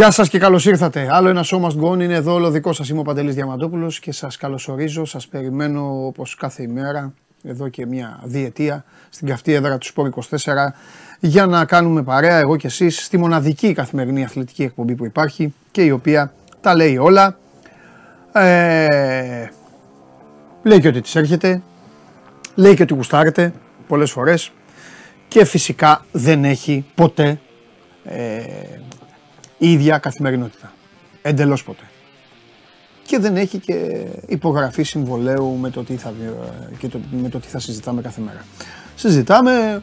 Γεια σας και καλώς ήρθατε. Άλλο ένα show must go on είναι εδώ, όλο δικό σας είμαι ο Παντελής Διαμαντόπουλος και σας καλωσορίζω, σας περιμένω όπως κάθε ημέρα, εδώ και μια διετία, στην καυτή έδρα του Σπόρ 24, για να κάνουμε παρέα εγώ και εσείς στη μοναδική καθημερινή αθλητική εκπομπή που υπάρχει και η οποία τα λέει όλα. Ε, λέει και ότι της έρχεται, λέει και ότι γουστάρετε πολλές φορές και φυσικά δεν έχει ποτέ ε, ίδια καθημερινότητα. Εντελώς ποτέ. Και δεν έχει και υπογραφή συμβολέου με το τι θα, και το, με το τι θα συζητάμε κάθε μέρα. Συζητάμε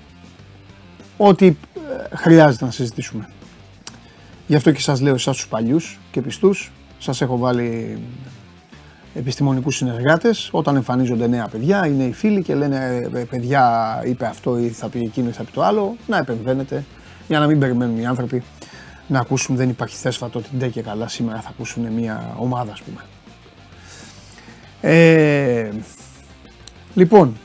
ό,τι ε, χρειάζεται να συζητήσουμε. Γι' αυτό και σας λέω εσάς τους παλιούς και πιστούς, σας έχω βάλει επιστημονικούς συνεργάτες, όταν εμφανίζονται νέα παιδιά, είναι οι φίλοι και λένε «Ε, παιδιά είπε αυτό ή θα πει εκείνο ή θα πει το άλλο, να επεμβαίνετε για να μην περιμένουν οι άνθρωποι να ακούσουν δεν υπάρχει θέσφατο ότι ντε και καλά σήμερα θα ακούσουν μια ομάδα ας πούμε. Ε, λοιπόν,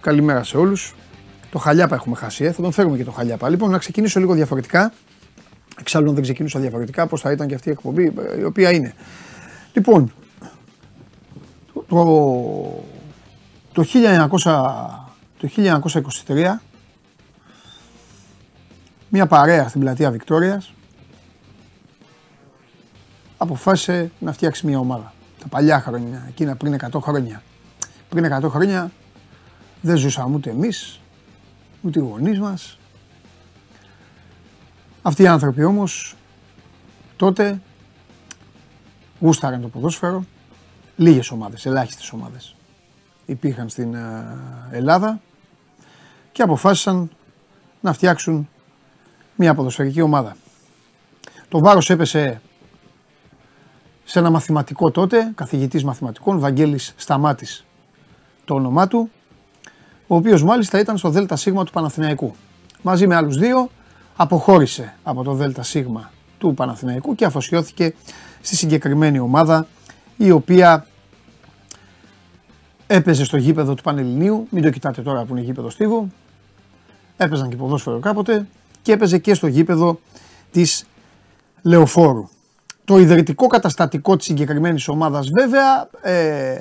καλημέρα σε όλους. Το Χαλιάπα έχουμε χάσει, ε. θα τον φέρουμε και το Χαλιάπα. Λοιπόν, να ξεκινήσω λίγο διαφορετικά. Εξάλλου δεν ξεκινήσω διαφορετικά, πώς θα ήταν και αυτή η εκπομπή, η οποία είναι. Λοιπόν, το, το, 1900, το 1923 μια παρέα στην πλατεία Βικτόριας αποφάσισε να φτιάξει μια ομάδα. Τα παλιά χρόνια, εκείνα πριν 100 χρόνια. Πριν 100 χρόνια δεν ζούσαμε ούτε εμείς, ούτε οι γονείς μας. Αυτοί οι άνθρωποι όμως τότε γούσταραν το ποδόσφαιρο. Λίγες ομάδες, ελάχιστες ομάδες υπήρχαν στην ε, Ελλάδα και αποφάσισαν να φτιάξουν μια ποδοσφαιρική ομάδα. Το βάρος έπεσε σε ένα μαθηματικό τότε, καθηγητής μαθηματικών, Βαγγέλης Σταμάτης το όνομά του, ο οποίος μάλιστα ήταν στο ΔΣ του Παναθηναϊκού. Μαζί με άλλους δύο αποχώρησε από το ΔΣ του Παναθηναϊκού και αφοσιώθηκε στη συγκεκριμένη ομάδα η οποία έπαιζε στο γήπεδο του Πανελληνίου, μην το κοιτάτε τώρα που είναι γήπεδο Στίβου, έπαιζαν και ποδόσφαιρο κάποτε, και έπαιζε και στο γήπεδο της Λεωφόρου. Το ιδρυτικό καταστατικό της συγκεκριμένης ομάδας βέβαια ε,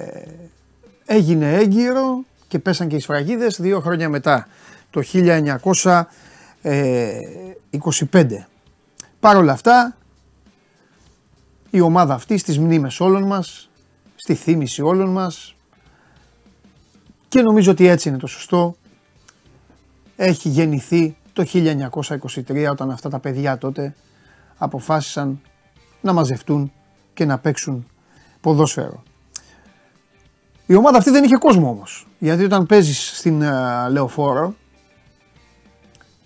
έγινε έγκυρο και πέσαν και οι σφραγίδες δύο χρόνια μετά, το 1925. Παρ' όλα αυτά, η ομάδα αυτή στις μνήμες όλων μας, στη θύμηση όλων μας και νομίζω ότι έτσι είναι το σωστό, έχει γεννηθεί το 1923 όταν αυτά τα παιδιά τότε αποφάσισαν να μαζευτούν και να παίξουν ποδόσφαιρο. Η ομάδα αυτή δεν είχε κόσμο όμως, γιατί όταν παίζεις στην uh, Λεωφόρο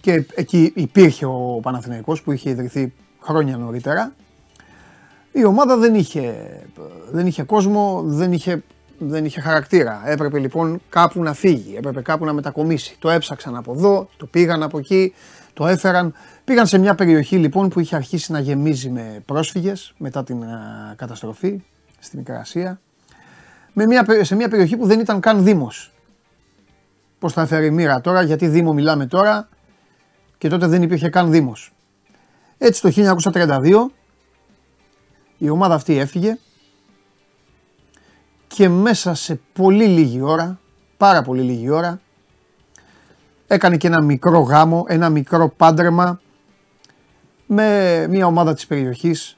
και εκεί υπήρχε ο Παναθηναϊκός που είχε ιδρυθεί χρόνια νωρίτερα, η ομάδα δεν είχε, δεν είχε κόσμο, δεν είχε δεν είχε χαρακτήρα. Έπρεπε λοιπόν κάπου να φύγει, έπρεπε κάπου να μετακομίσει. Το έψαξαν από εδώ, το πήγαν από εκεί, το έφεραν. Πήγαν σε μια περιοχή λοιπόν που είχε αρχίσει να γεμίζει με πρόσφυγες μετά την καταστροφή στην Μικρασία. Με μια, σε μια περιοχή που δεν ήταν καν δήμος. Πώς θα έφερε η μοίρα τώρα, γιατί δήμο μιλάμε τώρα και τότε δεν υπήρχε καν δήμος. Έτσι το 1932 η ομάδα αυτή έφυγε και μέσα σε πολύ λίγη ώρα, πάρα πολύ λίγη ώρα, έκανε και ένα μικρό γάμο, ένα μικρό πάντρεμα με μια ομάδα της περιοχής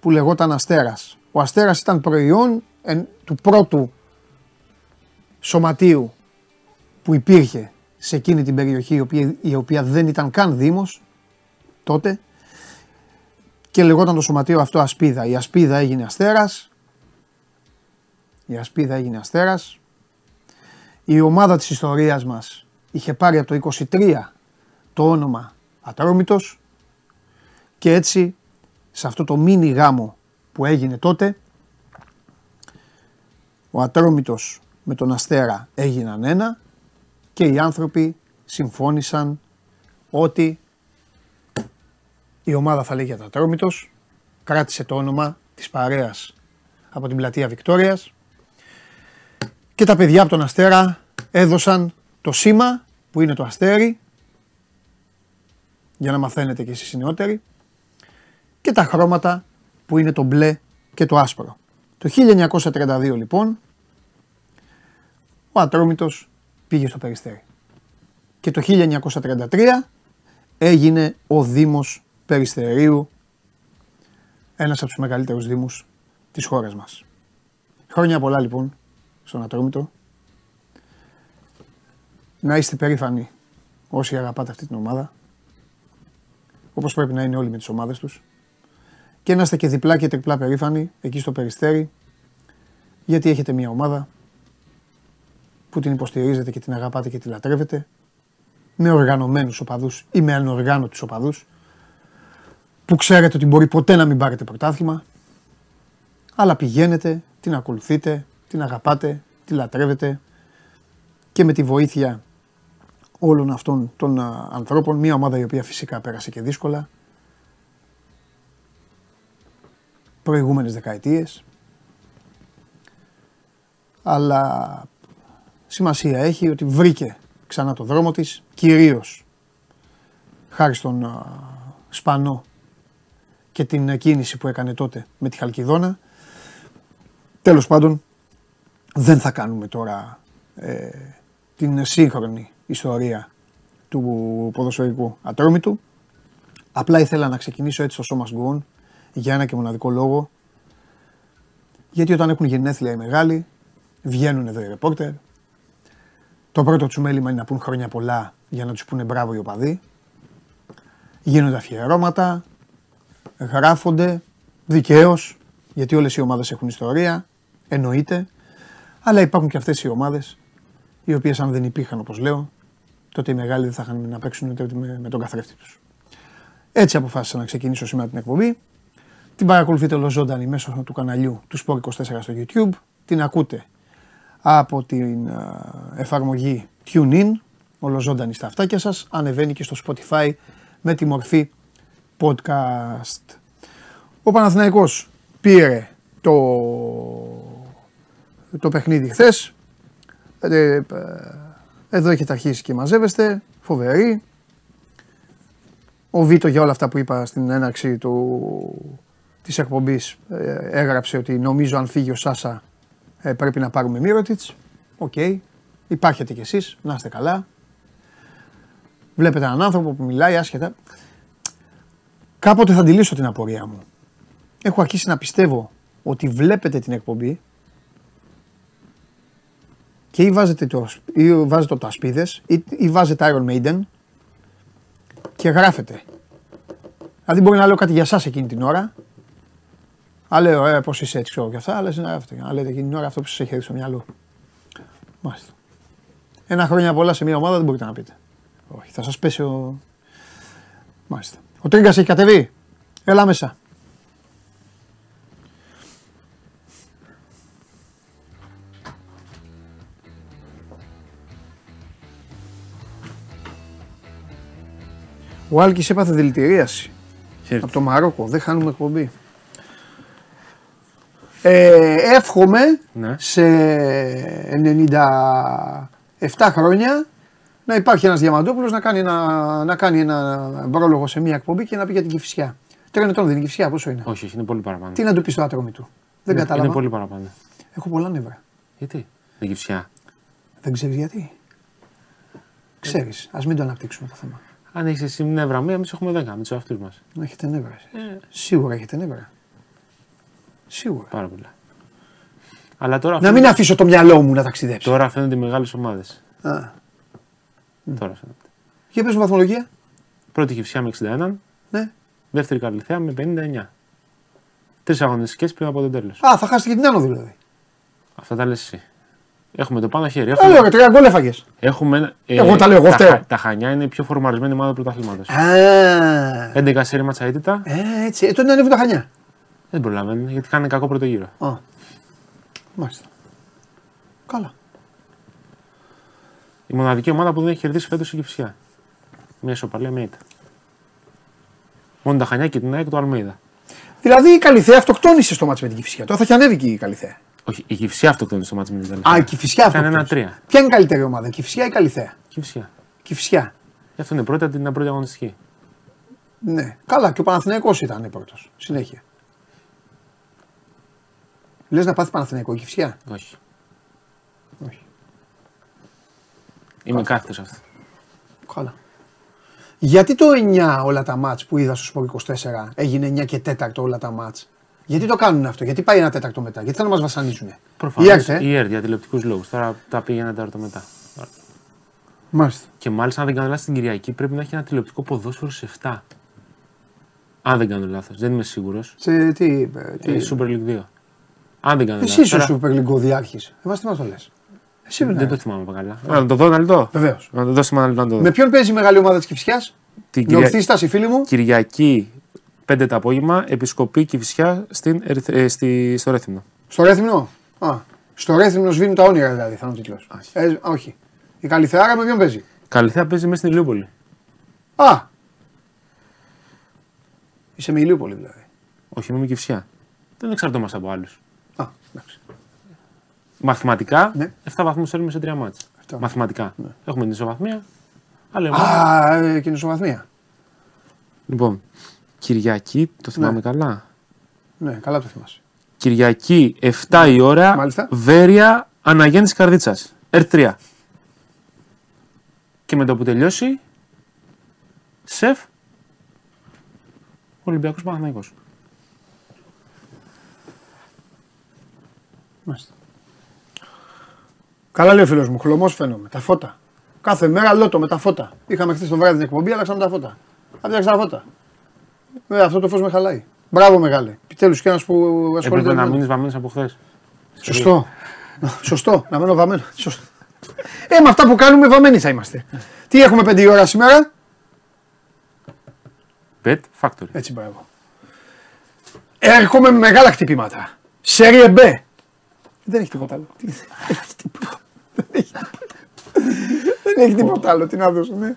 που λεγόταν Αστέρας. Ο Αστέρας ήταν προϊόν του πρώτου σωματείου που υπήρχε σε εκείνη την περιοχή η οποία, η οποία δεν ήταν καν δήμος τότε και λεγόταν το σωματείο αυτό Ασπίδα. Η Ασπίδα έγινε Αστέρας η Ασπίδα έγινε αστέρας. Η ομάδα της ιστορίας μας είχε πάρει από το 23 το όνομα Ατρόμητος και έτσι σε αυτό το μίνι γάμο που έγινε τότε ο Ατρόμητος με τον Αστέρα έγιναν ένα και οι άνθρωποι συμφώνησαν ότι η ομάδα θα λέγεται Ατρόμητος κράτησε το όνομα της παρέας από την πλατεία Βικτόριας και τα παιδιά από τον Αστέρα έδωσαν το σήμα που είναι το αστέρι για να μαθαίνετε και εσείς οι νεότεροι και τα χρώματα που είναι το μπλε και το άσπρο. Το 1932 λοιπόν ο Ατρόμητος πήγε στο Περιστέρι. Και το 1933 έγινε ο Δήμος Περιστερίου, ένας από τους μεγαλύτερους δήμους της χώρας μας. Χρόνια πολλά λοιπόν στον Ατρόμητο. Να είστε περήφανοι όσοι αγαπάτε αυτή την ομάδα. Όπως πρέπει να είναι όλοι με τις ομάδες τους. Και να είστε και διπλά και τριπλά περήφανοι εκεί στο Περιστέρι. Γιατί έχετε μια ομάδα που την υποστηρίζετε και την αγαπάτε και τη λατρεύετε. Με οργανωμένους οπαδούς ή με ανοργάνωτους οπαδούς. Που ξέρετε ότι μπορεί ποτέ να μην πάρετε πρωτάθλημα. Αλλά πηγαίνετε, την ακολουθείτε, την αγαπάτε, τη λατρεύετε και με τη βοήθεια όλων αυτών των ανθρώπων, μια ομάδα η οποία φυσικά πέρασε και δύσκολα, προηγούμενες δεκαετίες, αλλά σημασία έχει ότι βρήκε ξανά το δρόμο της, κυρίως χάρη στον Σπανό και την κίνηση που έκανε τότε με τη Χαλκιδόνα. Τέλος πάντων, δεν θα κάνουμε τώρα ε, την σύγχρονη ιστορία του ποδοσφαιρικού ατρόμητου. Απλά ήθελα να ξεκινήσω έτσι στο σώμα γκουόν για ένα και μοναδικό λόγο. Γιατί όταν έχουν γενέθλια οι μεγάλοι, βγαίνουν εδώ οι ρεπόρτερ. Το πρώτο του μέλημα είναι να πούν χρόνια πολλά για να τους πούνε μπράβο οι οπαδοί. Γίνονται αφιερώματα, γράφονται δικαίως, γιατί όλες οι ομάδες έχουν ιστορία, εννοείται. Αλλά υπάρχουν και αυτές οι ομάδες, οι οποίες αν δεν υπήρχαν όπως λέω, τότε οι μεγάλοι δεν θα είχαν να παίξουν ούτε με, με τον καθρέφτη τους. Έτσι αποφάσισα να ξεκινήσω σήμερα την εκπομπή. Την παρακολουθείτε ολοζώντανη μέσω του καναλιού του Sport 24 στο YouTube. Την ακούτε από την εφαρμογή TuneIn, ολοζώντανη στα αυτάκια σας. Ανεβαίνει και στο Spotify με τη μορφή podcast. Ο Παναθηναϊκός πήρε το, το παιχνίδι χθες. Ε, ε, εδώ έχετε αρχίσει και μαζεύεστε. Φοβερή. Ο Βίτο για όλα αυτά που είπα στην έναρξη του, της εκπομπής ε, έγραψε ότι νομίζω αν φύγει ο Σάσα πρέπει να πάρουμε Μίροτιτς. Ok. Okay. Υπάρχετε κι εσείς. Να είστε καλά. Βλέπετε έναν άνθρωπο που μιλάει άσχετα. Κάποτε θα τη λύσω την απορία μου. Έχω αρχίσει να πιστεύω ότι βλέπετε την εκπομπή και ή βάζετε, το, ή βάζετε το ασπίδες ή, ή βάζετε Iron Maiden και γράφετε. Δηλαδή μπορεί να λέω κάτι για εσάς εκείνη την ώρα Α λέω, ε, πώς είσαι έτσι, ξέρω και αυτά, αλλά να γράφετε. Α λέτε εκείνη την ώρα αυτό που σας έχει έρθει στο μυαλό. Μάλιστα. Ένα χρόνια πολλά σε μια ομάδα δεν μπορείτε να πείτε. Όχι, θα σας πέσει ο... Μάλιστα. Ο Τρίγκας έχει κατεβεί. Έλα μέσα. Ο Άλκης έπαθε δηλητηρίαση. Από το Μαρόκο. Δεν χάνουμε εκπομπή. Ε, εύχομαι ναι. σε 97 χρόνια να υπάρχει ένας Διαμαντόπουλος να κάνει ένα, να κάνει ένα πρόλογο σε μια εκπομπή και να πει για την Κηφισιά. Τρία ετών δεν είναι Κηφισιά, πόσο είναι; Όχι, είναι πολύ παραπάνω. Τι να του πεις στο άτομο του; Δεν είναι, κατάλαβα. Είναι πολύ παραπάνω. Έχω πολλά νεύρα. Γιατί, την Κηφισιά. Δεν ξέρεις γιατί. Ξέρεις, ας μην το αναπτύξουμε το θέμα. Αν έχεις εσύ νεύρα μία, εμείς έχουμε δέκα με τους αυτού μας. Έχετε νεύρα. Ε. Σίγουρα έχετε νεύρα. Σίγουρα. Πάρα πολλά. Αλλά τώρα να μην αφήσω το μυαλό μου να ταξιδέψει. Τώρα φαίνονται οι μεγάλες ομάδες. Τώρα φαίνονται. Για πες βαθμολογία. Πρώτη Κυφσιά με 61. Ναι. Δεύτερη Καρλιθέα με 59. Τρεις αγωνιστικές πριν από το τέλος. Α, θα χάσετε και την άνω δηλαδή. Αυτά τα λες εσύ. Έχουμε το πάνω χέρι. Έχουμε... Λέω, τρία γκολ έφαγες. Έχουμε. Ε, εγώ τα λέω, εγώ τα, τα Χανιά είναι η πιο φορμαρισμένη ομάδα του πρωταθλήματο. 11 σέρι ματσαίτητα. Ε, έτσι. Ε, τότε ανέβουν τα Χανιά. Δεν προλαβαίνουν γιατί είχαν κακό πρώτο γύρο. Α. Μάλιστα. Καλά. Η μοναδική ομάδα που δεν έχει κερδίσει φέτος η Κυφσιά. Μια ισοπαλία με ήττα. Μόνο τα Χανιά και την ΑΕΚ του Αλμίδα. Δηλαδή η Καλυθέα αυτοκτόνησε στο μάτι με την Κυφσιά. Τώρα θα έχει ανέβει και η Καλυθέα. Όχι, η Κυφσιά αυτοκτόνησε στο μάτι με την Καλυθέα. Α, η Κυφσιά αυτοκτόνησε. ένα τρία. Ποια είναι η καλύτερη ομάδα, η Κυφσιά ή η Καλυθέα; Κυφσιά. Κυφσιά. Γι' αυτό είναι πρώτη την πρώτη αγωνιστική. Ναι. Καλά, και ο Παναθηναϊκός ήταν πρώτος. Συνέχεια. Λες να πάθει Παναθηναϊκό κυφσιά. Όχι. Όχι. Είμαι κάθετος αυτό. Καλά. Γιατί το 9 όλα τα μάτς που είδα στο Σπορ 24 έγινε 9 και 4 όλα τα μάτς; Γιατί το κάνουν αυτό, γιατί πάει ένα τέταρτο μετά, γιατί θα να μας βασανίζουν. Προφανώς. Η ΕΡΤ, ε. Η ΕΡΤ για τηλεοπτικούς λόγους. Τώρα τα πήγε ένα τέταρτο μετά. Μάλιστα. Και μάλιστα, αν δεν κάνω λάθος, την Κυριακή πρέπει να έχει ένα τηλεοπτικό ποδόσφαιρο σε 7. Αν δεν κάνω λάθος, δεν είμαι σίγουρος. Σε τι, ε, τι... Ε, Super League 2. Αν δεν κάνω Εσύ λάθος. είσαι ο Super League διάρχης. Εμάς τι μας το λες. Εσύ Δεν δεν το θυμάμαι καλά. Να το δω να το δω. Βεβαίως. Να το δώσουμε ένα λεπτό να το δω. Με ποιον παίζει η μεγάλη ομάδα της Κυφσιάς; Την Με Κυρια- ορθή στάση φίλοι μου. Κυριακή 5 το απόγευμα, επισκοπή Κυφσιά στην, Ερυθ- ε, στη, στο Ρέθυμνο. Στο Ρέθυμνο; Α, στο Ρέθυμνο σβήνουν τα όνειρα δηλαδή θα είναι ο τίτλος. Όχι. Ε, α, όχι. Η Καλυθεάρα με ποιον παίζει; Καλυθέα παίζει μέσα στην Ηλιούπολη. Α! Είσαι με Ηλιούπολη δηλαδή. Όχι, είμαι με Κυφσιά. Δεν εξαρτώμαστε από άλλους. Α, εντάξει. Μαθηματικά, Ναι. 7 βαθμούς θέλουμε σε τρία μάτια. Εφτά. Μαθηματικά. Έχουμε την ισοβαθμία. Αλλά Α, ε, κοινοσοβαθμία. Λοιπόν, Κυριακή, το θυμάμαι Ναι. καλά; Ναι, καλά το θυμάσαι. Κυριακή 7 η ώρα, Μάλιστα. Βέρεια Αναγέννηση Καρδίτσας. R3. Και με το που τελειώσει, σεφ, Ολυμπιακός Παναθηναϊκός. Μάλιστα. Καλά λέει ο φίλος μου, χλωμός φαίνομαι. Τα φώτα. Κάθε μέρα λότο με τα φώτα. Είχαμε χθες το βράδυ την εκπομπή, αλλάξαμε τα φώτα. Αλλάξαμε τα φώτα. Ε, αυτό το φως με χαλάει. Μπράβο μεγάλε. Επιτέλους και ένας που ασχολείται. Έπρεπε να με- μείνεις βαμμένος από χθες. Σωστό. Σωστό. Να μένω βαμμένος. Σωστό. Ε, με αυτά που κάνουμε βαμμένοι θα είμαστε. Τι έχουμε πέντε η ώρα σήμερα; Bet Factory. Έτσι μπράβο. Έρχομαι με μεγάλα χτυπήματα. Σέρια B. Δεν έχει τίποτα άλλο. Τι- Δεν έχει τίποτα. Δεν έχει τίποτα. Δεν έχει τίποτα άλλο. Τι να δώσω, ναι.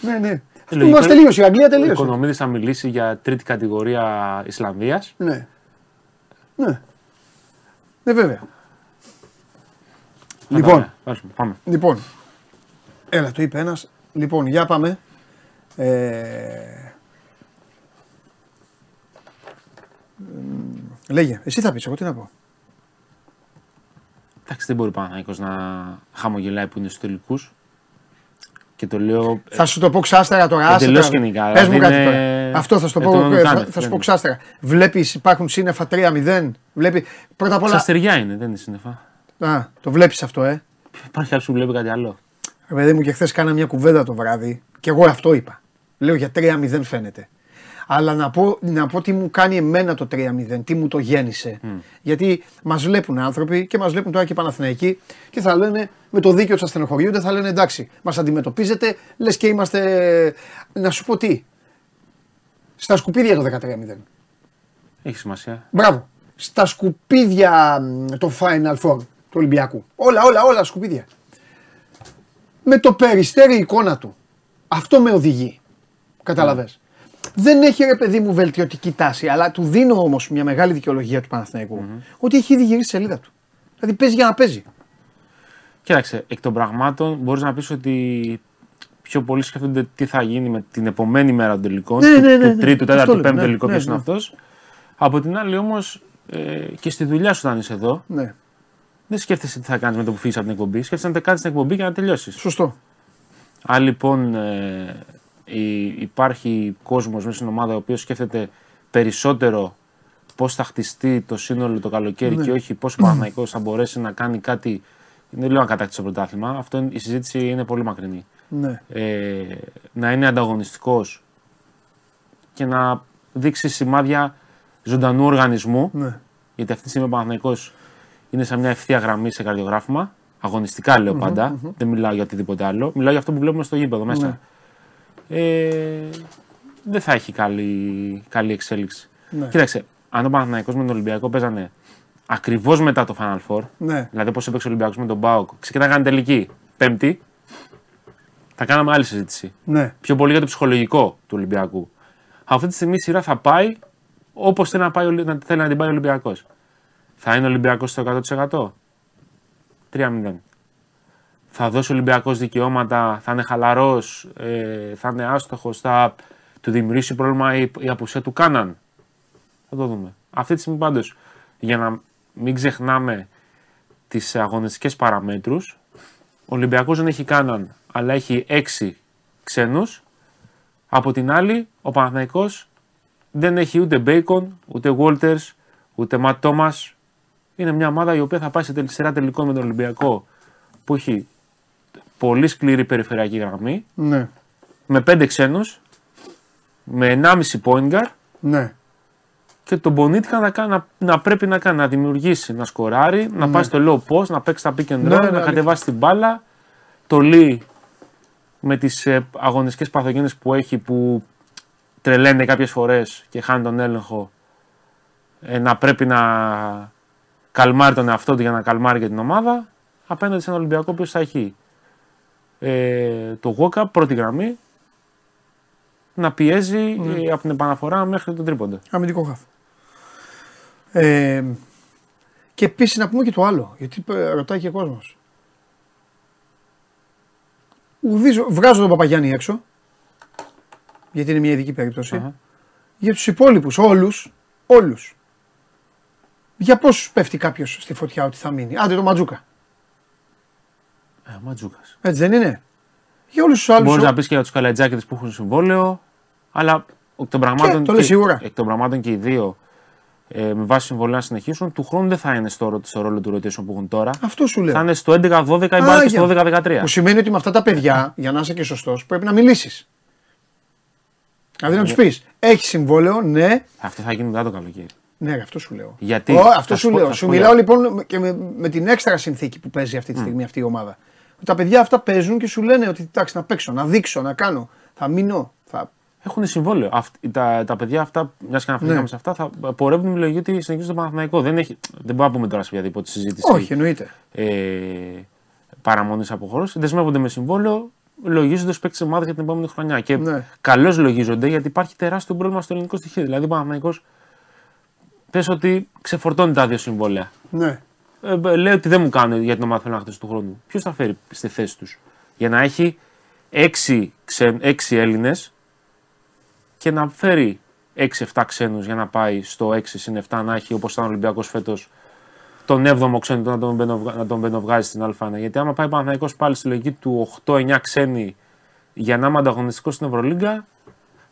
Ναι, ναι. Αυτό λογικό. μας τελείωσε. Η Αγγλία Ο τελείωσε. Οικονομίδης θα μιλήσει για τρίτη κατηγορία Ισλανδίας. Ναι. Ναι. Ναι, βέβαια. Λοιπόν, Ωραία, πάμε, Πάμε. Λοιπόν, έλα το είπε ένας. Λοιπόν, για πάμε. Ε... μ, Λέγε, εσύ θα πεις, εγώ τι να πω. Εντάξει, δεν μπορεί ο Παναθηναϊκός να χαμογελάει που είναι στους τελικούς. Και το λέω Θα σου το πω ξάστερα τώρα. άσε Εντελώς τώρα. γενικά, Πες μου δηλαδή κάτι είναι- τώρα. Αυτό θα σου το Ε, πω, τον ε, θα, κάνετε, θα σου δεν πω είναι. ξάστερα. Βλέπεις υπάρχουν σύννεφα 3-0. Βλέπει, πρώτα απ' όλα. Ξαστεριά είναι, δεν είναι σύννεφα. Α, το βλέπεις αυτό, ε. Υπάρχει κάποιο που βλέπει κάτι άλλο. Ρε παιδί μου και χθες κάνα μια κουβέντα το βράδυ και εγώ αυτό είπα. Λέω για 3-0 φαίνεται. Αλλά να πω, να πω τι μου κάνει εμένα το 3-0, τι μου το γέννησε. Γιατί μας βλέπουν άνθρωποι και μας βλέπουν τώρα και οι Παναθηναϊκοί και θα λένε με το δίκιο του ασθενοχωριούνται, θα λένε εντάξει, μας αντιμετωπίζετε, λες και είμαστε. Να σου πω τι. Στα σκουπίδια το 13-0. Έχει σημασία. Μπράβο. Στα σκουπίδια μ, το Final Four του Ολυμπιακού. Όλα, όλα, όλα σκουπίδια. Με το περιστέρι η εικόνα του. Αυτό με οδηγεί. Καταλαβες. Δεν έχει ρε παιδί μου βελτιωτική τάση, αλλά του δίνω όμως μια μεγάλη δικαιολογία του παναθηναικου ότι έχει ήδη γυρίσει τη σελίδα του. Δηλαδή παίζει για να παίζει. Κοίταξε, εκ των πραγμάτων μπορείς να πεις ότι πιο πολλοί σκέφτονται τι θα γίνει με την επομένη μέρα των τελικών. Ναι, του, ναι, ναι, του ναι. τρίτου, Αυτό τέταρτου, λέω, πέμπτου ναι, τελικό ναι, ποιος είναι ναι. αυτός. Από την άλλη όμως ε, και στη δουλειά σου όταν είσαι εδώ, Ναι. δεν σκέφτεσαι τι θα κάνεις με το που φύγεις από την εκπομπή. Σκέφτεσαι να τα κάνεις την εκπομπή και να τελειώσεις. Σωστό. Αν λοιπόν ε, η- υπάρχει κόσμος μέσα στην ομάδα ο οποίος σκέφτεται περισσότερο πώς θα χτιστεί το σύνολο το καλοκαίρι Ναι. και όχι πώς ο Παναθηναϊκός θα μπορέσει να κάνει κάτι, δεν λέω να κατάκτησε το πρωτάθλημα, αυτό είναι- η συζήτηση είναι πολύ μακρινή. Ναι. Ε, να είναι ανταγωνιστικός και να δείξει σημάδια ζωντανού οργανισμού, Ναι. γιατί αυτή τη στιγμή ο Παναθηναϊκός είναι σε μια ευθεία γραμμή σε καρδιογράφημα. Αγωνιστικά λέω πάντα. Δεν μιλάω για οτιδήποτε άλλο. Μιλάω για αυτό που βλέπουμε στο γήπεδο μέσα. Ναι. Ε, δεν θα έχει καλή, καλή εξέλιξη. Ναι. Κοίταξε, αν ο Παναθηναϊκός με τον Ολυμπιακό παίζανε ακριβώς μετά το Final Four, Ναι. δηλαδή όπως έπαιξε ο Ολυμπιακός με τον Μπάουκ, ξεκινάγανε τελική Πέμπτη, θα κάναμε άλλη συζήτηση. Ναι. Πιο πολύ για το ψυχολογικό του Ολυμπιακού. Αυτή τη στιγμή η σειρά θα πάει όπως θέλει να, πάει, ο Ολυ- να- θέλει να την πάει ο Ολυμπιακός. Θα είναι ο Ολυμπιακός στο 100%. 3-0. Θα δώσει ο Ολυμπιακός δικαιώματα, θα είναι χαλαρός, ε, θα είναι άστοχος, θα του δημιουργήσει πρόβλημα η, η απουσία του Κάναν. Θα το δούμε. Αυτή τη στιγμή πάντως, για να μην ξεχνάμε τις αγωνιστικές παραμέτρους, ο Ολυμπιακός δεν έχει Κάναν, αλλά έχει έξι ξένους. Από την άλλη, ο Παναθηναϊκός δεν έχει ούτε Μπέικον, ούτε Walters, ούτε Ματ Τόμας. Είναι μια ομάδα η οποία θα πάει σε σειρά τελικών με τον Ολυμπιακό που έχει πολύ σκληρή περιφερειακή γραμμή, Ναι. με πέντε ξένους, με 1,5 point guard Ναι. και τον Μπονίτικα να, κάνει- να, να πρέπει να κάνει, να δημιουργήσει, να σκοράρει, να πάει στο low post, να παίξει τα pick and roll, Ναι, ναι, να αλήθεια. κατεβάσει την μπάλα. Το Λί με τις ε, αγωνιστικές παθογένειες που έχει που τρελαίνεται κάποιες φορές και χάνει τον έλεγχο ε, να πρέπει να καλμάρει τον εαυτό του για να καλμάρει και την ομάδα απέναντι σε έναν Ολυμπιακό που θα έχει ε, το Γόκα πρώτη γραμμή να πιέζει Ναι. ε, από την επαναφορά μέχρι τον τρίποντα. Αμυντικό χάφ. Ε, και επίσης να πούμε και το άλλο, γιατί ε, ρωτάει και ο κόσμος. Βγάζω τον Παπαγιάννη έξω, γιατί είναι μια ειδική περίπτωση. Αχα. Για τους υπόλοιπους, όλους, όλους. Για πόσους πέφτει κάποιος στη φωτιά ότι θα μείνει. Άντε το Ματζούκα. Ε, Ματζούκας. Έτσι δεν είναι; Για όλους τους άλλους. Μπορείς να πεις και για τους καλατζάκιδε που έχουν συμβόλαιο, αλλά εκ των πραγμάτων, το λες σίγουρα. εκ των πραγμάτων και οι δύο ε, με βάση συμβολέα να συνεχίσουν, του χρόνου δεν θα είναι στο, στο ρόλο του rotation που έχουν τώρα. Αυτό σου λέω. Θα είναι στο 11-12 ή πάει και στο 12-13. Που σημαίνει ότι με αυτά τα παιδιά, για να είσαι και σωστός, πρέπει να μιλήσεις. Δηλαδή να τους πεις: Έχεις συμβόλαιο, ναι, Αυτό θα γίνει μετά το καλοκαίρι. ναι, ρε, αυτό σου λέω. Γιατί, Ω, θα αυτό σου σου πω- λέω. θα Σου σου πω μιλάω γιατί. λοιπόν και με, με την έξτρα συνθήκη που παίζει αυτή τη στιγμή αυτή η ομάδα. Τα παιδιά αυτά παίζουν και σου λένε ότι εντάξει να παίξω, να δείξω, να κάνω. Θα μείνω. Θα... Έχουν συμβόλαιο. Αυτ, τα, τα παιδιά αυτά, μιας και αναφερθήκαμε Ναι. σε αυτά, θα πορεύουν με λογική ότι συνεχίζουν το Παναθηναϊκό. Δεν, έχει, δεν μπορούμε να πούμε τώρα σε οποιαδήποτε συζήτηση Όχι, εννοείται. ε, παραμονής αποχώρηση. Δεσμεύονται με συμβόλαιο, λογίζονται ως παίκτη ομάδας για την επόμενη χρονιά. Και Ναι. καλώς λογίζονται γιατί υπάρχει τεράστιο πρόβλημα στο ελληνικό στοιχείο. Δηλαδή, ο Παναθηναϊκός πες ότι ξεφορτώνει τα δύο συμβόλαια. Ναι. Ε, ε, λέει ότι δεν μου κάνουν για την ομάδα θέλω να χτίσει του χρόνου. Ποιος θα φέρει στη θέση τους; Για να έχει έξι, ξεν, έξι Έλληνες και να φέρει 6-7 ξένους για να πάει στο 6 συν 7 να έχει όπως ήταν ο Ολυμπιακός φέτος τον 7ο ξένο να τον, μπαινοβγα- να τον μπαινοβγάζει στην Α1. Γιατί άμα πάει ο Παναθηναϊκός πάλι στη λογική του 8-9 ξένοι για να είμαι ανταγωνιστικός στην Ευρωλίγκα,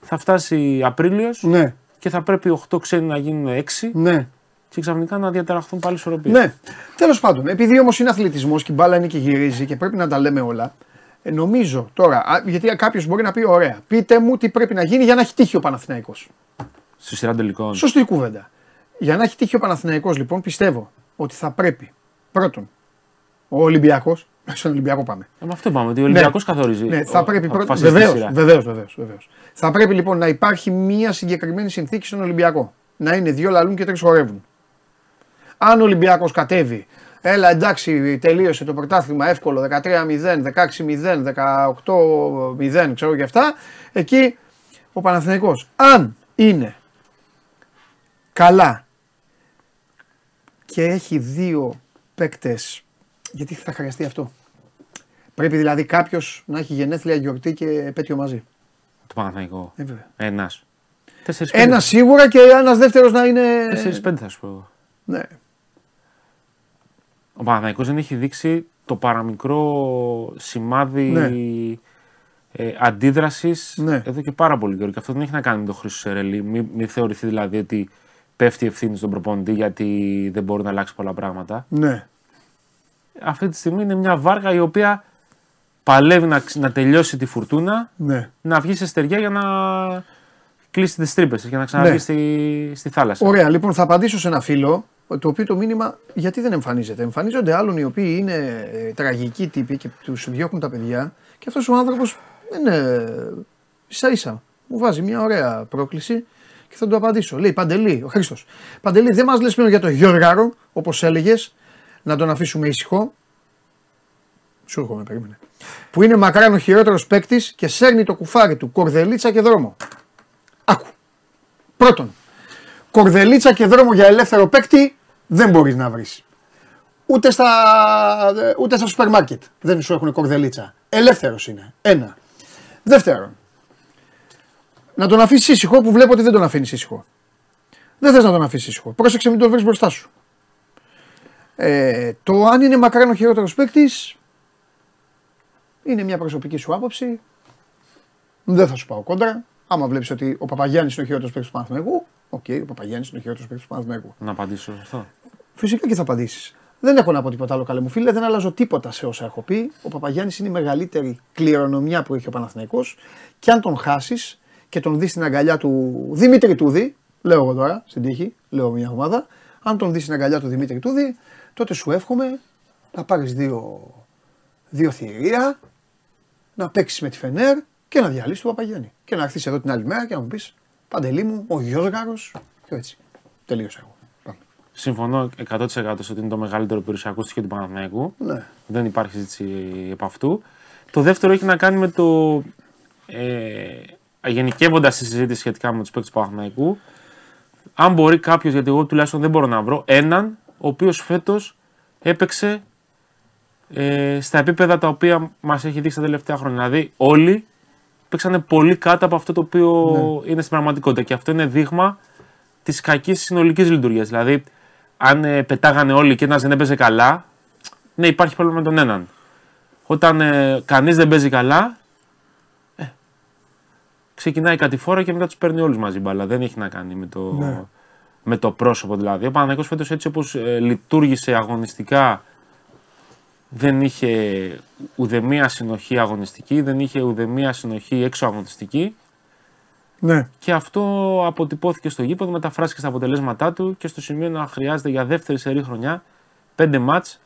θα φτάσει Απρίλιος Ναι. και θα πρέπει 8 ξένοι να γίνουν 6 Ναι. Και ξαφνικά να διαταραχθούν πάλι ισορροπίες. Ναι. Τέλος πάντων, επειδή όμως είναι αθλητισμός και η μπάλα είναι και γυρίζει και πρέπει να τα λέμε όλα, ε, νομίζω τώρα, α, γιατί κάποιος μπορεί να πει: Ωραία, πείτε μου τι πρέπει να γίνει για να έχει τύχει ο Παναθηναϊκός. Στη σειρά τελικών. Σωστή κουβέντα. Για να έχει τύχει ο Παναθηναϊκός λοιπόν, πιστεύω ότι θα πρέπει πρώτον ο Ολυμπιακός. Στον Ολυμπιακό πάμε. Ε, με αυτό πάμε. Ότι ο Ολυμπιακός καθορίζει. Ναι, θα ο- πρέπει ο- πρώτον. αποφασίζει τη Βεβαίως, σειρά. βεβαίως, βεβαίως. Θα πρέπει λοιπόν να υπάρχει μία συγκεκριμένη συνθήκη στον Ολυμπιακό. Να είναι δύο λαλούν και τρεις χορεύουν. Αν ο Ολυμπιακός κατέβει, έλα εντάξει, τελείωσε το πρωτάθλημα εύκολο 13-0, 16-0, 18-0, ξέρω και αυτά, εκεί ο Παναθηναϊκός αν είναι καλά και έχει δύο παίκτες, γιατί θα χρειαστεί αυτό. Πρέπει δηλαδή κάποιος να έχει γενέθλια, γιορτή και επέτειο μαζί. Το Παναθηναϊκό. Ε, βέβαια. Ένας. Τέσσερις Ένας σίγουρα και ένας δεύτερος να είναι. Τέσσερις πέντε θα σου πω εγώ. Ναι. Ο Παναθηναϊκός δεν έχει δείξει το παραμικρό σημάδι Ναι. ε, αντίδρασης Ναι. εδώ και πάρα πολύ καιρό. Και αυτό δεν έχει να κάνει με τον Χρήσο Σερελή. Μην μη θεωρηθεί δηλαδή ότι πέφτει η ευθύνη στον προπονητή γιατί δεν μπορεί να αλλάξει πολλά πράγματα. Ναι. Αυτή τη στιγμή είναι μια βάρκα η οποία παλεύει να, ξ- να τελειώσει τη φουρτούνα ναι. να βγει σε στεριά για να κλείσει τις τρύπες για να ξαναβγεί Ναι. στη, στη θάλασσα. Ωραία, λοιπόν, θα απαντήσω σε ένα φίλο το οποίο το μήνυμα γιατί δεν εμφανίζεται; Εμφανίζονται άλλων οι οποίοι είναι ε, τραγικοί τύποι και τους διώχνουν τα παιδιά και αυτός ο άνθρωπος είναι ίσα ίσα. Μου βάζει μια ωραία πρόκληση και θα του απαντήσω. Λέει Παντελή, ο Χρήστος. Παντελή, δεν μας λες πλέον για το Γιώργαρο, όπως έλεγες, να τον αφήσουμε ήσυχο. Σου έρχομαι, περίμενε. Που είναι μακράν ο χειρότερος παίκτης και σέρνει το κουφάρι του κορδελίτσα και δρόμο. Άκου. Πρώτον, κορδελίτσα και δρόμο για ελεύθερο παίκτη δεν μπορείς να βρεις. Ούτε στα, ούτε στα σούπερ μάρκετ δεν σου έχουν κορδελίτσα. Ελεύθερος είναι. Ένα. Δεύτερον, Να τον αφήσεις ήσυχο που βλέπω ότι δεν τον αφήνεις ήσυχο. Δεν θες να τον αφήσεις ήσυχο. Πρόσεξε μην τον βρεις μπροστά σου. Ε, το αν είναι μακράν ο χειρότερος παίκτης είναι μια προσωπική σου άποψη. Δεν θα σου πάω κόντρα. Άμα βλέπεις ότι ο Παπαγιάννης είναι ο χειρότερος παίκτης του Παναθηναϊκού, ok, okay, ο Παπαγιάννης είναι ο χειρότερος παίκτης του Παναθηναϊκού. Να απαντήσω σε αυτό. Φυσικά και θα απαντήσεις. Δεν έχω να πω τίποτα άλλο, καλέ μου φίλε. Δεν αλλάζω τίποτα σε όσα έχω πει. Ο Παπαγιάννης είναι η μεγαλύτερη κληρονομιά που έχει ο Παναθηναϊκός και αν τον χάσεις και τον δεις στην αγκαλιά του Δημήτρη Τούδη, λέω εγώ τώρα στην τύχη, λέω μια ομάδα, αν τον δεις στην αγκαλιά του Δημήτρη Τούδη, τότε σου εύχομαι να πάρεις δύο, δύο θηρία, να παίξεις με τη Φενέρ και να διαλύσεις τον Παπαγιάννη. Και να έρθεις εδώ την άλλη μέρα και να μου πεις Παντελή μου, ο Γιώργαρο και έτσι. Τελείωσα εγώ. Συμφωνώ 100% ότι είναι το μεγαλύτερο περιουσιακό στοιχείο του Παναθηναϊκού. Ναι. Δεν υπάρχει συζήτηση επ' αυτού. Το δεύτερο έχει να κάνει με το. Ε, Γενικεύοντας τη συζήτηση σχετικά με τους παίκτες του Παναθηναϊκού, αν μπορεί κάποιος, γιατί εγώ τουλάχιστον δεν μπορώ να βρω, έναν ο οποίος φέτος έπαιξε ε, στα επίπεδα τα οποία μας έχει δείξει τα τελευταία χρόνια. Δηλαδή, όλοι παίξανε πολύ κάτω από αυτό το οποίο Ναι. είναι στην πραγματικότητα. Και αυτό είναι δείγμα της κακής συνολικής λειτουργίας. Δηλαδή, αν ε, πετάγανε όλοι και ένας δεν έπαιζε καλά, ναι, υπάρχει πρόβλημα με τον έναν. Όταν ε, κανείς δεν παίζει καλά, ε, ξεκινάει κάτι φορά και μετά τους παίρνει όλους μαζί μπάλα. Δεν έχει να κάνει με το, Ναι. με το πρόσωπο δηλαδή. Ο Παναγιώτης φέτος έτσι όπως ε, λειτουργήσε αγωνιστικά δεν είχε ουδεμία συνοχή αγωνιστική, δεν είχε ουδεμία συνοχή έξω αγωνιστική Ναι. και αυτό αποτυπώθηκε στο γήπεδο, μεταφράστηκε στα αποτελέσματά του και στο σημείο να χρειάζεται για δεύτερη σερή χρονιά πέντε μάτς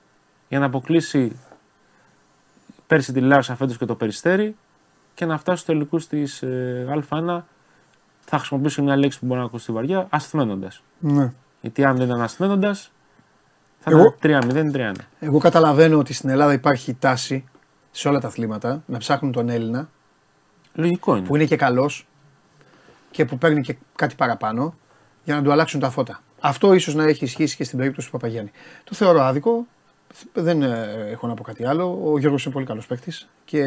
για να αποκλείσει πέρσι τη Λάρισα φέτος και το Περιστέρι και να φτάσει στους τελικούς της ε, Α1 θα χρησιμοποιήσω μια λέξη που μπορεί να ακούσει βαριά, ασθμένοντας. ναι. Γιατί αν δεν ήταν ασθμένοντα, θα Εγώ- ήταν 3-0-3-1. Εγώ καταλαβαίνω ότι στην Ελλάδα υπάρχει τάση σε όλα τα αθλήματα να ψάχνουν τον Έλληνα Λογικό είναι. που είναι και καλός και που παίρνει και κάτι παραπάνω για να του αλλάξουν τα φώτα. Αυτό ίσως να έχει ισχύσει και στην περίπτωση του Παπαγιάννη. Το θεωρώ άδικο. Δεν ε, έχω να πω κάτι άλλο. Ο Γιώργος είναι πολύ καλός παίκτης και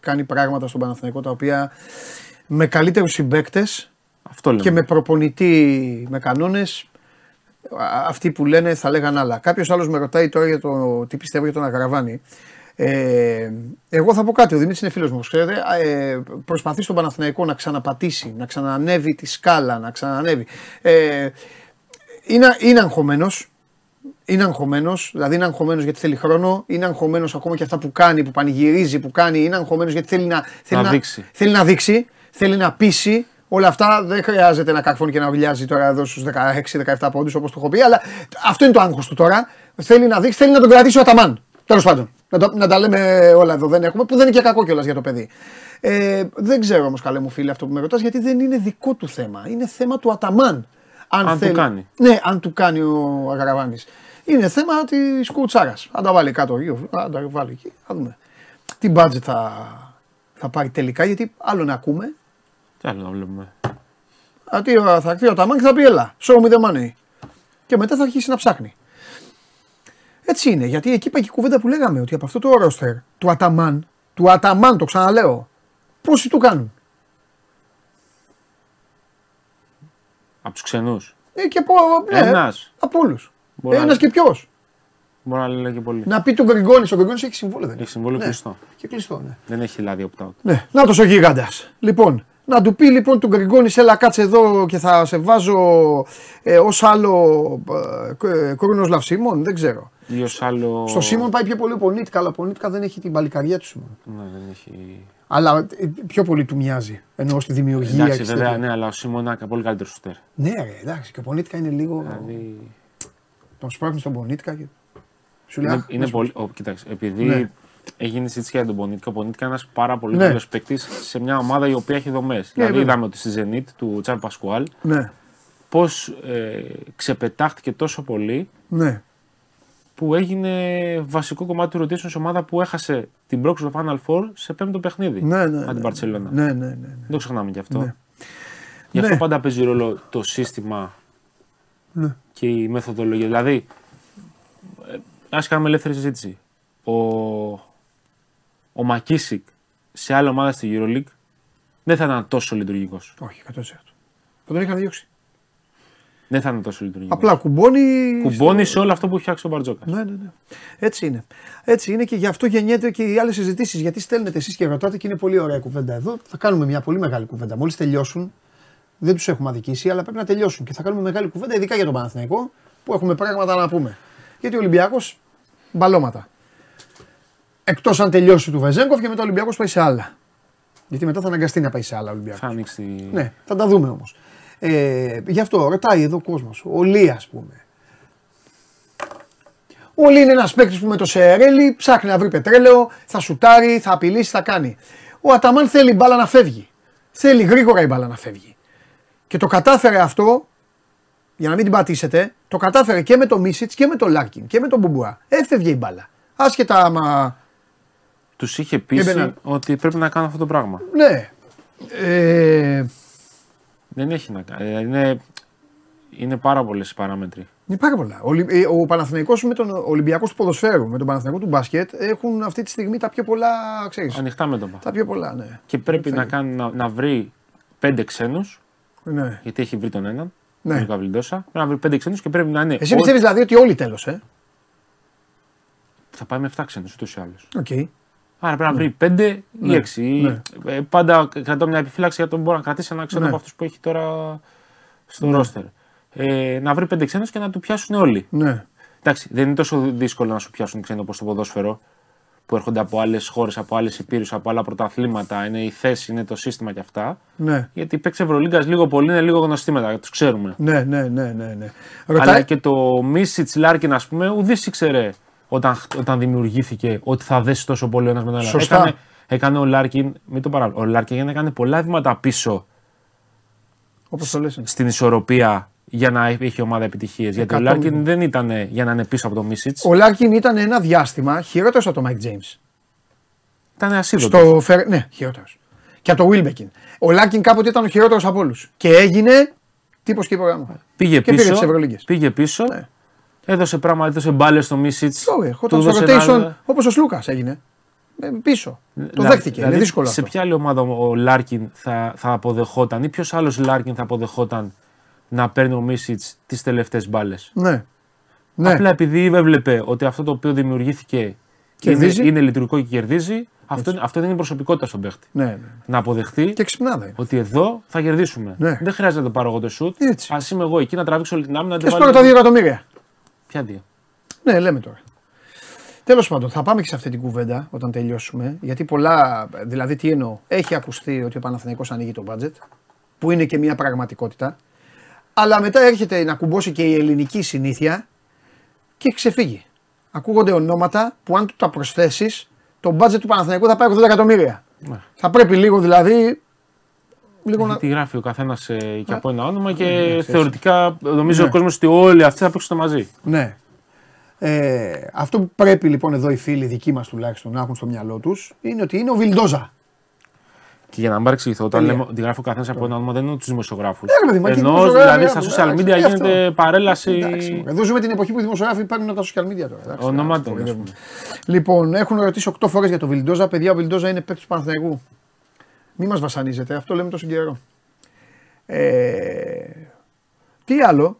κάνει πράγματα στον Παναθηναϊκό τα οποία με καλύτερους συμπαίκτες Αυτό λέμε. και με προπονητή με κανόνες. Αυτοί που λένε θα λέγαν άλλα. Κάποιος άλλος με ρωτάει τώρα για το τι πιστεύω για τον Αγραβάνη. Ε, εγώ θα πω κάτι. Ο Δημήτρης είναι φίλος μου, όπως ξέρετε. Ε, προσπαθεί στον Παναθηναϊκό να ξαναπατήσει, να ξανανεύει τη σκάλα, να ξανανεύει. Ε, είναι, είναι αγχωμένος. Είναι αγχωμένος, δηλαδή είναι αγχωμένος γιατί θέλει χρόνο, είναι αγχωμένος ακόμα και αυτά που κάνει, που πανηγυρίζει, που κάνει. Είναι αγχωμένος γιατί θέλει να, θέλει δείξει. Θέλει να δείξει, θέλει να πείσει. Όλα αυτά δεν χρειάζεται να καρφώνει και να ουρλιάζει τώρα εδώ στους 16-17 πόντους όπως το έχω πει, αλλά αυτό είναι το άγχος του τώρα. Θέλει να δείξει, θέλει να τον κρατήσει ο Αταμάν. Τέλος πάντων. Να, το- να τα λέμε όλα εδώ, δεν έχουμε, που δεν είναι και κακό κιόλας για το παιδί. Ε, δεν ξέρω όμως, καλέ μου φίλε, αυτό που με ρωτάς, γιατί δεν είναι δικό του θέμα. Είναι θέμα του Αταμάν. Αν του κάνει. Ναι, αν του κάνει ο Αγραβάνη. Είναι θέμα της κουτσάρας. Αν τα βάλει κάτω, γύρω, αν τα βάλει εκεί, θα δούμε. Τι budget θα, θα πάρει τελικά, γιατί άλλο να ακούμε. Τι άλλο να βλέπουμε. Α, τι, α, θα έρθει ο Αταμάν και θα πει έλα, show me the money. Και μετά θα αρχίσει να ψάχνει. Έτσι είναι, γιατί εκεί πάει και η κουβέντα που λέγαμε, ότι από αυτό το ρόστερ του Αταμάν, του Αταμάν το ξαναλέω, πόσοι του κάνουν. Από τους ξενούς. Ε, και από, ναι, Ένας. από όλους. Μπορεί να Ένας και ποιος. Μπορεί να λέει και πολύ. Να πει τον Γκριγκόνη, ο Γκριγκόνη έχει συμβόλαιο. Δεν Έχει συμβόλαιο Ναι. κλειστό. Και κλειστό, ναι. Δεν έχει δηλαδή opt-out. Ναι, να ο γίγαντας. Λοιπόν, να του πει λοιπόν του Γκριγκόνης, έλα κάτσε εδώ και θα σε βάζω ε, ως άλλο ε, Κούρνο Λαυσίμων, δεν ξέρω. Ή ως άλλο. Στο Σίμων πάει πιο πολύ ο Πονίτικα, αλλά ο Πονίτικα δεν έχει την παλικαριά του Σίμων. Ναι, δεν έχει. Αλλά ε, πιο πολύ του μοιάζει. Ενώ στη δημιουργία Εντάξει, και στη- βέβαια, ναι, αλλά ο Σίμων είναι πολύ καλύτερος σουτέρ. Ναι, ρε, εντάξει, και ο Πονίτικα είναι λίγο. Δηλαδή. Τον σπρώχνει στον Πονίτικα και. Σου λέει. Είναι, «Αχ, είναι να πολύ. Ο, κοιτάξτε, επειδή Ναι. Έγινε συζήτηση για τον Πονίτικα, ο Πονίτικα είναι ένας πάρα πολύ Ναι. καλός παίκτης σε μια ομάδα η οποία έχει δομές. δηλαδή, βέβαια. είδαμε ότι στη Zenit του Τσάβη Πασκουάλ σου- Ναι, πώς ε, ξεπετάχτηκε τόσο πολύ ναι. που έγινε βασικό κομμάτι του rotation σε ομάδα που έχασε την πρόκληση στο Final Four σε πέμπτο παιχνίδι Ναι, ναι. με την ναι. Παρσελόνα. Ναι, ναι, ναι. ναι. Δεν το ξεχνάμε γι' αυτό. Ναι. Γι' αυτό Ναι. πάντα παίζει ρόλο το σύστημα Ναι. και η μεθοδολογία. Δηλαδή, ε, ας κάνουμε ελεύθερη συζήτηση. Ο, ο Μακίσικ σε άλλη ομάδα στη EuroLeague δεν θα ήταν τόσο λειτουργικός. Όχι, 100%. Θα τον είχαν διώξει. Δεν θα ήταν τόσο λειτουργικός. Απλά κουμπώνει. Κουμπώνει σε όλο αυτό που έχει φτιάξει ο Μπαρτζόκας. Ναι, ναι, ναι. Έτσι είναι. Έτσι είναι και γι' αυτό γεννιέται και οι άλλες συζητήσεις. Γιατί στέλνετε εσείς και ρωτάτε και είναι πολύ ωραία κουβέντα εδώ. Θα κάνουμε μια πολύ μεγάλη κουβέντα. Μόλις τελειώσουν, δεν τους έχουμε αδικήσει, αλλά πρέπει να τελειώσουν και θα κάνουμε μεγάλη κουβέντα, ειδικά για τον Παναθηναϊκό, που έχουμε πράγματα να πούμε. Γιατί ο Ολυμπιακός μπαλώματα. Εκτός αν τελειώσει του Βεζέγκοφ και μετά ο Ολυμπιακός πάει σε άλλα. Γιατί μετά θα αναγκαστεί να πάει σε άλλα Ολυμπιακός. Θα ανοίξει. Ναι, θα τα δούμε όμως. Ε, γι' αυτό ρωτάει εδώ ο κόσμος. Ο Λί, ας πούμε. Ο Λί είναι ένας παίκτης που με το Σερέλι ψάχνει να βρει πετρέλαιο, θα σουτάρει, θα απειλήσει, θα κάνει. Ο Αταμάν θέλει η μπάλα να φεύγει. Θέλει γρήγορα η μπάλα να φεύγει. Και το κατάφερε αυτό, για να μην την πατήσετε, το κατάφερε και με το Μίσιτς και με το Λάρκιν και με τον Μπομπουά. Έφευγε η μπάλα. Άσχετα άμα. Τους είχε πείσει Έμπαιναν. ότι πρέπει να κάνουν αυτό το πράγμα. Ναι. Ε, Δεν έχει να κάνει. Ε, Είναι, είναι πάρα πολλές οι παράμετροι. είναι πάρα πολλά. Ο, Ολυ- ε, ο Παναθηναϊκός με τον Ολυμπιακός του ποδοσφαίρου, με τον Παναθηναϊκό του μπάσκετ έχουν αυτή τη στιγμή τα πιο πολλά, ξέρεις, Ανοιχτά μέτωπα. τα πιο πολλά, ναι. Και πρέπει να, κάνει, να, να βρει πέντε ξένους, ναι. γιατί έχει βρει τον έναν. Ναι. Τον Καβλιντόσα. Πρέπει να βρει πέντε ξένους και πρέπει να είναι. Εσύ ό- πιστεύεις δηλαδή ότι όλοι τέλος, ε; Θα πάει με 7 ξένους ούτως ή άλλως. Οκ. Άρα πρέπει να βρει πέντε ή Ναι, έξι. ναι. Ε, πάντα κρατώ μια επιφύλαξη για τον μπορεί να κρατήσει ένα ξένο Ναι. από αυτούς που έχει τώρα στο ρόστερ. Ε, να βρει πέντε ξένους και να του πιάσουν όλοι. Ναι. Εντάξει, δεν είναι τόσο δύσκολο να σου πιάσουν ξένο όπως το ποδόσφαιρο που έρχονται από άλλες χώρες, από άλλες ηπείρους, από άλλα πρωταθλήματα. Είναι η θέση, είναι το σύστημα και αυτά. Ναι. Γιατί οι παίκτες Ευρωλίγκας λίγο πολύ είναι λίγο γνωστοί μετά, τους ξέρουμε. Ναι, ναι, ναι, ναι, ναι. Αλλά Ρωτάει, και το Μίσιτς Λάρκιν, ας πούμε, ουδείς ήξερε όταν, όταν δημιουργήθηκε ότι θα δέσει τόσο πολύ ο ένας με τον άλλο. Σωστά. Έκανε, έκανε ο Λάρκιν, μην το παράλληλο. Ο Λάρκιν έκανε πολλά βήματα πίσω όπως το λες. είναι. στην ισορροπία για να έχει ομάδα επιτυχίες. Γιατί ο Εκατό- Λάρκιν δεν ήταν για να είναι πίσω από το Μίσιτς. Ο Λάρκιν ήταν ένα διάστημα χειρότερος από τον Mike James. Ήταν ασύδοτο. Στο Φερ... Ναι, χειρότερος. Και από το Wilbekin. Ο Λάρκιν κάποτε ήταν ο χειρότερος από όλους. Και έγινε τύπος και πρόγραμμα. Πήγε και πήρε πίσω. τις Ευρωλίγκες. πήγε πίσω. Ναι. Έδωσε πράγμα, έδωσε μπάλες στο Μίσιτς. Ωραία, ερχόταν στο rotation όπως ο Σλούκας έγινε. Ε, Πίσω. Το δέχτηκε. είναι δύσκολο δηλαδή, Σε αυτό. ποια άλλη ομάδα ο Λάρκιν θα, θα αποδεχόταν ή ποιος άλλος Λάρκιν θα αποδεχόταν να παίρνει ο Μίσιτς τις τελευταίες μπάλες; Ναι. Ναι. Απλά επειδή έβλεπε ότι αυτό το οποίο δημιουργήθηκε είναι, Κερδίζει. είναι λειτουργικό και κερδίζει, αυτό, αυτό δεν είναι προσωπικότητα στον παίχτη. ναι, ναι. Να αποδεχτεί Και ξυπνάδα είναι. ότι εδώ θα κερδίσουμε. Ναι. Δεν χρειάζεται να το πάρω εγώ το σουτ. Έτσι. Ας είμαι εγώ εκεί να τραβήξω όλη την άμυνα. να Και την σπρώω τα βάλω- 2 εκατομμύρια. Ποια δύο; Ναι, λέμε τώρα. Τέλος πάντων, θα πάμε και σε αυτή την κουβέντα όταν τελειώσουμε. Γιατί πολλά. Δηλαδή, τι εννοώ. Έχει ακουστεί ότι ο Παναθηναϊκός ανοίγει το budget, που είναι και μια πραγματικότητα. Αλλά μετά έρχεται να κουμπώσει και η ελληνική συνήθεια και έχει ξεφύγει. Ακούγονται ονόματα που αν του τα προσθέσεις, το budget του Παναθηναϊκού θα πάει 80 εκατομμύρια. Ναι. Θα πρέπει λίγο δηλαδή. Λίγο να. Γιατί γράφει ο καθένας και από ένα όνομα και ξέρεις. θεωρητικά νομίζω Ναι. ο κόσμος ότι όλοι αυτοί θα παίξουν μαζί. Ναι. Ε, αυτό που πρέπει λοιπόν εδώ οι φίλοι δικοί μας τουλάχιστον να έχουν στο μυαλό τους είναι ότι είναι ο Βιλντόζα. Και για να μην παρεξηγηθώ, όταν Τέλεια. λέμε ότι γράφει ο καθένας από ένα όνομα, δεν εννοώ τους δημοσιογράφους. Ναι, ρε παιδί, μα και οι Ενώ δημοσιογράφοι δηλαδή στα έχουν, social εντάξει, media γι' αυτό. γίνεται παρέλαση Εντάξει, μωρέ. εδώ ζούμε την εποχή που οι δημοσιογράφοι παίρνουν από τα social media τώρα. εντάξει, ονομάτων. εντάξει, ας πούμε. Λοιπόν, έχουν ρωτήσει 8 φορές για τον Βιλντόζα. Παιδιά, ο Βιλντόζα είναι παίκτης του Παναθηναϊκού. Μη μας βασανίζετε, αυτό λέμε τόσο καιρό. Ε, τι άλλο,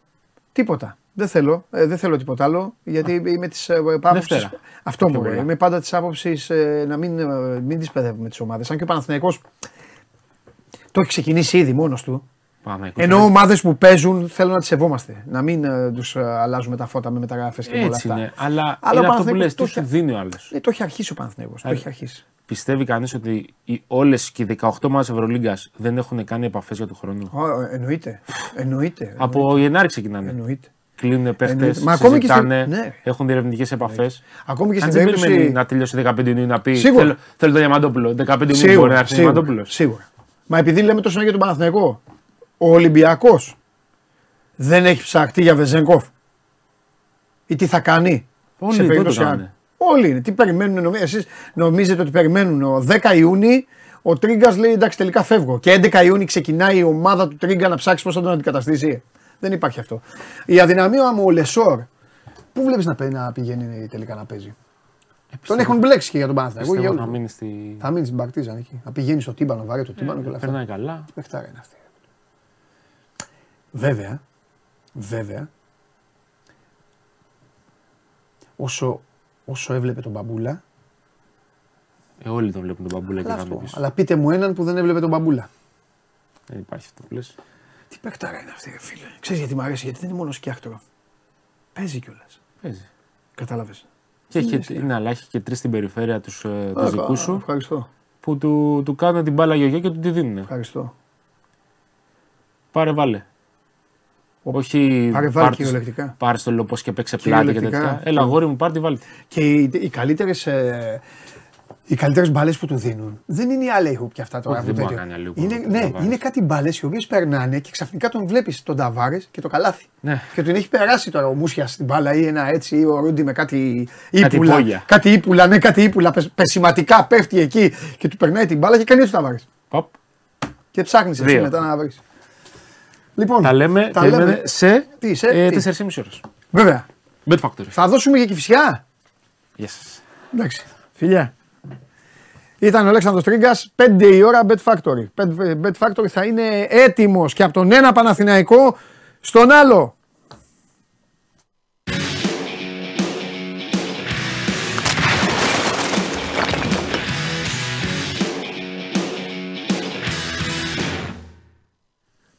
τίποτα. Δεν θέλω, ε, δεν θέλω τίποτα άλλο, γιατί είμαι της ε, άποψη. Δευτέρα. Αυτό Πιο μου πολλά. Είμαι πάντα της άποψης ε, να μην, ε, μην τι παιδεύουμε τις ομάδες. Αν και ο Παναθηναϊκός το έχει ξεκινήσει ήδη μόνος του. Παναθηναϊκός. Ενώ ομάδες που παίζουν θέλω να τις σεβόμαστε. Να μην ε, τους αλλάζουμε τα φώτα με μεταγραφές και όλα Έτσι αυτά. είναι. Αλλά, Αλλά ο είναι αυτό που Παναθηναϊκός λες, το τι σου έχει- δίνει ο άλλος. Ε, το έχει αρχίσει ο Παναθηναϊκός. Το Ε, έχει αρχίσει. Πιστεύει κανείς ότι όλες και οι 18 ομάδες Ευρωλίγκας δεν έχουν κάνει επαφές για τον χρόνο; Ω, ε, εννοείται. Εννοείται. Από Γενάρη ξεκινάνε. Εννοείται. Κλείνουν παίχτες, Εννοείται. Μα ακόμη και στην- συζητάνε, ναι. έχουν διερευνητικές επαφές. Ακόμη και Αν στην δεν περιμένει περίπτωση. να τελειώσει 15 Ιουνίου να πει Σίγουρα. θέλω, θέλω τον Διαμαντόπουλο. 15 Ιουνίου μπορεί να Σίγουρα, έρθει ο σίγουρα, Διαμαντόπουλος. σίγουρα. Μα επειδή λέμε τόσο για τον Παναθηναϊκό, ο Ολυμπιακός δεν έχει ψαχτεί για Βεζέγκοφ. Ή τι θα κάνει. Όλοι σε δεν το περίπτωση αν- κάνανε. Όλοι είναι. Τι περιμένουν, νομι- εσείς νομίζετε ότι περιμένουν. Ο 10 Ιούνιου ο Τρίγκας λέει εντάξει τελικά φεύγω. Και 11 Ιούνιου ξεκινάει η ομάδα του Τρίγκα να ψάξει πώς θα τον αντικαταστήσει. Δεν υπάρχει αυτό. Η αδυναμία μου ο Λεσόρ. Πού βλέπεις να, παί- να πηγαίνει τελικά να παίζει; Τον έχουν μπλέξει και για τον Παναθηναϊκό. για Πιστεύω όλους. να μείνει στη. Θα μείνει στην Παρτίζαν εκεί. Να πηγαίνει στο τύμπανο, βάρε το τύμπανο και όλα αυτά. Περνάει καλά. Παιχτάρα είναι αυτή. Βέβαια, βέβαια, όσο, όσο έβλεπε τον Μπαμπούλα, Ε, όλοι τον βλέπουν τον μπαμπούλα και αλλά, κάνουν αυτό, πίσω. αλλά πείτε μου έναν που δεν έβλεπε τον Μπαμπούλα. Δεν υπάρχει αυτό που λες. Τι παιχτάρα είναι αυτή, ρε φίλε. Ξέρεις γιατί μου αρέσει, γιατί δεν είναι μόνο σκιάχτρο. Παίζει κιόλας. Παίζει. Κατάλαβες. Και έχει, είναι, αλλά έχει και τρεις στην περιφέρεια τους ε, τους δικούς σου Ευχαριστώ. που του, του κάνουν την μπάλα γιογιά και του τη δίνουν. ευχαριστώ. Πάρε βάλε. Όχι Πάρε βάλε πάρ' το- κυριολεκτικά. Πάρε το λοπός και παίξε πλάτη και Κυριολεκτικά. τέτοια. Έλα, αγόρι μου, πάρ' τη βάλτε. Και οι, οι καλύτερες. Ε, οι καλύτερες μπάλες που του δίνουν δεν είναι οι άλλοι και αυτά τώρα. Όχι, δεν που μπορεί τέτοιο. να κάνει alley-hoop είναι, ο ναι, Ταβάρες. είναι κάτι μπάλες οι οποίες περνάνε και ξαφνικά τον βλέπεις τον Ταβάρες και το καλάθι. Ναι. Και τον έχει περάσει τώρα ο Μούσιας στην μπάλα ή ένα έτσι ή ο Ρούντι με κάτι Κάτι ύπουλα. υπόγεια. κάτι ύπουλα, ναι, κάτι ύπουλα. πε- Πεσηματικά πέφτει εκεί και του περνάει την μπάλα και κάνει έτσι ο Ταβάρες. Παπ. Και ψάχνεις εσύ Δύο. μετά να βρεις. Λοιπόν, Τα λέμε, τα περίμενε, λέμε. σε, Τι, σε, ε, τι; 4,5 ώρες. Βέβαια. Bet Factory. Θα δώσουμε για κυφσιά. Γεια σας. Εντάξει. Φιλιά. Ήταν ο Αλέξανδρος Τρίγκας, 5 η ώρα Bet Factory. Bet- Bet Factory θα είναι έτοιμος και από τον ένα Παναθηναϊκό στον άλλο.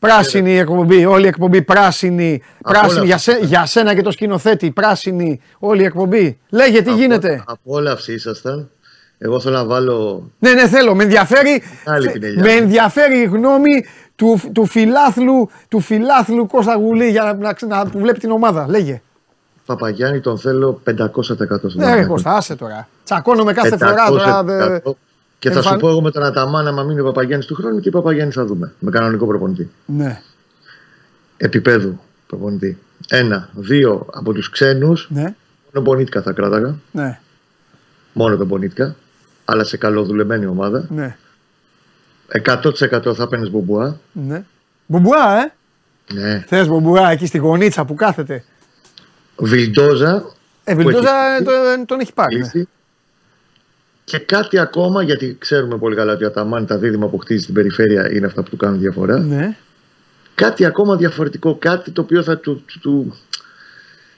Πράσινη η εκπομπή, όλη η εκπομπή πράσινη. Πράσινη για, σε- για σένα και το σκηνοθέτη, πράσινη όλη η εκπομπή. Λέγε τι γίνεται. Απόλαυση ήσασταν. Εγώ θέλω να βάλω. Ναι, ναι, θέλω. Με ενδιαφέρει, Άλλη θε- πινελιά. με ενδιαφέρει η γνώμη του, του φιλάθλου, του φιλάθλου Κώστα Γουλή για να, να, να- που βλέπει την ομάδα. Λέγε. Παπαγιάννη τον θέλω 500% στον Ναι, ρε Παναθηναϊκό. Κώστα, άσε τώρα. Τσακώνομαι κάθε φορά τώρα. Δε- 500%. Και θα εμφαν- σου πω εγώ με τον Αταμάν, άμα μείνει ο Παπαγιάννης του χρόνου, τι Παπαγιάννη θα δούμε. Με κανονικό προπονητή. Ναι, Επίπεδου προπονητή. Ένα. Δύο από τους ξένους. ναι, Μόνο Μπονίτκα θα κράταγα. ναι, Μόνο τον Μπονίτκα. Αλλά σε καλοδουλεμένη ομάδα. ναι, 100% θα παίρνεις Μπομπουά. ναι. Μπουμπουά, ε! Ναι. Θες μπουμπουά εκεί στη γωνίτσα που κάθεται; Βιλντόζα. Ε, που Βιλντόζα έχει- τον, τον έχει πάρει. Ναι. λύση. Και κάτι ακόμα, γιατί ξέρουμε πολύ καλά ότι ο Αταμάν τα δίδυμα που χτίζει στην περιφέρεια είναι αυτά που του κάνουν διαφορά. ναι. Κάτι ακόμα διαφορετικό, κάτι το οποίο θα του, του- του-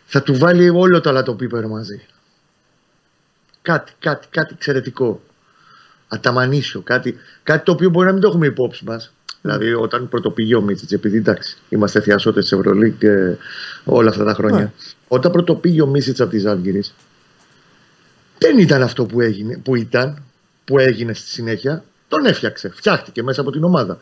θα του βάλει όλο το αλατοπίπερο μαζί. Κάτι, κάτι, κάτι εξαιρετικό. Αταμανίσιο, κάτι, κάτι το οποίο μπορεί να μην το έχουμε υπόψη μας. Δηλαδή, όταν πρωτοπηγεί ο Μίτσιτς, επειδή εντάξει, είμαστε θειασότες της Ευρωλίκ και όλα αυτά τα χρόνια. Ναι. Όταν πρωτοπήγε ο Μίτσιτς από τη Ζάλγκηρη, δεν ήταν αυτό που, έγινε, που ήταν, που έγινε στη συνέχεια. Τον έφτιαξε, φτιάχτηκε μέσα από την ομάδα.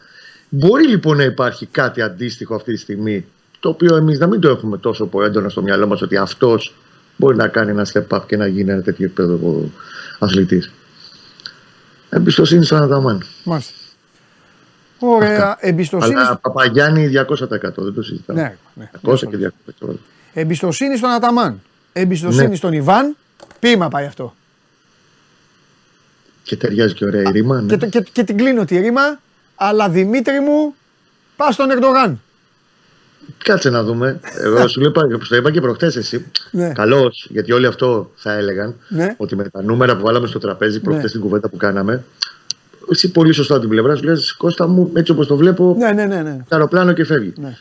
Μπορεί λοιπόν να υπάρχει κάτι αντίστοιχο αυτή τη στιγμή, το οποίο εμείς να μην το έχουμε τόσο πολύ έντονα στο μυαλό μας ότι αυτός μπορεί να κάνει ένα step up και να γίνει ένα τέτοιο επίπεδο αθλητής. Εμπιστοσύνη στον Αδαμάν. Μάλιστα. Ωραία. Εμπιστοσύνη. Αλλά Παπαγιάννη 200%. Δεν το συζητάμε. Ναι, ναι. 200 και 200%. Εμπιστοσύνη στον Αταμάν. Εμπιστοσύνη Ναι. στον Ιβάν. Ποίημα πάει αυτό. Και ταιριάζει και ωραία η ρήμα. Ναι. Και, το- και, και την κλείνω τη ρήμα. Αλλά Δημήτρη μου, πας στον Ερντογάν. Κάτσε να δούμε. Εγώ σου είπα, όπως το είπα και προχτέ εσύ. Ναι. Καλώ, γιατί όλοι αυτό θα έλεγαν. Ναι. Ότι με τα νούμερα που βάλαμε στο τραπέζι προχτέ Ναι. στην κουβέντα που κάναμε. Εσύ πολύ σωστά από την πλευρά σου λες: Κώστα μου, έτσι όπως το βλέπω, Ναι, ναι, ναι. ναι. το αεροπλάνο και φεύγει. ναι.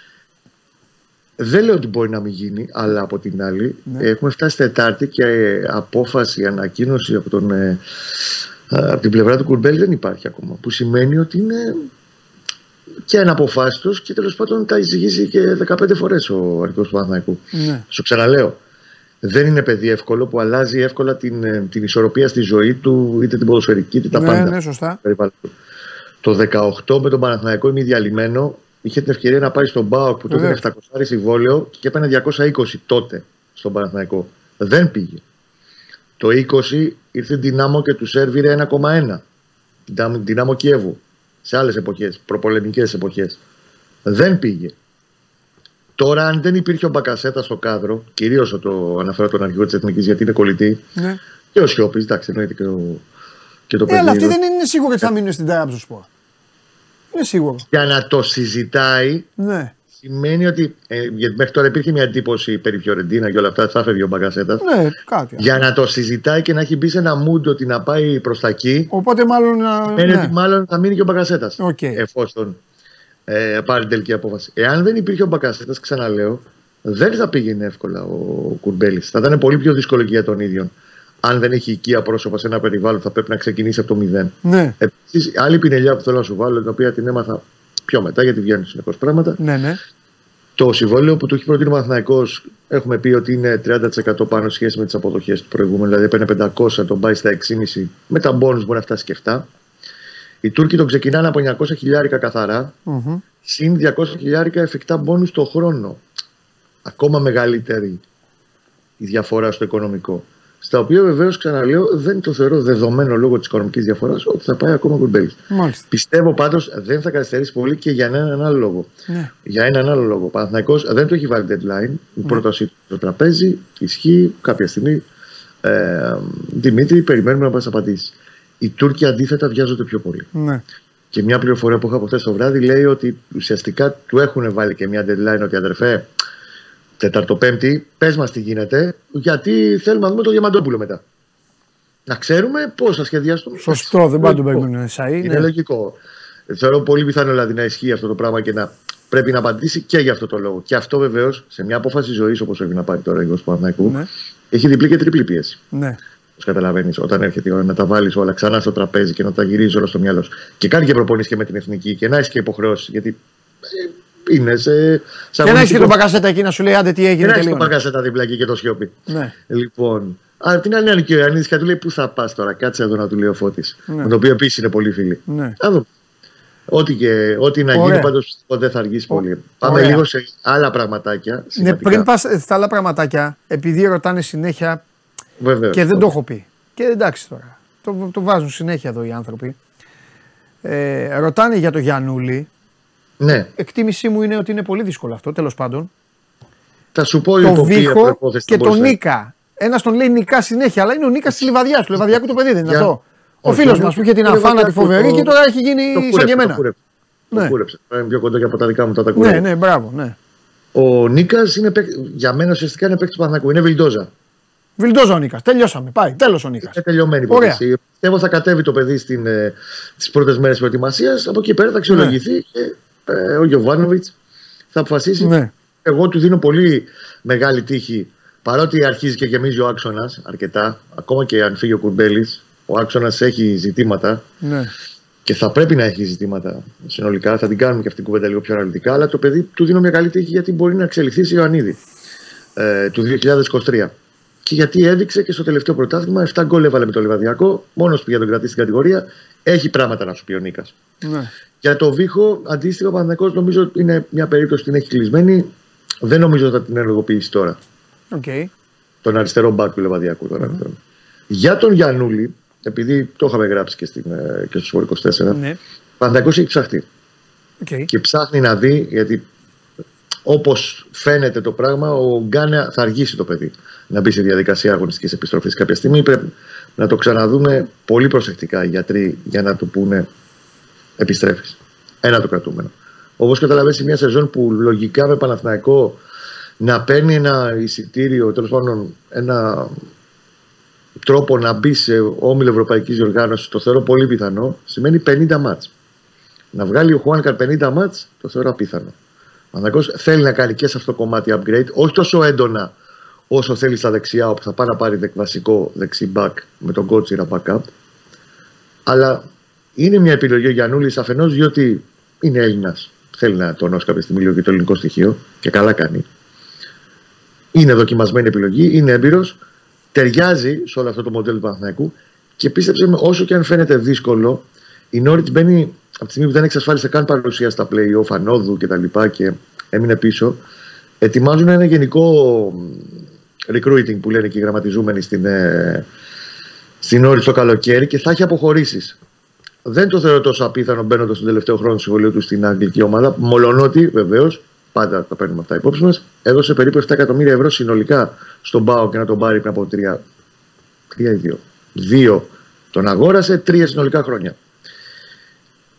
Δεν λέω ότι μπορεί να μην γίνει, αλλά από την άλλη Ναι. έχουμε φτάσει Τετάρτη και ε, απόφαση, ανακοίνωση από, τον, ε, ε, από την πλευρά του Κουρμπέλ δεν υπάρχει ακόμα. Που σημαίνει ότι είναι και αναποφάσιστος και τέλος πάντων τα έχει ζυγίσει και 15 φορές ο αρχικό του Παναθηναϊκού. ναι. Σου ξαναλέω, δεν είναι παιδί εύκολο που αλλάζει εύκολα την, ε, την ισορροπία στη ζωή του, είτε την ποδοσφαιρική είτε τα ναι, πάντα. ναι, σωστά. περιβάλλον του. Το 18 με τον Παναθηναϊκό είμαι διαλυμένο. Είχε την ευκαιρία να πάει στον Μπάουκ που τότε Βεβαίως. είναι 700 συμβόλαιο και έπαιρνε 220 τότε στον Παναθηναϊκό. Δεν πήγε. Το 20 ήρθε Δυνάμο και του σέρβιρε 1,1. Δυνάμο- Δυνάμο Κιέβου. Σε άλλες εποχές, προπολεμικές εποχές. Δεν πήγε. Τώρα, αν δεν υπήρχε ο Μπακασέτα στο κάδρο, κυρίως το αναφέρω τον αρχηγό της Εθνικής γιατί είναι κολλητή, Ναι. και ο Σιώπης, εντάξει, εννοείται και, ο, και το Ε, αλλά παιδί. αυτοί δεν είναι σίγουροι ότι θα μείνουν στην Τραμπζονσπόρ. Είναι σίγουρο. για να το συζητάει Ναι. Σημαίνει ότι. Ε, γιατί μέχρι τώρα υπήρχε μια εντύπωση περί Φιωρεντίνα και όλα αυτά. Θα έφευγε ο Μπακασέτας. Ναι, κάτι. Για να το συζητάει και να έχει μπει σε ένα mood ότι να πάει προς τα εκεί. Οπότε μάλλον. να- Σημαίνει ναι. ότι μάλλον θα μείνει και ο Μπακασέτας. Οκ. Εφόσον ε, πάρει την τελική απόφαση. Εάν δεν υπήρχε ο Μπακασέτας, ξαναλέω, δεν θα πήγαινε εύκολα ο Κουρμπέλης. Θα ήταν πολύ πιο δύσκολο και για τον ίδιο. Αν δεν έχει οικία πρόσωπα σε ένα περιβάλλον, θα πρέπει να ξεκινήσει από το μηδέν. Ναι, Επίσης, άλλη πινελιά που θέλω να σου βάλω, την οποία την έμαθα πιο μετά, γιατί βγαίνουν συνεχώς πράγματα. ναι, ναι. Το συμβόλαιο που του έχει προτείνει ο Παναθηναϊκός έχουμε πει ότι είναι 30% πάνω σε σχέση με τις αποδοχές του προηγούμενου. Δηλαδή έπαιρνε 500, τον πάει στα 6,5. Με τα μπόνου μπορεί να φτάσει και 7. Οι Τούρκοι τον ξεκινάνε από 900 χιλιάρικα καθαρά, Μμμ. συν 200 χιλιάρικα εφικτά μπόνου το χρόνο. Ακόμα μεγαλύτερη η διαφορά στο οικονομικό. Στα οποία βεβαίως ξαναλέω δεν το θεωρώ δεδομένο λόγω της οικονομικής διαφοράς ότι θα πάει ακόμα κουρμπέλη. Μάλιστα. Πιστεύω πάντως δεν θα καθυστερήσει πολύ και για έναν άλλο λόγο. Ναι. Για έναν άλλο λόγο. Ο Παναθηναϊκός δεν το έχει βάλει deadline. Η πρότασή του στο τραπέζι ισχύει κάποια στιγμή. Ε, Δημήτρη, περιμένουμε να μας απαντήσεις. Οι Τούρκοι αντίθετα βιάζονται πιο πολύ. ναι. Και μια πληροφορία που είχα από χθες το βράδυ λέει ότι ουσιαστικά του έχουν βάλει και μια deadline ότι αδερφέ, Τεταρτοπέμπτη, πες μας τι γίνεται, γιατί θέλουμε να δούμε το Διαμαντόπουλο μετά. Να ξέρουμε πώς θα σχεδιάσουμε. Σωστό, δεν πάει να τον Λογικό. παίρνουν Σαΐ. Είναι Ναι. λογικό. Θεωρώ πολύ πιθανό δηλαδή να ισχύει αυτό το πράγμα και να πρέπει να απαντήσει και για αυτό το λόγο. Και αυτό βεβαίως σε μια απόφαση ζωής όπως έχει να πάρει τώρα η Γιώργος Παναθηναϊκού Ναι. έχει διπλή και τριπλή πίεση. ναι. Όπως καταλαβαίνεις, όταν έρχεται η ώρα να τα βάλεις όλα ξανά στο τραπέζι και να τα γυρίζεις όλα στο μυαλό σου. Και κάνει και προπονήσει και με την εθνική και να έχει και υποχρεώσεις. Γιατί ε, είναι σε. σε Και να έχει και αγωνιστικό- τον Μπακασέτα εκεί να σου λέει άντε τι Και έγινε. να έχει τον τελείωνε. Παγκασέτα δίπλα εκεί και το σιωπή. Ναι. Λοιπόν, αλλά την άλλη είναι και ο Ιωαννίδης και του λέει: Πού θα πας τώρα, κάτσε εδώ να του λέει ο Φώτης. Ναι. Με το οποίο επίσης είναι πολύ φίλοι. Ναι. Θα δούμε. Ό,τι, και, ό,τι να Ωραία. γίνει πάντω δεν θα αργήσει πολύ. Πάμε Ωραία. λίγο σε άλλα πραγματάκια. Ναι, σημαντικά. πριν πας στα άλλα πραγματάκια, επειδή ρωτάνε συνέχεια Βεβαίως. και δεν το έχω πει. Και εντάξει τώρα. Το, το βάζουν συνέχεια εδώ οι άνθρωποι. Ε, ρωτάνε για το Γιαννούλη. Ναι, Εκτίμησή μου είναι ότι είναι πολύ δύσκολο αυτό, τέλος πάντων. θα σου πω Το υπό ποια Βίχο προϋπόθεση και θα τον μπορούσε. Νίκα. Ένας τον λέει Νικά συνέχεια, αλλά είναι ο Νίκας της Λιβαδιάς, του Λιβαδιακού το παιδί, δεν είναι Για- αυτό; Ο Όχι, φίλος όχι, μας που είχε την το αφάνα τη Λιβαδιακού, φοβερή το- και τώρα έχει γίνει Το σαν κούρεψε, και το εμένα. κούρεψε. Ναι. Το κούρεψε. Είναι πιο κοντά και από τα δικά μου τα τα Ναι, κούρεψε. ναι, μπράβο, ναι. Ο Νίκας για μένα ουσιαστικά είναι παίκτης του Παναθηναϊκού. Είναι βιλντόζα. Βιλντόζα ο Νίκας. Τελειώσαμε. Πάει. Τέλος ο Νίκας. Είναι τελειωμένη η Ωραία. υπόθεση. Πιστεύω θα κατέβει το παιδί στι ε, τις πρώτες μέρες προετοιμασίας. Από εκεί πέρα θα αξιολογηθεί και ε, ο Γιωβάνοβιτς θα αποφασίσει. Ναι. Εγώ του δίνω πολύ μεγάλη τύχη. Παρότι αρχίζει και γεμίζει ο άξονας αρκετά, ακόμα και αν φύγει ο Κουρμπέλης, ο άξονας έχει ζητήματα ναι. και θα πρέπει να έχει ζητήματα συνολικά. Θα την κάνουμε και αυτή την κουβέντα λίγο πιο αναλυτικά. Αλλά το παιδί του δίνω μια καλή τύχη γιατί μπορεί να εξελιχθεί σε Ιωαννίδη ε, του 2023. Και γιατί έδειξε και στο τελευταίο πρωτάθλημα 7 γκολ έβαλε με το Λιβαδιακό. Μόνος που για τον κρατήσει στην κατηγορία έχει πράγματα να σου πει ο Νίκας. Ναι. Για το Βίχο, αντίστοιχα, ο Παναθηναϊκός νομίζω ότι είναι μια περίπτωση που την έχει κλεισμένη. Δεν νομίζω ότι θα την ενεργοποιήσει τώρα. Οκ. Τον αριστερό μπακ του Λεβαδιακού. Τον αριστερό. Για τον Γιαννούλη, επειδή το είχαμε γράψει και, στην, ε, και στο Σπορ 24, Ναι. ο Παναθηναϊκός έχει ψαχτεί. Οκ. Και ψάχνει να δει, γιατί όπως φαίνεται το πράγμα, ο Γκάνα θα αργήσει το παιδί να μπει σε διαδικασία αγωνιστικής επιστροφής κάποια στιγμή. Πρέπει να το ξαναδούμε πολύ προσεκτικά οι γιατροί για να του πούνε επιστρέφεις. Ένα το κρατούμενο. Όπως καταλαβαίνεις, σε μια σεζόν που λογικά με Παναθηναϊκό να παίρνει ένα εισιτήριο, τέλος πάντων ένα τρόπο να μπει σε όμιλο Ευρωπαϊκής Διοργάνωσης, το θεωρώ πολύ πιθανό, σημαίνει 50 μάτς. Να βγάλει ο Χουάνκαρ 50 μάτς, το θεωρώ απίθανο. Ο Παναθηναϊκός θέλει να κάνει και σε αυτό το κομμάτι upgrade, όχι τόσο έντονα όσο θέλει στα δεξιά, όπου θα πάει να πάρει δεκ- βασικό δεξί back με τον Κότσιρα backup. Αλλά είναι μια επιλογή ο Γιαννούλη αφενός διότι είναι Έλληνας. Θέλει να τονώσει κάποια στιγμή λίγο και το ελληνικό στοιχείο και καλά κάνει. Είναι δοκιμασμένη επιλογή, είναι έμπειρος, ταιριάζει σε όλο αυτό το μοντέλο του Παναθηναϊκού και πίστεψε με, όσο και αν φαίνεται δύσκολο, η Νόριτ μπαίνει από τη στιγμή που δεν εξασφάλισε καν παρουσία στα play-off ανόδου και τα λοιπά και έμεινε πίσω. Ετοιμάζουν ένα γενικό recruiting που λένε και οι γραμματιζούμενοι στην, ε, στην Νόριτ το καλοκαίρι και θα έχει αποχωρήσεις. Δεν το θεωρώ τόσο απίθανο μπαίνοντας τον τελευταίο χρόνο του συμβολίου του στην αγγλική ομάδα. Μολονότι βεβαίως, πάντα τα παίρνουμε αυτά υπόψη μας, έδωσε περίπου 7 εκατομμύρια ευρώ συνολικά στον Πάο και να τον πάρει πριν από τρία, τρία ή δύο. Δύο τον αγόρασε, τρία συνολικά χρόνια.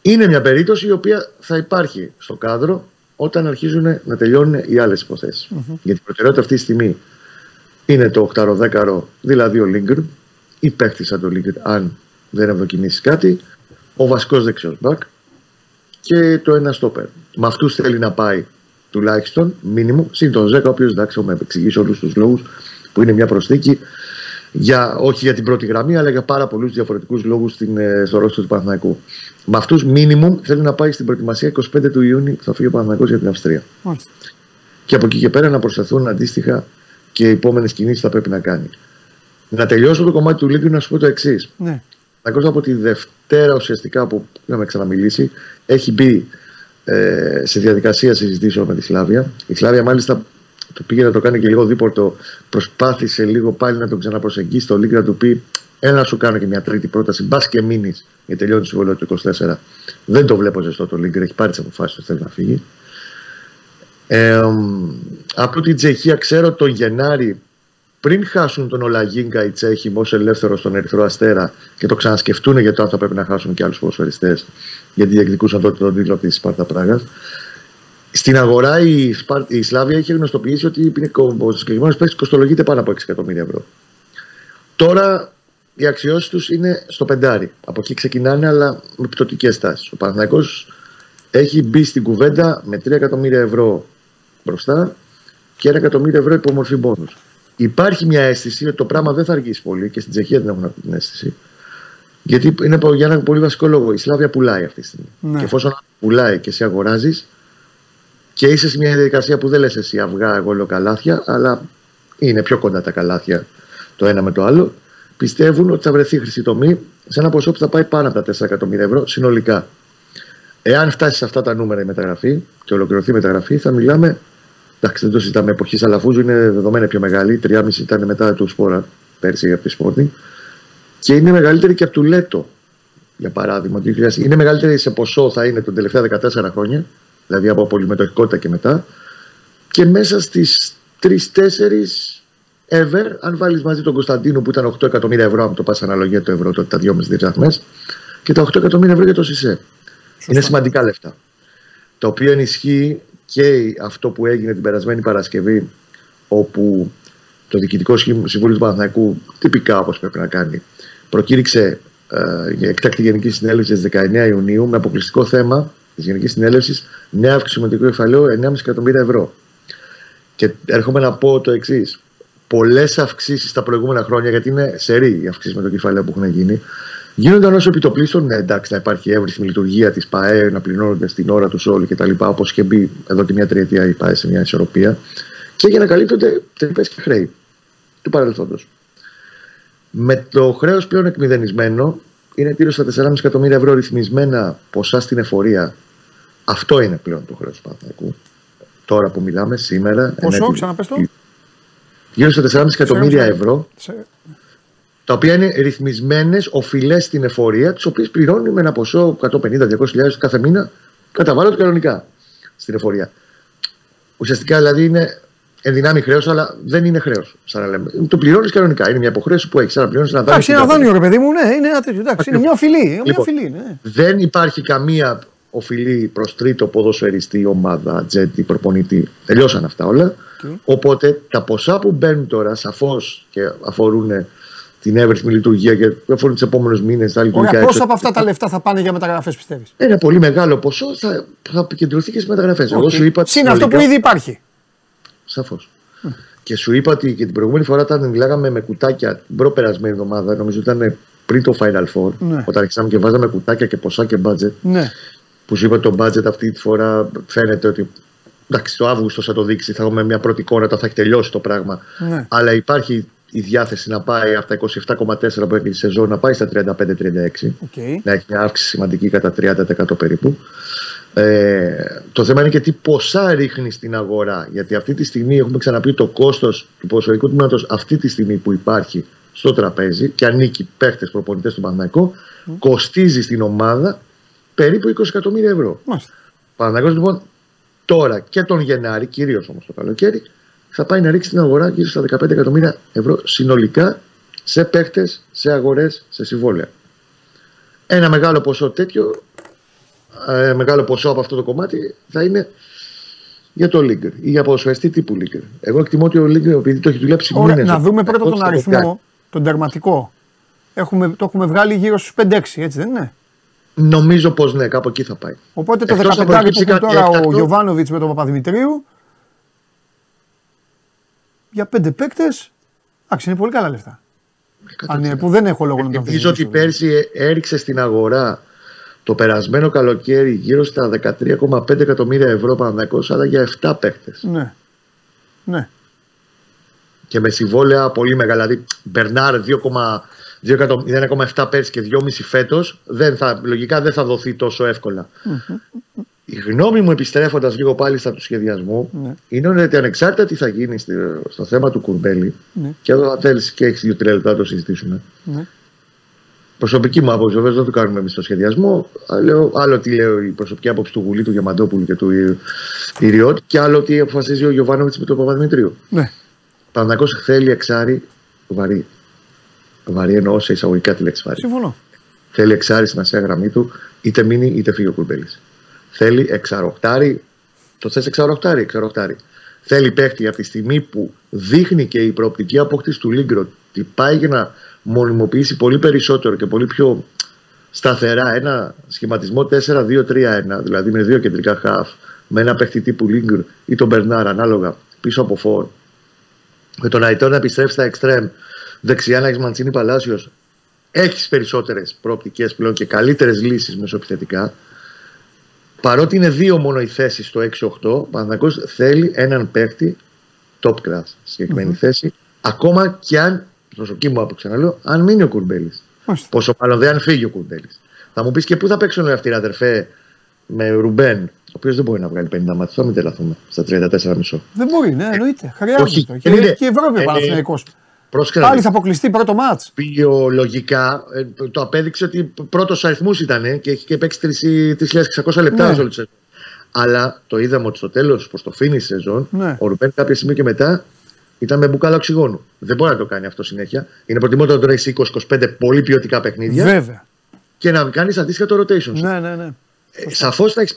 Είναι μια περίπτωση η οποία θα υπάρχει στο κάδρο όταν αρχίζουν να τελειώνουν οι άλλες Γιατί η προτεραιότητα αυτή τη στιγμή είναι το 8-10, δηλαδή ο Λίγκρ, ή παίχτη σαν το Λίγκρ, αν δεν ευδοκιμήσεις κάτι, ο βασικός δεξιός μπακ και το ένα στόπερ. Με αυτούς θέλει να πάει τουλάχιστον μήνυμο, συν τον Ζέκα, ο οποίος εντάξει, θα με εξηγήσει όλους τους λόγους που είναι μια προσθήκη για, όχι για την πρώτη γραμμή, αλλά για πάρα πολλούς διαφορετικούς λόγους ε, στο ρόστο του Παναθηναϊκού. Με αυτούς, μήνυμου θέλει να πάει στην προετοιμασία 25 του Ιούνιου που θα φύγει ο Παναθηναϊκός για την Αυστρία. Και από εκεί και πέρα να προσταθούν αντίστοιχα και οι επόμενες κινήσεις θα πρέπει να κάνει. Να τελειώσω το κομμάτι του Λίγκου να σου πω το εξής. Ναι. Από τη Δευτέρα ουσιαστικά που είχαμε ξαναμιλήσει, έχει μπει ε, σε διαδικασία συζητήσεων με τη Σλάβια. Η Σλάβια μάλιστα το πήγε να το κάνει και λίγο δίπορτο. Προσπάθησε λίγο πάλι να τον ξαναπροσεγγίσει το Λίγκ να του πει: Ένα σου κάνω και μια τρίτη πρόταση. Μπας και μείνεις για τελειώνει το συμβόλαιο του 24. Δεν το βλέπω ζεστό το Λίγκ. Έχει πάρει τις αποφάσεις του. Θέλει να φύγει. Ε, από την Τσεχία ξέρω τον Γενάρη πριν χάσουν τον Ολαγίνκα οι Τσέχοι ω ελεύθερο στον Ερυθρό Αστέρα και το ξανασκεφτούν για το αν θα πρέπει να χάσουν και άλλους ποδοσφαιριστές, γιατί διεκδικούσαν τότε τον τίτλο της Σπάρτα Πράγας. Στην αγορά η, Σπάρ... η Σλάβια είχε γνωστοποιήσει ότι ο συγκεκριμένος παίκτης κοστολογείται πάνω από 6 εκατομμύρια ευρώ. Τώρα οι αξιώσεις τους είναι στο πεντάρι. Από εκεί ξεκινάνε, αλλά με πτωτικές τάσεις. Ο Παναθυναϊκό έχει μπει στην κουβέντα με 3 εκατομμύρια ευρώ μπροστά και 1 εκατομμύριο ευρώ υπομορφή μπόνους. Υπάρχει μια αίσθηση ότι το πράγμα δεν θα αργήσει πολύ και στην Τσεχία δεν έχουν αυτή την αίσθηση. Γιατί είναι για ένα πολύ βασικό λόγο. Η Σλάβια πουλάει αυτή τη στιγμή. Ναι. Και εφόσον πουλάει και σε αγοράζεις, και είσαι σε μια διαδικασία που δεν λες εσύ αυγά, εγώ λέω καλάθια, αλλά είναι πιο κοντά τα καλάθια το ένα με το άλλο. Πιστεύουν ότι θα βρεθεί χρυσή τομή σε ένα ποσό που θα πάει πάνω από τα 4 εκατομμύρια ευρώ συνολικά. Εάν φτάσει σε αυτά τα νούμερα η μεταγραφή και ολοκληρωθεί η μεταγραφή, θα μιλάμε. Εντάξει, δεν το συζητάμε. Εποχής Σαλαφούζου είναι δεδομένα πιο μεγάλη. 3,5 ήταν μετά του Σπόρα πέρσι από τη Σπόρτη. Και είναι μεγαλύτερη και από του Λέτο, για παράδειγμα. Είναι μεγαλύτερη σε ποσό, θα είναι τον τελευταία 14 χρόνια δηλαδή από πολυμετοχικότητα και μετά. Και μέσα στις 3-4 ever, αν βάλεις μαζί τον Κωνσταντίνο που ήταν 8 εκατομμύρια ευρώ, αν το πας αναλογία το ευρώ, τότε τα 2,5 δραχμέ, και τα 8 εκατομμύρια ευρώ για το ΣΥΣΕ. Είναι σημαντικά λεφτά. Το οποίο ενισχύει και αυτό που έγινε την περασμένη Παρασκευή, όπου το Διοικητικό Συμβούλιο του Παναθηναϊκού, τυπικά όπως πρέπει να κάνει, προκήρυξε ε, για εκτάκτη Γενική Συνέλευση στις 19 Ιουνίου με αποκλειστικό θέμα της Γενικής Συνέλευσης νέα αύξηση συμμετικού κεφαλαίου 9,5 εκατομμύρια ευρώ. Και έρχομαι να πω το εξής. Πολλές αυξήσεις τα προηγούμενα χρόνια, γιατί είναι σερή οι αυξήσει με το κεφάλαιο που έχουν γίνει, γίνονταν όσο επιτοπλίστων. Ναι, εντάξει, να υπάρχει εύρυθμη λειτουργία της ΠαΕ, να πληρώνονται στην ώρα τους όλοι κτλ. Όπως είχε μπει εδώ και μια τριετία η ΠαΕ σε μια ισορροπία. Και για να καλύπτονται τρυπές και χρέη του παρελθόντος. Με το χρέος πλέον εκμηδενισμένο, είναι γύρω στα 4,5 εκατομμύρια ευρώ ρυθμισμένα ποσά στην εφορία. Αυτό είναι πλέον το χρέος του Παναθηναϊκού. Τώρα που μιλάμε, σήμερα. Πόσο, ξαναπες το. Γύρω στα 4,5 εκατομμύρια ευρώ. Τα οποία είναι ρυθμισμένες οφειλές στην εφορία, τις οποίες πληρώνει με ένα ποσό 150-200 κάθε μήνα, καταβάλλονται κανονικά στην εφορία. Ουσιαστικά δηλαδή είναι ενδυνάμει χρέος, αλλά δεν είναι χρέος. Το πληρώνεις κανονικά. Είναι μια υποχρέωση που έχεις. να πληρώνεις ένα δάνειο. Εντάξει, ένα δάνειο, ρε παιδί μου, ναι, είναι ένα τέτοιο. Εντάξει, είναι μια οφειλή. Μια λοιπόν, οφειλή ναι. Δεν υπάρχει καμία οφειλή προς τρίτο ποδοσφαιριστή, ομάδα, τζέτη, προπονητή. Τελειώσαν αυτά όλα. Okay. Οπότε τα ποσά που μπαίνουν τώρα σαφώς και αφορούν την εύρυθμη λειτουργία και αφορούν τους επόμενους μήνες. Πόσα από αυτά τα λεφτά θα πάνε για μεταγραφές, πιστεύεις; Ένα πολύ μεγάλο ποσό θα, θα επικεντρωθεί και στις μεταγραφές. Okay. Εγώ σου είπα. Συν αυτό που ήδη υπάρχει. Σαφώς. Και σου είπα ότι και την προηγούμενη φορά όταν μιλάγαμε με κουτάκια την προπερασμένη εβδομάδα, νομίζω ότι ήταν πριν το Final Four, ναι. όταν αρχίσαμε και βάζαμε κουτάκια και ποσά και budget. Ναι. Που σου είπα το budget αυτή τη φορά φαίνεται ότι εντάξει, το Αύγουστο θα το δείξει, θα έχουμε μια πρώτη εικόνα, θα έχει τελειώσει το πράγμα. Ναι. Αλλά υπάρχει η διάθεση να πάει από τα 27,4 που έχει η σεζόν να πάει στα 35-36. Okay. Να έχει μια αύξηση σημαντική κατά 30% περίπου. Ε, το θέμα είναι και τι ποσά ρίχνει στην αγορά. Γιατί αυτή τη στιγμή έχουμε ξαναπεί το κόστος του ποσοϊκού τμήματος αυτή τη στιγμή που υπάρχει στο τραπέζι και ανήκει παίχτες προπονητές του Παναγικό, mm. κοστίζει στην ομάδα περίπου 20 εκατομμύρια ευρώ. Παναγικό λοιπόν τώρα και τον Γενάρη, κυρίως όμως το καλοκαίρι, θα πάει να ρίξει την αγορά γύρω στα 15 εκατομμύρια ευρώ συνολικά σε παίχτες, σε αγορές, σε συμβόλαια. Ένα μεγάλο ποσό τέτοιο ε, μεγάλο ποσό από αυτό το κομμάτι θα είναι για το Λίγκερ ή για ποδοσφαιριστή τύπου Λίγκερ. Εγώ εκτιμώ ότι ο Λίγκερ, επειδή το έχει δουλέψει Ωραία, μήνες, να δούμε πρώτα εγώ τον στο αριθμό, τον τερματικό. Έχουμε, το έχουμε βγάλει γύρω στους 5-6, έτσι δεν είναι; Νομίζω πως ναι, κάπου εκεί θα πάει. Οπότε το 15 Εκτός αν που προκύψει έχουν κάτι τώρα ο έκτακτο. Γιωβάνοβιτς με τον Παπαδημητρίου. Για πέντε παίκτες. Εντάξει, είναι πολύ καλά λεφτά. Αν, είναι, που δεν έχω λόγο να το Νομίζω ότι πέρσι έριξε στην αγορά το περασμένο καλοκαίρι γύρω στα 13,5 εκατομμύρια ευρώ Παναθηναϊκός, αλλά για 7 παίχτες. Ναι. Ναι. Και με συμβόλαια πολύ μεγάλα. Δηλαδή, Μπερνάρ 2,7 πέρσι και 2,5 φέτος, λογικά δεν θα δοθεί τόσο εύκολα. Η γνώμη μου, επιστρέφοντας λίγο πάλι στα του σχεδιασμού, Ναι. είναι ότι ανεξάρτητα τι θα γίνει στη- στο θέμα του Κουρμπέλη, Ναι. και εδώ θα θέλεις και έχεις δύο-τρία λεπτά να το συζητήσουμε. Ναι. Προσωπική μου άποψη, βέβαια δεν το κάνουμε εμείς στο σχεδιασμό. Άλλο, άλλο τι λέει η προσωπική άποψη του Γουλή, του Διαμαντόπουλου και του Ι- Ιριώτη, και άλλο τι αποφασίζει ο Γιωβάνοβιτς με τον Παπαδημητρίου. ναι. Παναγό θέλει εξάρι βαρύ. Βαρύ εννοώ σε εισαγωγικά τη λέξη βαρύ. Συμφωνώ. Θέλει εξάρι στην ασία γραμμή του, είτε μείνει είτε φύγει ο Κουρμπέλης. Θέλει εξαροχτάρι, το θες εξαροχτάρι, εξαροχτάρι. Θέλει παίχτη από τη στιγμή που δείχνει και η προοπτική απόκτηση του Λίγκρο ότι πάει για να μονιμοποιήσει πολύ περισσότερο και πολύ πιο σταθερά ένα σχηματισμό 4-2-3-1, δηλαδή με δύο κεντρικά χαφ, με ένα παίχτη τύπου Λίγκρ ή τον Μπερνάρ ανάλογα πίσω από φόρ, με τον Αϊτό να επιστρέψει στα εξτρέμ, δεξιά να έχεις Μαντσίνη Παλάσιος, έχεις περισσότερες προοπτικές πλέον και καλύτερες λύσεις μεσοεπιθετικά. Παρότι είναι δύο μόνο οι θέσεις στο 6-8, ο Παναθηναϊκός θέλει έναν παίκτη top class στη συγκεκριμενη θέση. Ακόμα και αν, προσωπική μου άποψη ξαναλέω, αν μείνει ο Κουρμπέλης. Μάλιστα. Πόσο μάλλον δεν αν φύγει ο Κουρμπέλης. Θα μου πεις και πού θα παίξουν αυτοί οι αδερφέ με Ρουμπέν, ο οποίος δεν μπορεί να βγάλει 50 μάτια, θα μην τρελαθούμε στα 34,5. Δεν μπορεί, ναι, εννοείται. Χρειάζεται. όχι, το. Και, είναι- και η Ευρώπη ο είναι- Παναθηναϊκός. Πρόσεχε να Πάλι δεις. θα αποκλειστεί πρώτο μάτς. οποίο λογικά ε, το απέδειξε ότι πρώτος αριθμούς ήταν και έχει και παίξει 3.600 λεπτά Ναι. σε όλη τη σεζόν. Αλλά το είδαμε ότι στο τέλος, προ το φίνι τη σεζόν, Ναι. ο Ρουμπέν κάποια στιγμή και μετά ήταν με μπουκάλα οξυγόνου. Δεν μπορεί να το κάνει αυτό συνέχεια. Είναι προτιμότερο να τον έχει 20-25 πολύ ποιοτικά παιχνίδια Βέβαια. και να κάνεις αντίστοιχα το rotation. σου. Ναι, ναι, ναι. Ε, Σαφώς θα έχεις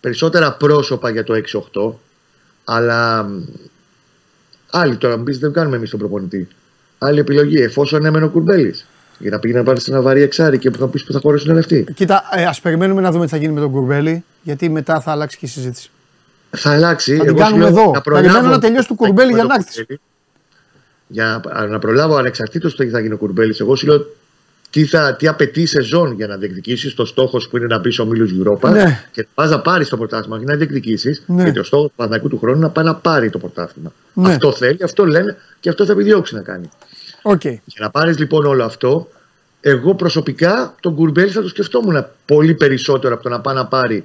περισσότερα πρόσωπα για το 6-8, αλλά μ, άλλη τώρα μου πεις δεν κάνουμε εμείς τον προπονητή. Άλλη επιλογή, εφόσον έμενε ο Κουρμπέλης. Για να πήγε να βάλεις ένα βαρύ εξάρι και που θα πεις που θα χωρέσουν λεφτοί. Κοίτα, ε, ας περιμένουμε να δούμε τι θα γίνει με τον Κουρμπέλη, γιατί μετά θα αλλάξει και η συζήτηση. Θα αλλάξει. Θα την Εγώ κάνουμε σου λέω, εδώ. να Περιμένω προλάβω- να τελειώσει του θα Κουρμπέλη γίνει για με τον ανάκτηση. Κουρμπέλη. Για να, να προλάβω ανεξαρτήτως το τι θα γίνει ο Κουρμπέλης. Εγώ σου λέω τι, θα, τι απαιτεί η σεζόν για να διεκδικήσεις το στόχος που είναι να μπεις ο Μίλου Europa Ναι. και πας να πάρεις το πρωτάθλημα και να διεκδικήσεις. Ναι. Γιατί ο στόχος του Παναγικού του χρόνου είναι να πάει να πάρει το πρωτάθλημα. Ναι. Αυτό θέλει, αυτό λένε και αυτό θα επιδιώξει να κάνει. Οκ. Για να πάρεις λοιπόν όλο αυτό, εγώ προσωπικά τον Κουρμπέλη θα το σκεφτόμουν πολύ περισσότερο από το να πάει να πάρει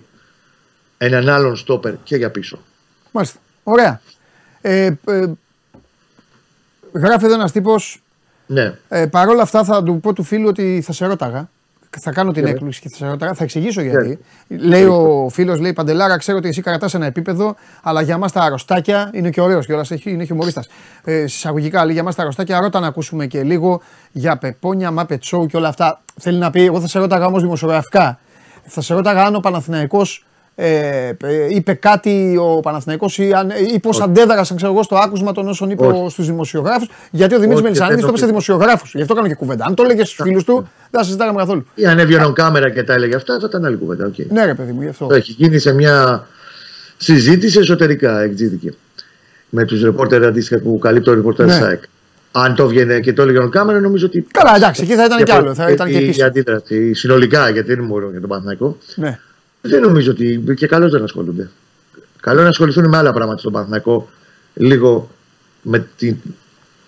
έναν άλλον στόπερ και για πίσω. Μάλιστα. Ωραία. Ε, ε, γράφει εδώ ένας τύπος. Ναι. Ε, Παρ' όλα αυτά θα του πω του φίλου ότι θα σε ρώταγα. Θα κάνω την Ναι. έκπληξη και θα σε ρώταγα. Θα εξηγήσω γιατί. Λέει ο φίλος, λέει Παντελάρα, ξέρω ότι εσύ κρατάς ένα επίπεδο, αλλά για μας τα αρρωστάκια είναι και ωραίος κιόλας, είναι χιουμορίστας. Ε, σε εισαγωγικά λέει για μας τα αρρωστάκια, ρώτα να ακούσουμε και λίγο για πεπόνια, Muppet Show και όλα αυτά. Θέλει να πει, εγώ θα σε ρώταγα όμως δημοσιογραφικά. Θα σε ρώταγα αν ο Παναθηναϊκός ε, ε, είπε κάτι ο Παναθηναϊκός ή, αν- ή πώς αντέδρασαν ξέρω εγώ, στο άκουσμα των όσων είπε Όχι. στους δημοσιογράφους. Γιατί ο Δημήτρης Όχι, Μελισανίδης το δεν είπε σε το δημοσιογράφους. Γι' αυτό κάνω και κουβέντα. Αν το έλεγε στους φίλους του, δεν θα συζητάγαμε καθόλου. Ή αν έβγαινε κάμερα και τα έλεγε αυτά, θα ήταν άλλη κουβέντα. οκ. Ναι, ρε παιδί μου, γι' αυτό. Το έχει γίνει σε μια συζήτηση εσωτερικά, εκδίδηκε. Με τους ρεπόρτερ αντίστοιχα που καλύπτει το ρεπόρτερ Ναι. ΣΑΕΚ. Αν το βγαίνει και το έλεγε ο κάμερα, νομίζω ότι. Καλά, εντάξει, εκεί θα ήταν κι άλλο. Θα ήταν και η, η επίσημο. αντίδραση συνολικά, γιατί δεν μπορώ για τον Παναθηναϊκό, Ναι. Δεν νομίζω ότι και καλώ δεν ασχολούνται. Καλό είναι να ασχοληθούν με άλλα πράγματα στον Παναθηναϊκό λίγο με τη,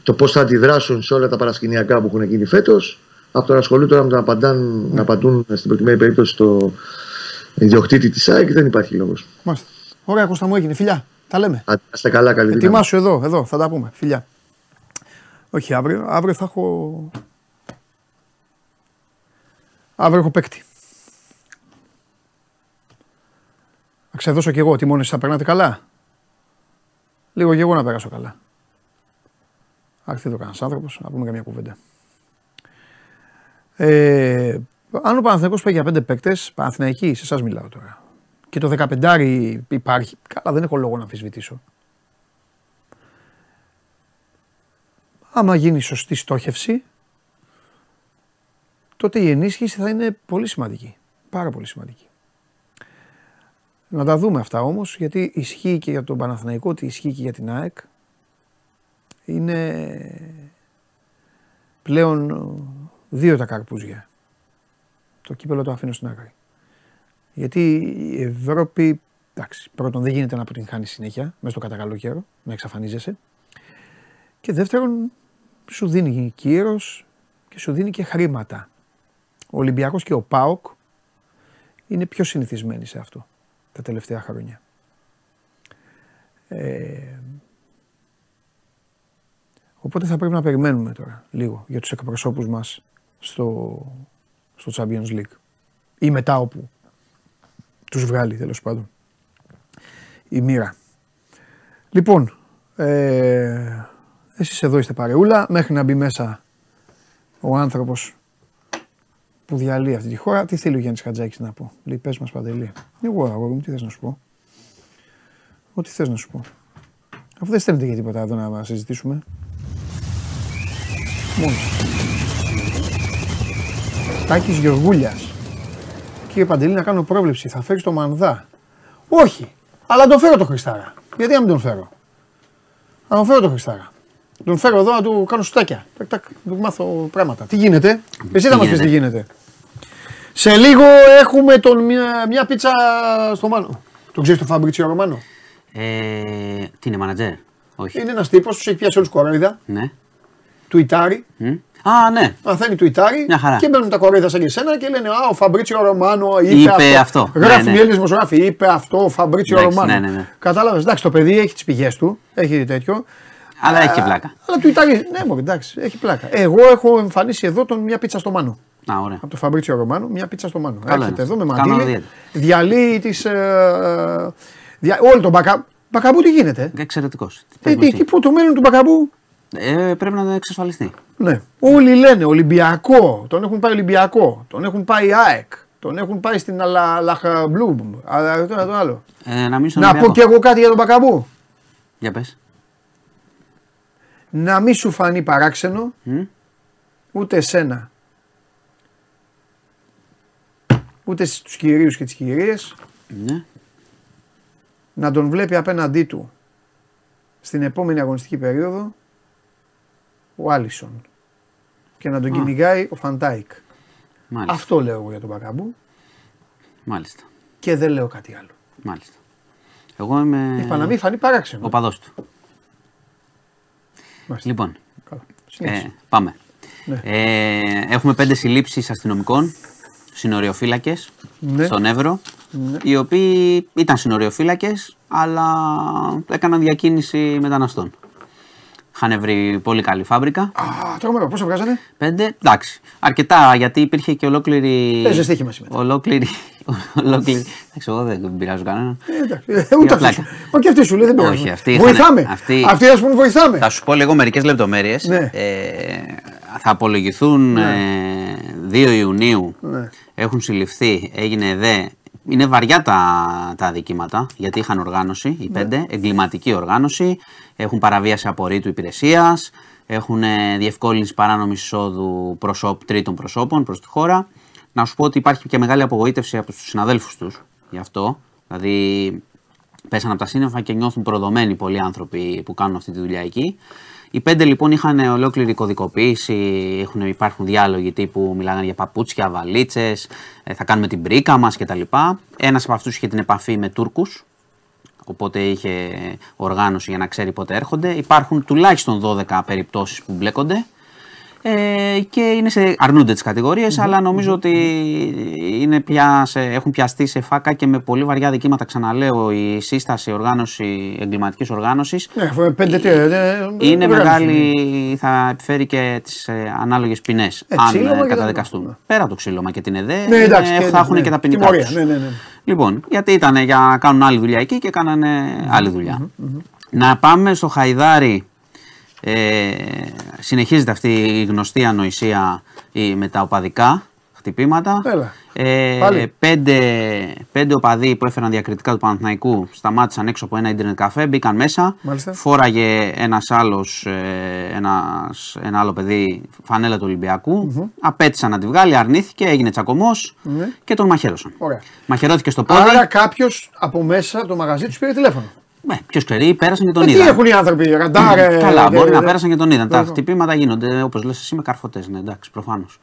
το πώς θα αντιδράσουν σε όλα τα παρασκηνιακά που έχουν γίνει φέτος, από το να ασχολούνται τώρα με το να, απαντάν, να απαντούν στην προκειμένη περίπτωση στο ιδιοκτήτη της ΑΕΚ δεν υπάρχει λόγος. Μάλιστα. Ωραία, Κώστα μου έγινε. Φιλιά. Τα λέμε. Αν είστε καλά, καλή δύναμη. Ετοιμάσου εδώ, εδώ, θα τα πούμε. Φιλιά. Όχι αύριο, αύριο θα έχω. Αύριο έχω παίκτη. Θα ξεδώσω κι εγώ τι μόνοι θα περνάτε καλά. Λίγο και εγώ να περάσω καλά. Άρχισε εδώ κανένα άνθρωπος να πούμε καμιά κουβέντα. Ε, αν ο Παναθηναϊκός πάει για πέντε παίκτες, Παναθηναϊκοί, σε εσάς μιλάω τώρα. και το 15 υπάρχει. Καλά, δεν έχω λόγο να αμφισβητήσω. Άμα γίνει σωστή στόχευση, τότε η ενίσχυση θα είναι πολύ σημαντική. Πάρα πολύ σημαντική. Να τα δούμε αυτά όμως, γιατί ισχύει και για τον Παναθηναϊκό, ότι ισχύει και για την ΑΕΚ. Είναι πλέον δύο τα καρπούζια. Το κύπελο το αφήνω στην άκρη. Γιατί η Ευρώπη, εντάξει, πρώτον δεν γίνεται να αποτυγχάνει συνέχεια μέσα στο κατακαλό καιρό, να εξαφανίζεσαι. Και δεύτερον, σου δίνει κύρος και σου δίνει και χρήματα. Ο Ολυμπιακός και ο ΠΑΟΚ είναι πιο συνηθισμένοι σε αυτό τα τελευταία χρόνια. Ε, οπότε θα πρέπει να περιμένουμε τώρα λίγο για τους εκπροσώπους μας στο, στο Champions League. Ή μετά όπου τους βγάλει τέλος πάντων η μοίρα. Λοιπόν, ε, εσείς εδώ είστε παρεούλα, μέχρι να μπει μέσα ο άνθρωπος που διαλύει αυτή τη χώρα. Τι θέλει ο Γιάννης Χατζάκης να πω; Λέει, πες μας Παντελή. Εγώ αγόρι μου, τι θες να σου πω; Ό,τι θες να σου πω; Αφού δεν στέλνετε για τίποτα εδώ να συζητήσουμε. Μόνος. Τάκης Γεωργούλιας. Κύριε Παντελή να κάνω πρόβλεψη, θα φέρεις το Μανδά. Όχι, αλλά τον φέρω το Χριστάρα. Γιατί να μην τον φέρω; Να τον φέρω το Χριστάρα. Τον φέρω εδώ να του κάνω σουτάκια. Τακ, τακ, να του μάθω πράγματα. Τι γίνεται, εσύ θα μας πεις τι γίνεται; Σε λίγο έχουμε τον, μια, μια πίτσα στο Μάνο. Τον ξέρεις τον Φαμπρίτσιο Ρωμάνο; Ε, τι είναι, μανατζέρ. Όχι. Είναι ένας τύπος που έχει πιάσει όλους κοροϊδά. Ναι. Τουιτάρι. Μ. Α, ναι. Μαθαίνει τουιτάρι Μια χαρά. και μπαίνουν τα κοροϊδά σαν και εσένα και λένε Α, ο Φαμπρίτσιο Ρωμάνο είπε, Είπε αυτό. Γράφουν Ναι, οι ναι. Έλληνες δημοσιογράφοι, είπε αυτό ο Φαμπρίτσιο Εντάξει, Ρωμάνο. ναι, ναι, ναι. Κατάλαβες. Εντάξει, το παιδί έχει τις πηγές του, έχει τέτοιο. Αλλά έχει και Α, πλάκα. Αλλά τουιτάρι, ναι, μωρέ, εντάξει, έχει πλάκα. Εγώ έχω εμφανίσει εδώ τον μια πίτσα στο Μάνο. Α, ωραία. Από το Φαμπρίτσιο Ρωμάνο, μια πίτσα στο Μάνο. Καλό Έρχεται είναι. εδώ με Κάνω μαντήλι, δίαιτα. διαλύει τις, ε, ε, δια, όλο τον μπακα, μπακαμπού τι γίνεται; Εξαιρετικός. Ε, τι, εκεί; που το μέλλον του μπακαμπού, Ε, πρέπει να εξασφαλιστεί. ναι. Όλοι λένε Ολυμπιακό, τον έχουν πάει Ολυμπιακό, τον έχουν πάει ΑΕΚ, τον έχουν πάει στην Λαχμπλούμ, αλλά το ένα το άλλο. Ε, να μην στον Να πω Ολυμπιακό. κι εγώ κάτι για τον μπακαμπού. Για πες. Να μην σου φανεί παράξενο, Μ. ούτε εσένα, ούτε στους κυρίους και τις κυρίες, Ναι. να τον βλέπει απέναντί του στην επόμενη αγωνιστική περίοδο ο Άλισον και να τον Α. κυνηγάει ο Φαν Ντάικ. Μάλιστα. Αυτό λέω εγώ για τον Μπακαμπού Μάλιστα. και δεν λέω κάτι άλλο. Μάλιστα. Εγώ είμαι Είπα να μην φανεί παράξενο. ο παδός του. Μάλιστα. Λοιπόν, Καλά. ε, Συνέχισε. πάμε. Ναι. Ε, έχουμε πέντε συλλήψεις αστυνομικών, συνοριοφύλακες, Ναι. στον Εύρο, Ναι. οι οποίοι ήταν συνοριοφύλακες, αλλά έκαναν διακίνηση μεταναστών. Είχαν βρει πολύ καλή φάμπρικα. Α, τρομερό. Πόσο βγάζανε; Πέντε, εντάξει. Αρκετά, γιατί υπήρχε και ολόκληρη. Παίζε στοίχημα σήμερα. Ολόκληρη. ολόκληρη. Εντάξει, εγώ δεν πειράζω κανέναν. Ε, εντάξει. Ε, ούτε πλάκα. αυτή. σου. Μα και αυτή σου λέει δεν πειράζει. Όχι, αυτοί είχαν- Βοηθάμε. αυτοί- Αυτοί ας πούμε βοηθάμε. Θα σου πω λίγο μερικές λεπτομέρειες. Ναι. Ε, θα απολογηθούν ε, 2 Ιουνίου. Ναι. Έχουν συλληφθεί, έγινε δε. Είναι βαριά τα, τα αδικήματα γιατί είχαν οργάνωση Ναι. οι πέντε, εγκληματική οργάνωση, έχουν παραβίαση απορρίτου υπηρεσίας, έχουν ε, διευκόλυνση παράνομης εισόδου προσώπ, τρίτων προσώπων προς τη χώρα. Να σου πω ότι υπάρχει και μεγάλη απογοήτευση από τους συναδέλφους τους γι' αυτό. Δηλαδή, πέσαν από τα σύννεφα και νιώθουν προδομένοι πολλοί άνθρωποι που κάνουν αυτή τη δουλειά εκεί. Οι πέντε λοιπόν είχαν ολόκληρη κωδικοποίηση, έχουν, υπάρχουν διάλογοι τύπου μιλάγανε για παπούτσια, βαλίτσες, θα κάνουμε την πρίκα μας κτλ. Ένας από αυτούς είχε την επαφή με Τούρκους, οπότε είχε οργάνωση για να ξέρει πότε έρχονται. Υπάρχουν τουλάχιστον 12 περιπτώσεις που μπλέκονται ε, και είναι σε, αρνούνται τις κατηγοριες αλλά νομίζω ότι είναι πια σε, έχουν πιαστεί σε φάκα και με πολύ βαριά δικήματα. Ξαναλέω, η σύσταση οργάνωση, εγκληματικής οργάνωσης Ναι, αφού είναι πέντε τι. ε, είναι δεν μεγάλη, θα επιφέρει και τις ε, ανάλογες ποινές Ε, αν ξύλωμα ε, και τα καταδικαστούν. λοιπά. Πέρα από το ξύλωμα και την ΕΔΕ, Ναι, εντάξει, ε, και- θα έχουν ναι, και τα ποινικά τιμωρία, τους. ναι, ναι, ναι. Λοιπόν, γιατί ήταν για να κάνουν άλλη δουλειά εκεί και κάνανε άλλη δουλειά. Να πάμε στο Χαϊδάρι. Ε, συνεχίζεται αυτή η γνωστή ανοησία η- με τα οπαδικά χτυπήματα. Έλα. Ε, Πάλι. πέντε, πέντε οπαδοί που έφεραν διακριτικά του Παναθηναϊκού σταμάτησαν έξω από ένα ίντερνετ καφέ, μπήκαν μέσα. Μάλιστα. Φόραγε ένας άλλος, ε, ένας, ένα άλλο παιδί φανέλα του ολυμπιακου Απέτησαν να τη βγάλει, αρνήθηκε, έγινε τσακωμός Ναι. και τον μαχαίρωσαν. Ωραία. Μαχαιρώθηκε στο πόδι. Άρα κάποιος από μέσα από το μαγαζί τους πήρε τηλέφωνο. Ναι, ποιος ξέρει, πέρασαν και τον Ε, τι είδαν. έχουν οι άνθρωποι, ραντάρε. Καλά, δε- μπορεί να δε- πέρασαν και τον είδαν. Τα Βέβαια. χτυπήματα γίνονται, όπως λες, εσύ με καρφωτές. Ναι, εντάξει, προφανώς.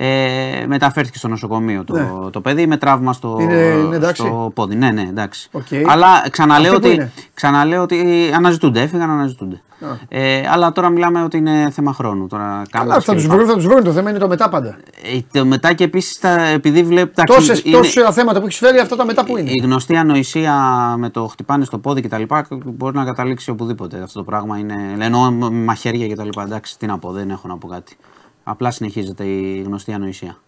Ε, μεταφέρθηκε στο νοσοκομείο το, Ναι. το παιδί με τραύμα στο, Είναι- είναι εντάξει; στο πόδι. Ναι, ναι, εντάξει. Οκ. Αλλά ξαναλέω Αυτοί που ότι, είναι; ξαναλέω ότι αναζητούνται, έφυγαν, αναζητούνται. Ε, αλλά τώρα μιλάμε ότι είναι θέμα χρόνου. Τώρα, Καλά, κάμπας θα και τους λοιπά. βρουν, θα τους βρουν. Το θέμα είναι το μετά πάντα. Ε, το μετά και επίσης επειδή βλέπει. εντάξει, Τόσες, είναι- τόσα θέματα που έχεις φέρει, αυτά τα μετά που είναι; η γνωστή ανοησία με το χτυπάνε στο πόδι κτλ. μπορεί να καταλήξει οπουδήποτε. Αυτό το πράγμα είναι. Εννοώ με μαχαίρια κτλ. Εντάξει, τι να πω, δεν έχω να πω κάτι. Απλά συνεχίζεται η γνωστή ανοησία.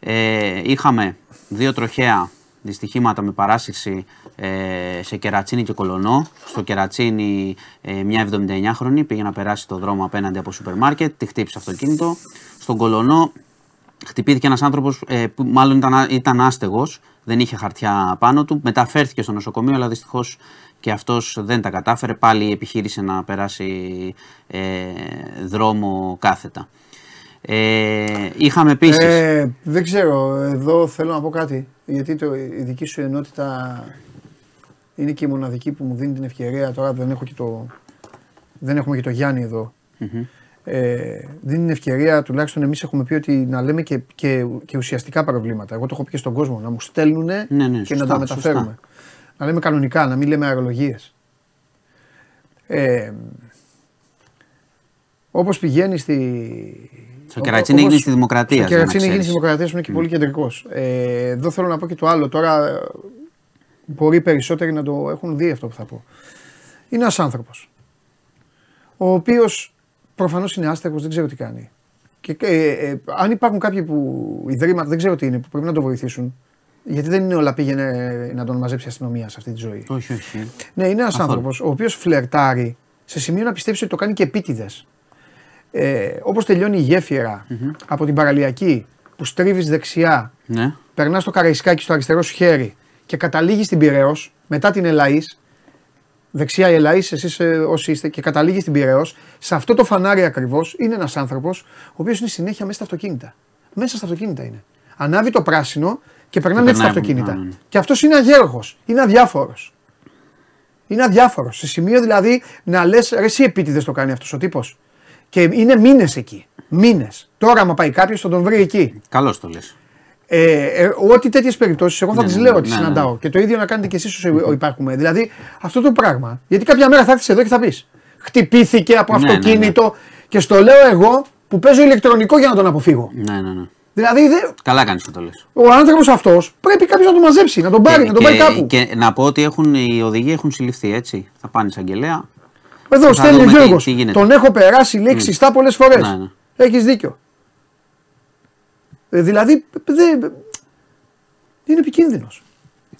Ε, είχαμε δύο τροχαία δυστυχήματα με παράσυρση ε, σε Κερατσίνη και Κολονό. Στο Κερατσίνη ε, μια 79χρονη πήγε να περάσει το δρόμο απέναντι από σούπερ μάρκετ, τη χτύπησε αυτοκίνητο. Στον Κολονό χτυπήθηκε ένας άνθρωπος ε, που μάλλον ήταν, ήταν άστεγος, δεν είχε χαρτιά πάνω του, μεταφέρθηκε στο νοσοκομείο αλλά δυστυχώς και αυτός δεν τα κατάφερε, πάλι επιχείρησε να περάσει ε, δρόμο κάθετα. Ε, είχαμε επίσης... Ε, δεν ξέρω, εδώ θέλω να πω κάτι. Γιατί το, η δική σου ενότητα είναι και η μοναδική που μου δίνει την ευκαιρία. Τώρα δεν, έχω και το, δεν έχουμε και το Γιάννη εδώ. Ε, δίνει την ευκαιρία, τουλάχιστον εμείς έχουμε πει ότι να λέμε και, και, και ουσιαστικά προβλήματα. Εγώ το έχω πει και στον κόσμο, να μου στέλνουν Ναι, ναι, και σωστά, να τα μεταφέρουμε. σωστά. Να λέμε κανονικά, να μην λέμε αερολογίες. Ε, Όπως πηγαίνει στη. Στο Κερατσίνη έγινε στη Δημοκρατία. Στο Κερατσίνη γίνει στη Δημοκρατία που είναι και πολύ κεντρικός. Ε, εδώ θέλω να πω και το άλλο. Τώρα ε, μπορεί περισσότεροι να το έχουν δει αυτό που θα πω. Είναι ένας άνθρωπος. Ο οποίος προφανώς είναι άστεγος, δεν ξέρω τι κάνει. Και ε, ε, αν υπάρχουν κάποιοι που ιδρύματα, δεν ξέρω τι είναι, που πρέπει να το βοηθήσουν. Γιατί δεν είναι όλα πήγαινε να τον μαζέψει η αστυνομία σε αυτή τη ζωή. Όχι, όχι. Ναι, είναι ένας Καθόλου. άνθρωπος ο οποίος φλερτάρει σε σημείο να πιστέψει ότι το κάνει και επίτηδες. Ε, Όπως τελειώνει η γεφυρα από την παραλιακή που στρίβεις δεξιά, Ναι. περνάς το καραϊσκάκι στο αριστερό σου χέρι και καταλήγεις στην Πυραιός μετά την Ελαή. Δεξιά η Ελαή, εσείς όσοι είστε, και καταλήγεις στην Πυραιός. Σε αυτό το φανάρι ακριβώς είναι ένας άνθρωπος ο οποίος είναι συνέχεια μέσα στα αυτοκίνητα. Μέσα στα αυτοκίνητα είναι. Ανάβει το πράσινο και περνάνε έτσι τα περνάει, αυτοκίνητα. ναι, ναι. Και αυτός είναι αγέροχο. Είναι αδιάφορος. Είναι αδιάφορος. Σε σημείο δηλαδή να λες, ρε, εσύ επίτηδες το κάνει αυτός ο τύπος. Και είναι μήνες εκεί. Μήνες. Τώρα, άμα πάει κάποιος, θα τον βρει εκεί. Καλώς το λες. Ε, ε, ό,τι τέτοιες περιπτώσεις, εγώ θα Ναι, τις ναι, λέω ναι, ότι ναι, συναντάω. ναι. Και το ίδιο να κάνετε κι εσείς όσο υπάρχουμε. Δηλαδή, αυτό το πράγμα. Γιατί κάποια μέρα θα έρθεις εδώ και θα πεις. Χτυπήθηκε από Ναι, ναι, αυτοκίνητο. Και στο λέω εγώ που παίζω ηλεκτρονικό για να τον αποφύγω. Ναι, ναι, ναι. Δηλαδή, δε, Καλά κάνεις και το λες. ο άνθρωπος αυτός πρέπει κάποιος να τον μαζέψει, να τον πάρει, να τον πάει κάπου. και να πω ότι έχουν, οι οδηγοί έχουν συλληφθεί έτσι. Θα πάνε εισαγγελέα. Εδώ θα στέλνει ο δούμε τι- Γιώργος. τι γίνεται. Τον έχω περάσει λέξει mm. πολλές φορές. Ναι, ναι. Έχεις δίκιο. Ε, δηλαδή, δεν. Είναι επικίνδυνος.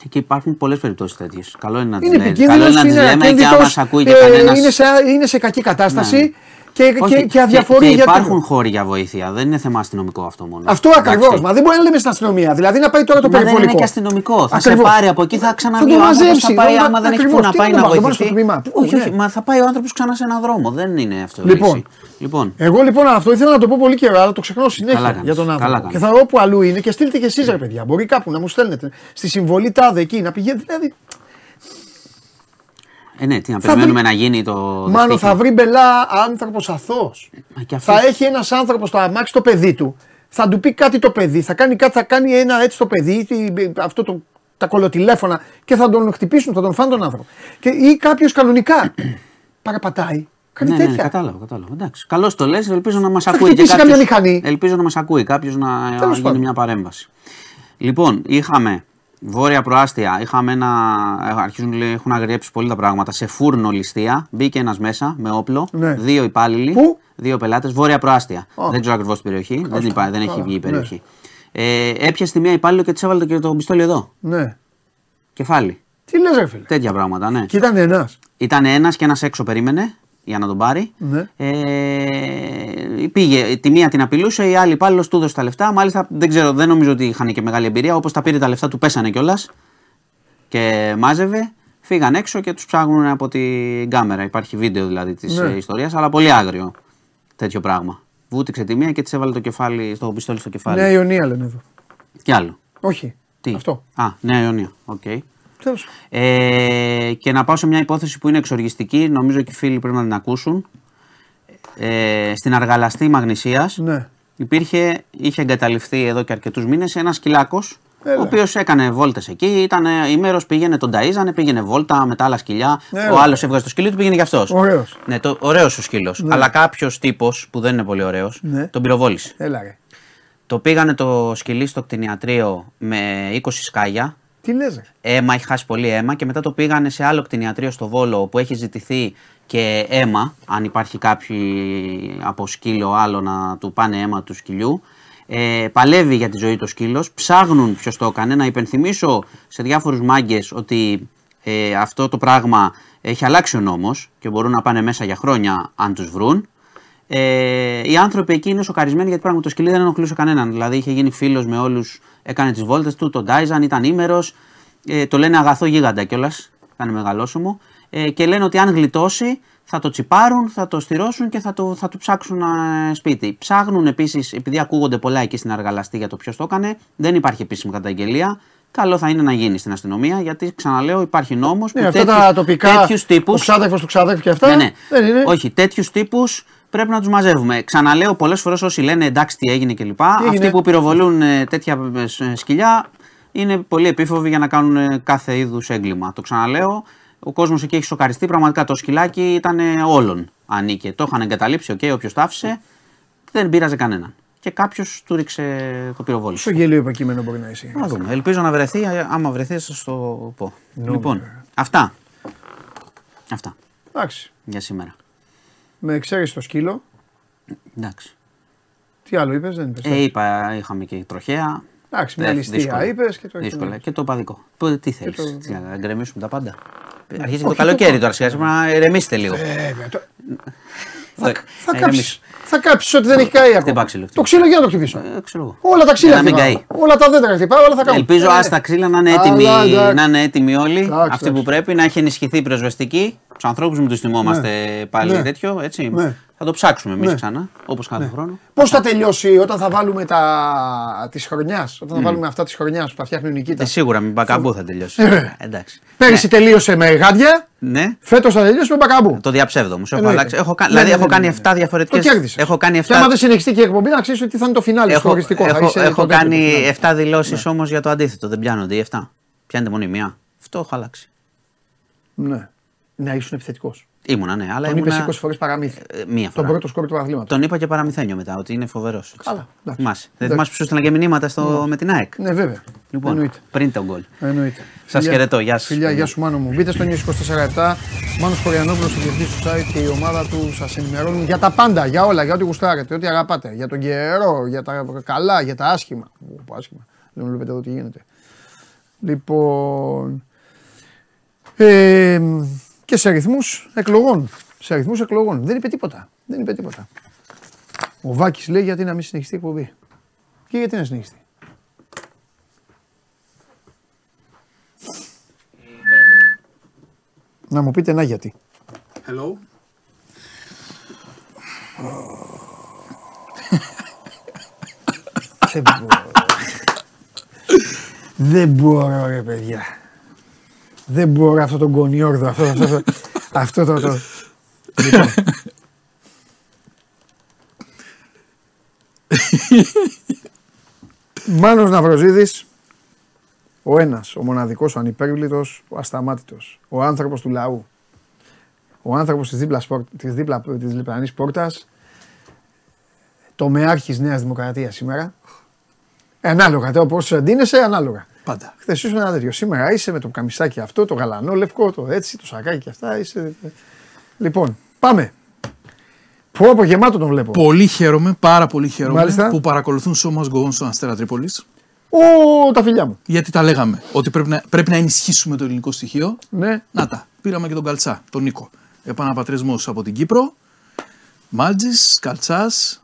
Και υπάρχουν πολλές περιπτώσεις τέτοιες. Καλό είναι να τι Είναι λέμε. επικίνδυνος, Καλό είναι να τις είναι λέμε και άμα ακίνδυτος, σε ακούει και ε, κανένα. είναι, σε, είναι σε κακή κατάσταση Ναι. και, και, και αδιαφορεί και για υπάρχουν χώροι για βοήθεια. Δεν είναι θέμα αστυνομικό αυτό μόνο. Αυτό ακριβώς. Εντάξει. Μα δεν μπορεί να λέμε στην αστυνομία. Δηλαδή να πάει τώρα το Μα δεν περιπολικό. είναι και αστυνομικό. Θα σε Ακριβώς. πάρει από εκεί, θα ξαναβγεί τον ο άνθρωπος. μαζέψει, Θα πάει να- άμα δεν έχει ακριβώς. που να Τι πάει να να το βάλω, το βάλω στο βοηθηθεί. τμήμα. Πού, Όχι, ναι. όχι, μα θα πάει ο άνθρωπος ξανά σε έναν δρόμο. Δεν είναι αυτό. η Λοιπόν. λύση. λοιπόν. Εγώ λοιπόν αυτό ήθελα να το πω πολύ καιρό, αλλά το ξεχνάω συνέχεια Καλά κάνεις, για τον καλά άνθρωπο. Και κάνεις. θα όπου αλλού είναι και στείλτε και εσείς ρε παιδιά. Μπορεί κάπου να μου στέλνετε στη συμβολή τάδε εκεί να πηγαίνετε. Δηλαδή, Ε, ναι, τι να Θα περιμένουμε βρει- να γίνει το. μάλλον δεχτήκη. θα βρει μπελά άνθρωπος αθώος. Μα και αυτό- Θα έχει ένας άνθρωπος στο αμάξι το παιδί του. Θα του πει κάτι το παιδί. Θα κάνει, κάτι, θα κάνει ένα έτσι το παιδί. τι- Αυτό το, τα κολοτηλέφωνα και θα τον χτυπήσουν, θα τον φάνε τον άνθρωπο. Και, ή κάποιος κανονικά παραπατάει. Κάνει Ναι, ναι, ναι, τέτοια. κατάλαβα, κατάλαβα. Εντάξει. Καλώς το λες, ελπίζω να μας Θα ακούει και χτυπήσει κάποιος- καμιά μηχανή. Ελπίζω να μας ακούει κάποιος να Τέλος γίνει πάντων. μια παρέμβαση. Λοιπόν, είχαμε βόρεια προάστια, είχαμε ένα. Αρχίζουν λέει, έχουν αγριέψει πολύ τα πράγματα. Σε φούρνο ληστεία, μπήκε ένας μέσα με όπλο, Ναι. δύο υπάλληλοι, Πού; δύο πελάτες, βόρεια προάστια. Α. Δεν ξέρω ακριβώς την περιοχή, δεν, υπά- δεν έχει Καλά, βγει η ναι. περιοχή. Ε, έπιασε τη μία υπάλληλο και της έβαλε το, και το πιστόλι εδώ. Ναι. Κεφάλι. Τι λες ρε φίλε; Τέτοια πράγματα, ναι. Και ήταν ένας. Ήταν ένας και ένας έξω περίμενε. Για να τον πάρει. Ναι. Ε, πήγε, τη μία την απειλούσε, η άλλη υπάλληλο του έδωσε τα λεφτά. Μάλιστα δεν ξέρω, δεν νομίζω ότι είχαν και μεγάλη εμπειρία. Όπως τα πήρε τα λεφτά του, πέσανε κιόλας και μάζευε. Φύγαν έξω και τους ψάχνουν από την κάμερα. Υπάρχει βίντεο δηλαδή της Ναι. ιστορίας, αλλά πολύ άγριο τέτοιο πράγμα. Βούτυξε τη μία και της έβαλε το κεφάλι, στο πιστόλι στο κεφάλι. Νέα Ιωνία λένε εδώ. Κι άλλο. Όχι. Τι; Αυτό. Α, Νέα Ιωνία. Οκ. Τέλος. Ε, και να πάω σε μια υπόθεση που είναι εξοργιστική, νομίζω και οι φίλοι πρέπει να την ακούσουν. Ε, στην Αργαλαστή Μαγνησίας Ναι. υπήρχε, είχε εγκαταλειφθεί εδώ και αρκετούς μήνες ένας σκυλάκος Έλα. ο οποίος έκανε βόλτες εκεί, ήταν ε, ημέρος, πήγαινε, τον ταΐζανε, πήγαινε βόλτα με τα άλλα σκυλιά. Έλα. Ο άλλος έβγαζε το σκυλί του, πήγαινε και αυτός. Ωραίος. Ναι, το, ωραίος ο σκύλος. Αλλά κάποιος τύπος που δεν είναι πολύ ωραίος, Ναι. τον πυροβόλησε. Έλα ρε. Το πήγανε το σκυλί στο κτηνιατρίο με 20 σκάγια, Τι λες ρε. αίμα, έχει χάσει πολύ αίμα και μετά το πήγανε σε άλλο κτηνιατρίο στο Βόλο που έχει ζητηθεί και αίμα, αν υπάρχει κάποιοι από σκύλο άλλο να του πάνε αίμα του σκυλιού. Ε, παλεύει για τη ζωή το σκύλος, ψάχνουν ποιος το έκανε. Να υπενθυμίσω σε διάφορους μάγκες ότι ε, αυτό το πράγμα έχει αλλάξει ο νόμος και μπορούν να πάνε μέσα για χρόνια αν τους βρουν. Ε, οι άνθρωποι εκεί είναι σοκαρισμένοι γιατί πράγμα το σκυλί δεν ενοχλούσε κανέναν. Δηλαδή είχε γίνει φίλος με όλους, έκανε τις βόλτες του, τον τάιζαν, ήταν ήμερος. Ε, το λένε αγαθό γίγαντα κιόλας. Ήταν μεγαλόσωμο. Ε, και λένε ότι αν γλιτώσει θα το τσιπάρουν, θα το στηρώσουν και θα το, θα το ψάξουν ε, σπίτι. Ψάχνουν επίσης, επειδή ακούγονται πολλά εκεί στην αργαλαστή για το ποιος το έκανε, δεν υπάρχει επίσημη καταγγελία. Καλό θα είναι να γίνει στην αστυνομία γιατί ξαναλέω υπάρχει νόμος Ναι, που αυτά τέτοιους- τα τοπικά. τέτοιους Ο τύπους ξάδερφος του ξάδερφου και αυτά. ναι, ναι. Δεν είναι. Όχι, τέτοιους τύπους πρέπει να τους μαζεύουμε. Ξαναλέω πολλές φορές όσοι λένε εντάξει τι έγινε κλπ. έγινε; Αυτοί που πυροβολούν ε, τέτοια ε, ε, σκυλιά είναι πολύ επίφοβοι για να κάνουν ε, κάθε είδους έγκλημα. Το ξαναλέω. Ο κόσμος εκεί έχει σοκαριστεί. Πραγματικά το σκυλάκι ήταν ε, όλων. Ανήκε. Το είχαν εγκαταλείψει. Οκ, όποιος το άφησε. Δεν πείραζε κανέναν. Και κάποιος του ρίξε το πυροβόλησε. Πόσο γελοίο υποκείμενο μπορεί να είσαι. Να δούμε. Ελπίζω να βρεθεί. ε, Άμα βρεθεί, θα σα το πω. Λοιπόν, αυτά. Αυτά Εντάξει. για σήμερα. Με εξαίρεση το σκύλο; Εντάξει. Τι άλλο είπες, δεν είπες. Ε, είπα, είχαμε και τροχέα. Εντάξει, μια Ε, ληστεία δύσκολα. είπες και το Δύσκολα. Και το παδικό. Πού- Τι θέλεις, το- να γκρεμίσουμε τα πάντα. Αρχίζει όχι, το το καλοκαίρι πα- τώρα, σιγά σιγά να ηρεμήσετε λίγο. Βέβαια. το- Θα, Θα κάψει. Θα κάψεις ότι δεν έχει καεί ακόμα. Χτυπά ξύλο, Το ξύλο για να το χτυπήσω. Ε, ξέρω εγώ. Όλα τα ξύλα Για να μην χτυπάω. καεί. Όλα τα δέντρα χτυπάω, όλα θα κάνω. Ελπίζω Ε, ας τα ξύλα να είναι έτοιμοι, Αλλά, εντάξει. να είναι έτοιμοι όλοι. Εντάξει, αυτοί που εντάξει. πρέπει, να έχει ενισχυθεί η πυροσβεστική. Τους ανθρώπους μην τους θυμόμαστε πάλι Ναι. τέτοιο. Έτσι. Ναι. Θα το ψάξουμε εμείς Ναι. ξανά, όπως κάθε χρόνο. Πώς θα τελειώσει όταν θα βάλουμε τα της χρονιάς, όταν θα βάλουμε αυτά της χρονιάς που θα φτιάχνει ο Νικήτας; Ε, σίγουρα με μπακαμπού θα τελειώσει. Ε, Εντάξει. Πέρυσι τελείωσε με γάντια, Ναι, φέτος θα τελειώσει με μπακαμπού. το διαψεύδω όμως. Έχω, Εννοείται. αλλάξει, έχω, κα- Ναι, δηλαδή ναι, έχω ναι, κάνει ναι, ναι. 7 διαφορετικέ. Το κέρδισες. Έχω κάνει 7 Και άμα δεν συνεχιστεί και η εκπομπή, να ξέρεις ότι θα είναι το φινάλι στο Έχω, χωριστικό. θα έχω, είσαι έχω το τέτοιο, το κάνει φινάλι. 7 δηλώσεις όμως για το αντίθετο. Δεν πιάνονται οι 7. Πιάνετε μόνο η μία. Αυτό έχω αλλάξει. Ναι. Να ήσουν επιθετικός. Ήμουνα, ναι, αλλά Τον είπες ήμουνα, 20 φορές παραμύθι. ε, μία Τον φορά. πρώτο σκόρ του αθλήματο. Τον είπα και παραμυθένιο μετά, ότι είναι φοβερός. Καλά, εντάξει. Θυμάσαι. Δεν Εντάξει. θυμάσαι που σου έστειλα και μηνύματα στο, με την ΑΕΚ. Ναι, βέβαια. Λοιπόν, Εννοείται. πριν τον γκολ. Εννοείται. Σας Φιλιά- χαιρετώ, γεια σας. Φιλιά, γεια σου Μάνο μου. Μπείτε στο News 24-7. Μάνος Χωριανόπουλος στο διευθυντή του site και η ομάδα του σας ενημερώνουν για τα πάντα, για όλα, για ό,τι γουστάρετε, ό,τι αγαπάτε. Για τον καιρό, για τα καλά, για τα άσχημα. Ω, άσχημα. Δεν βλέπετε εδώ τι γίνεται. Λοιπόν. Ε, και σε αριθμούς εκλογών. Σε αριθμούς εκλογών. Δεν είπε τίποτα. Δεν είπε τίποτα. Ο Βάκης λέει γιατί να μην συνεχιστεί η εκπομπή. Και γιατί να συνεχιστεί. Να μου πείτε να γιατί. Hello. Δεν μπορώ. Δεν μπορώ ρε παιδιά. Δεν μπορώ αυτό το γκονιόρδο, αυτό, αυτό, αυτό, αυτό το... το. Λοιπόν. Μάνος Ναυροζίδης, ο ένας, ο μοναδικός, ο ανυπέρβλητος, ο ασταμάτητος, ο άνθρωπος του λαού, ο άνθρωπος της, δίπλας, σπορ- της, δίπλα, της διπλανής πόρτας, το μεάρχης Νέας Δημοκρατίας σήμερα. Ανάλογα, τώρα πώς αντίνεσαι, ανάλογα. Πάντα. Χθες ήσουν ένα τέτοιο. Σήμερα είσαι με το καμισάκι αυτό, το γαλανό λευκό, το έτσι, το σακάκι και αυτά. Είσαι... Λοιπόν, πάμε. Πω από γεμάτο τον βλέπω. Πολύ χαίρομαι, πάρα πολύ χαίρομαι Μάλιστα. που παρακολουθούν So Must Go On στον Αστέρα Τρίπολης. Ω, τα φιλιά μου. Γιατί τα λέγαμε ότι πρέπει να, πρέπει να ενισχύσουμε το ελληνικό στοιχείο. Ναι. Να τα. Πήραμε και τον Καλτσά, τον Νίκο. επαναπατρισμό από την Κύπρο. Μάλτζη, Καλτσάς.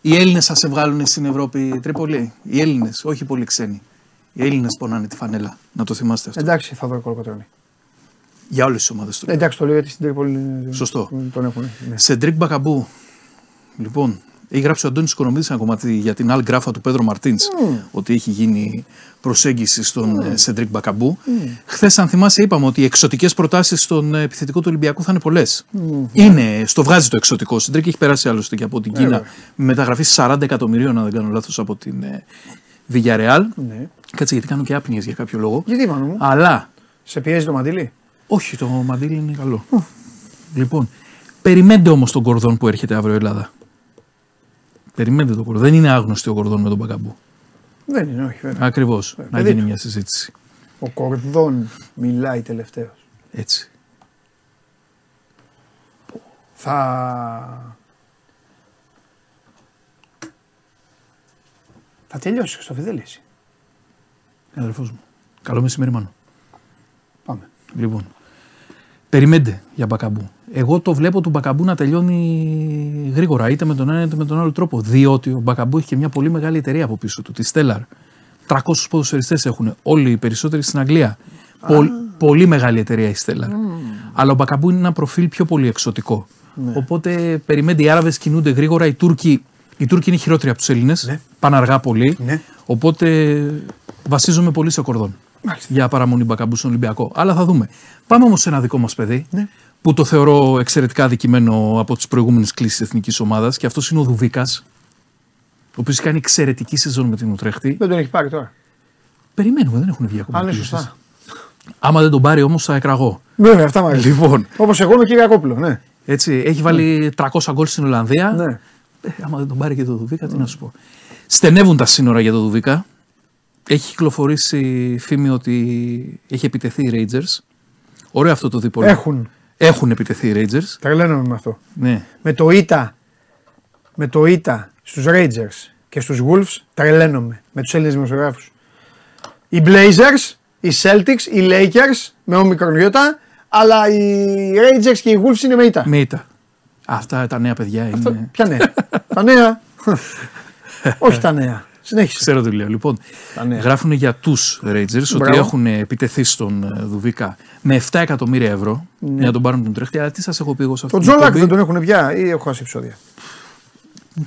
Οι Έλληνες θα σε βγάλουν στην Ευρώπη Τρίπολη; Οι Έλληνες, όχι πολύ ξένοι. Οι Έλληνες πονάνε τη φανέλα. Να το θυμάστε αυτό. Εντάξει, θα βρω Κολοκοτρώνη. Για όλες τις ομάδες του. Εντάξει, το λέω γιατί στην Τρίπολη είναι- Σωστό. τον έχουν. Ναι. Σεντρίκ Μπακαμπού. Λοιπόν, έχει γράψει ο Αντώνης Οικονομίδης ένα κομμάτι για την άλλη γκράφα του Πέδρο Μαρτίνς. Ότι έχει γίνει προσέγγιση στον mm. Σεντρίκ Μπακαμπού. Mm. Χθες, αν θυμάσαι, είπαμε ότι οι εξωτικές προτάσεις στον ε, επιθετικό του Ολυμπιακού θα είναι πολλές. Είναι, στο βγάζει το εξωτικό. Ο Σεντρίκ έχει περάσει άλλωστε και από την Κίνα με μεταγραφή 40 εκατομμυρίων, αν δεν κάνω λάθος, από την ε, Villarreal. Ναι. Κάτσε γιατί κάνω και άπνιες για κάποιο λόγο. Γιατί μάνο μου, Αλλά σε πιέζει το μαντίλι; όχι, το μαντίλι είναι καλό. Λοιπόν, περιμένετε όμως τον κορδόν που έρχεται αύριο η Ελλάδα. Περιμένετε τον κορδόν. Δεν είναι άγνωστο ο κορδόν με τον Μπακαμπού. Δεν είναι, όχι βέβαια. Ακριβώς. Να παιδί γίνει του. μια συζήτηση. Ο Κορδόν μιλάει τελευταίο. Έτσι. Θα. Θα τελειώσει στο Φιδέληση. Είναι αδερφός μου. Καλό μεσημέρι, Μάνο. Πάμε. Λοιπόν. Περιμένετε για Μπακαμπού. Εγώ το βλέπω του Μπακαμπού να τελειώνει γρήγορα, είτε με τον ένα είτε με τον άλλο τρόπο. Διότι ο Μπακαμπού έχει και μια πολύ μεγάλη εταιρεία από πίσω του, τη Stellar. 300 ποδοσφαιριστές έχουν, όλοι οι περισσότεροι στην Αγγλία. Πολ- πολύ μεγάλη εταιρεία η Stellar. Αλλά ο Μπακαμπού είναι ένα προφίλ πιο πολύ εξωτικό. Οπότε περιμένετε, οι Άραβες κινούνται γρήγορα, οι Τούρκοι, οι Τούρκοι είναι χειρότεροι από τους Έλληνες. Πάνε αργά πολύ. Ναι. Οπότε βασίζομαι πολύ σε κορδόν για παραμονή Μπακαμπούς στον Ολυμπιακό. Αλλά θα δούμε. Πάμε όμως σε ένα δικό μας παιδί Ναι. που το θεωρώ εξαιρετικά αδικημένο από τις προηγούμενες κλήσεις εθνικής ομάδας και αυτός είναι ο Δουβίκας. Ο οποίος κάνει εξαιρετική σεζόν με την Ουτρέχτη. Δεν τον έχει πάρει τώρα. Περιμένουμε, δεν έχουν βγει ακόμα. Αν είναι κλήσεις. σωστά. Άμα δεν τον πάρει όμως θα εκραγώ. Βέβαια, αυτά μου αρέσουν. Λοιπόν, Όπως εγώ με Κυριακόπουλο, ναι. έτσι, έχει βάλει 300 γκολ στην Ολλανδία. ναι. Ε, άμα δεν τον πάρει και το Δουβίκα, τι να σου πω. Στενεύουν τα σύνορα για το Δουβίκα. Έχει κυκλοφορήσει φήμη ότι έχει επιτεθεί οι Rangers. Ωραίο αυτό το δίπολο. Έχουν. Έχουν επιτεθεί οι Rangers. Τρελαίνομαι με αυτό. Ναι. Με το ήττα, με το ήττα στους Rangers και στους Wolves τρελαίνομαι με τους Έλληνες δημοσιογράφους. Οι Blazers, οι Celtics, οι Lakers με όμικρον γιώτα, αλλά οι Rangers και οι Wolves είναι με ήττα. Με ήττα. Αυτά τα νέα παιδιά είναι. Αυτό- Ποια νέα; τα νέα. Όχι τα νέα. Συνέχισε. Ξέρω τι λέω. Λοιπόν, Τα νέα. γράφουν για τους Rangers ότι Μπράβο. έχουν επιτεθεί στον ε, Δουβίκα με 7 εκατομμύρια ευρώ για να τον πάρουν τον τρέχτη. Αλλά τι σας έχω πει εγώ σε αυτό Τον Τζόλακ δεν τον έχουν πια ή έχω χάσει επεισόδια;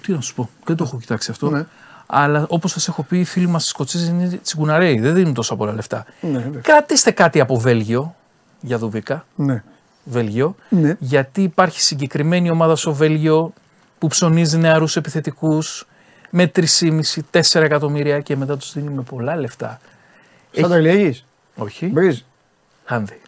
Τι να σου πω, δεν το έχω κοιτάξει αυτό. Ναι. Αλλά όπως σας έχω πει, οι φίλοι μας Σκοτσέζοι είναι τσιγκουναρέοι, δεν δίνουν τόσα πολλά λεφτά. Ναι, βέβαια. Κρατήστε κάτι από Βέλγιο για Δουβίκα. Ναι. Βέλγιο. Ναι. Γιατί υπάρχει συγκεκριμένη ομάδα στο Βέλγιο που ψωνίζει νεαρούς επιθετικούς με 3,5-4 εκατομμύρια και μετά τους δίνει με πολλά λεφτά. Σαν τα Γλυαγής. Όχι. Μπρίζ. Γάνδη.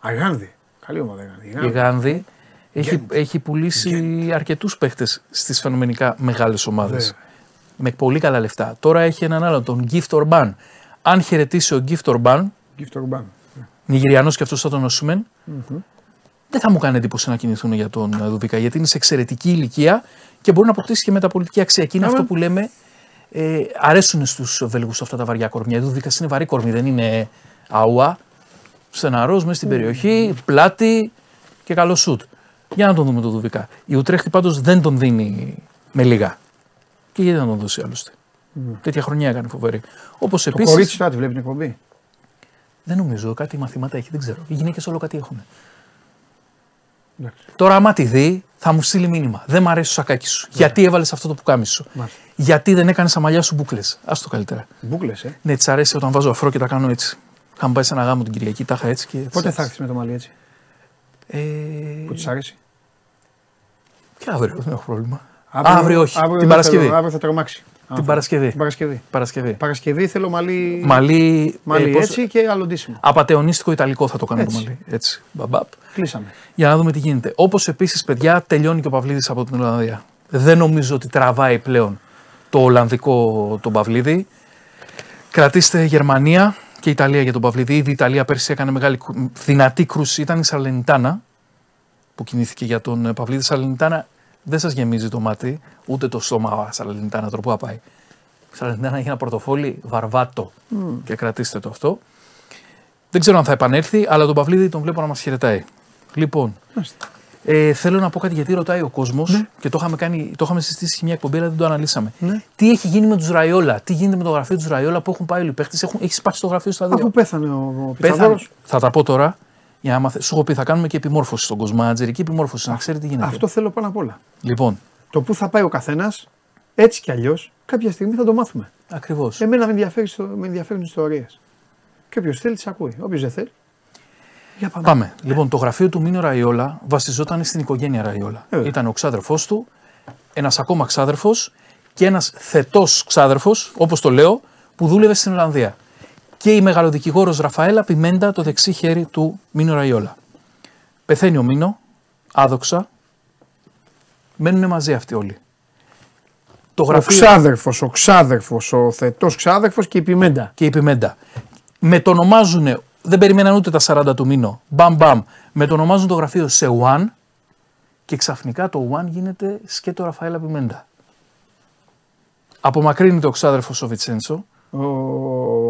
Αγάνδη. Καλή ομάδα Γάνδη. Η Γάνδη έχει, έχει πουλήσει αρκετούς παίχτες στις φαινομενικά μεγάλες ομάδες. Βέβαια. Με πολύ καλά λεφτά. Τώρα έχει έναν άλλο, τον Gift Orban. Αν χαιρετήσει ο Gift Orban, Gift Orban. Νιγηριανός και αυτός σαν τον Οσούμεν, δεν θα μου κάνει εντύπωση να κινηθούν για τον ε, Δουβίκα γιατί είναι σε εξαιρετική ηλικία και μπορεί να αποκτήσει και μεταπολιτική αξία. Και είναι αυτό που λέμε, ε, αρέσουν στους Βέλγους αυτά τα βαριά κορμιά. Ο Δουβίκα είναι βαρύ κορμί, δεν είναι αουά. Στεναρός μέσα στην περιοχή, πλάτη και καλό σουτ. Για να τον δούμε τον Δουβίκα. Η Ουτρέχτη πάντως δεν τον δίνει με λίγα. Και γιατί να τον δώσει άλλωστε; Τέτοια χρονιά έκανε φοβερή. Όπως Το επίση. κορίτσι θα τη βλέπει την εκπομπή. Δεν νομίζω, κάτι μαθήματα έχει, δεν ξέρω. Οι γυναίκες όλο κάτι έχουν. Εντάξει. Τώρα, άμα τη δει, θα μου στείλει μήνυμα. Δεν μ' αρέσει το σακάκι σου. Γιατί έβαλες αυτό το πουκάμισι σου; Μάλιστα. Γιατί δεν έκανες τα μαλλιά σου μπουκλε. Α το καλύτερα. Μπούκλε, ε. Ναι, της αρέσει όταν βάζω αφρό και τα κάνω έτσι. Είχαμε πάει σε ένα γάμο την Κυριακή, τα είχα έτσι και. Πότε θα έρθεις με το μαλλί έτσι; Ε, Που της άρεσε. και αύριο, δεν έχω πρόβλημα. Αύριο, όχι. αύριο την δεν Παρασκευή. Θέλω, αύριο θα τρομάξει. Την Παρασκευή. Την Παρασκευή. Παρασκευή. Παρασκευή θέλω μαλλί, Μαλλί, μαλλί ε, πώς- έτσι και αλλοντήσιμο. Απατεωνίστικο Ιταλικό θα το κάνω Έτσι. το μαλλί. Έτσι. Μπαμπαπ. Κλείσαμε. Για να δούμε τι γίνεται. Όπως επίσης, παιδιά, τελειώνει και ο Παυλίδης από την Ολλανδία. Δεν νομίζω ότι τραβάει πλέον το Ολλανδικό τον Παυλίδη. Κρατήστε Γερμανία και Ιταλία για τον Παυλίδη. Ήδη η Ιταλία πέρσι έκανε μεγάλη, κου- δυνατή κρούση. Ήταν η Σαλενιτάνα που κινήθηκε για τον ε, Παυλίδη. Σαλενιτάνα δεν σας γεμίζει το μάτι, ούτε το στόμα Σαλενιτάνα τροπού να πάει. Η Σαλενιτάνα έχει ένα πορτοφόλι βαρβάτο και κρατήστε το αυτό. Δεν ξέρω αν θα επανέλθει, αλλά τον Παυλίδη τον βλέπω να μας χαιρετάει. Λοιπόν, Ε, θέλω να πω κάτι γιατί ρωτάει ο κόσμος Ναι. και το είχαμε, κάνει, το είχαμε συζητήσει σε μια εκπομπή, αλλά δεν το αναλύσαμε. Τι έχει γίνει με τους Ραϊόλα, τι γίνεται με το γραφείο τους Ραϊόλα που έχουν πάει όλοι οι παίχτε, έχει σπάσει το γραφείο στα δύο. Αφού πέθανε ο, ο Πέθανε. Πιτσαδόρος. Θα τα πω τώρα. Για να μαθε... Σου έχω πει, θα κάνουμε και επιμόρφωση στον κόσμο. Ατζερική επιμόρφωση, να ξέρει τι γίνεται. Αυτό θέλω πάνω απ' όλα. Λοιπόν, Το που θα πάει ο καθένας, έτσι κι αλλιώς, κάποια στιγμή θα το μάθουμε. ακριβώς. Εμένα με, ενδιαφέρει, στο- με ενδιαφέρουν ιστορίες. Και όποιος θέλει, τις ακούει. Όποιος δεν θέλει. Για πάμε. Πάμε. Λοιπόν, το γραφείο του Μίνο Ραϊόλα βασιζόταν στην οικογένεια Ραϊόλα. Ε, βέβαια. Ήταν ο ξάδερφός του, ένας ακόμα ξάδερφος και ένας θετός ξάδερφος, όπως το λέω, που δούλευε στην Ολλανδία. Και η μεγαλοδικηγόρος Ραφαέλα Πιμέντα, το δεξί χέρι του Μίνο Ραϊόλα. Πεθαίνει ο Μίνο, άδοξα. Μένουν μαζί αυτοί όλοι. Το Ο γραφείο ξάδερφος, ο ξάδερφος, ο θετός ξάδερφος και η πιμέντα. και η Πιμέντα. Μετονομάζουν, δεν περιμέναν ούτε τα 40 του μήνο. Μπαμ μπαμ. Μετονομάζουν το γραφείο σε One και ξαφνικά το One γίνεται σκέτο Ραφαέλα Πιμέντα. Απομακρύνεται ο ξάδερφος ο Βιτσέντσο, Ο,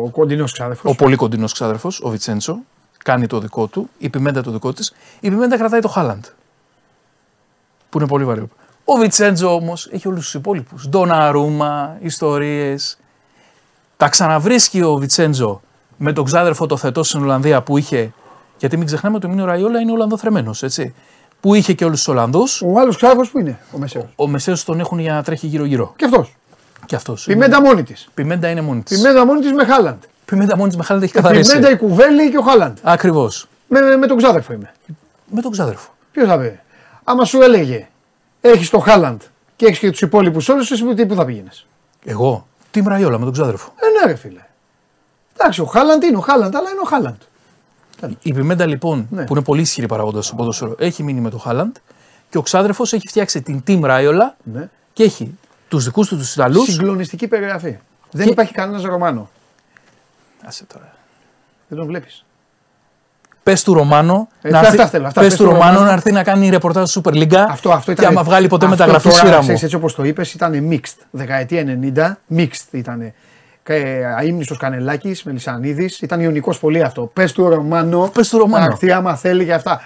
ο κοντινός ξάδερφος. ο πολύ κοντινός ξάδερφος, ο Βιτσέντσο, κάνει το δικό του, η Πιμέντα το δικό της. Η Πιμέντα κρατάει το Χάλαντ, που είναι πολύ βαρύ. Ο Βιτσέντζο όμως έχει όλους τους υπόλοιπους. Ντοναρούμα, ιστορίες. Τα ξαναβρίσκει ο Βιτσέντζο με τον ξάδερφο το θετό στην Ολλανδία που είχε. Γιατί μην ξεχνάμε ότι ο Μίνο Ραϊόλα είναι Ολλανδοθρεμένος, έτσι. Που είχε και όλους τους Ολλανδούς. Ο άλλος ξάδερφος που είναι, ο μεσαίος. Ο Μεσαίος τον έχουν για να τρέχει γύρω-γύρω. Και αυτός. Και αυτός. Πιμέντα μόνη της. Πιμέντα είναι μόνη της. Πιμέντα μόνη της με Χάλαντ. Πιμέντα μόνη της με χάλαντα έχει Πιμέντα καθαρίσει. η Κουβέλη και ο Χάλαντ. Ακριβώς. Με, με, με τον ξάδερφο είμαι. Με τον ξάδερφο. Ποιος θα πει; Άμα σου έλεγε, έχεις το Χάλαντ και έχεις και τους υπόλοιπους όλους, εσύ τι- πού θα πήγαινες; Εγώ; Τι Ραϊόλα με τον ξάδερφο. Ε, ναι, ρε φίλε. Εντάξει, ο Χάλαντ είναι ο Χάλαντ, αλλά είναι ο Χάλαντ. Η Πιμέντα λοιπόν, Ναι. που είναι πολύ ισχυρή παράγοντα στο ποδόσφαιρο, έχει μείνει με τον Χάλαντ και ο ξάδερφος έχει φτιάξει την Team Ράιολα Ναι. και έχει τους δικούς του τους Ιταλούς. Συγκλονιστική περιγραφή. Δεν Και- υπάρχει κανένας Ρωμάνο. Άσε τώρα. Δεν τον βλέπεις. Πες του Ρωμάνο, Ε, να αυτά έρθει- θέλω, αυτά. πες Πες του του Ρωμάνο Ρωμάνο. να έρθει να κάνει ρεπορτάζ στο Super League Αυτό, αυτό ήταν. και άμα βγάλει ποτέ αυτό μεταγραφή τώρα, σφύρα μου. ξέρεις, Έτσι όπως το είπες, ήταν mixed. Δεκαετία 90, mixed ήταν. Αίμνητο Κανελάκης, Μελισανίδης. Ήταν ιονικό πολύ αυτό. Πες του Ρωμάνο. Πες του Ρωμάνο. Να έρθει άμα θέλει και αυτά.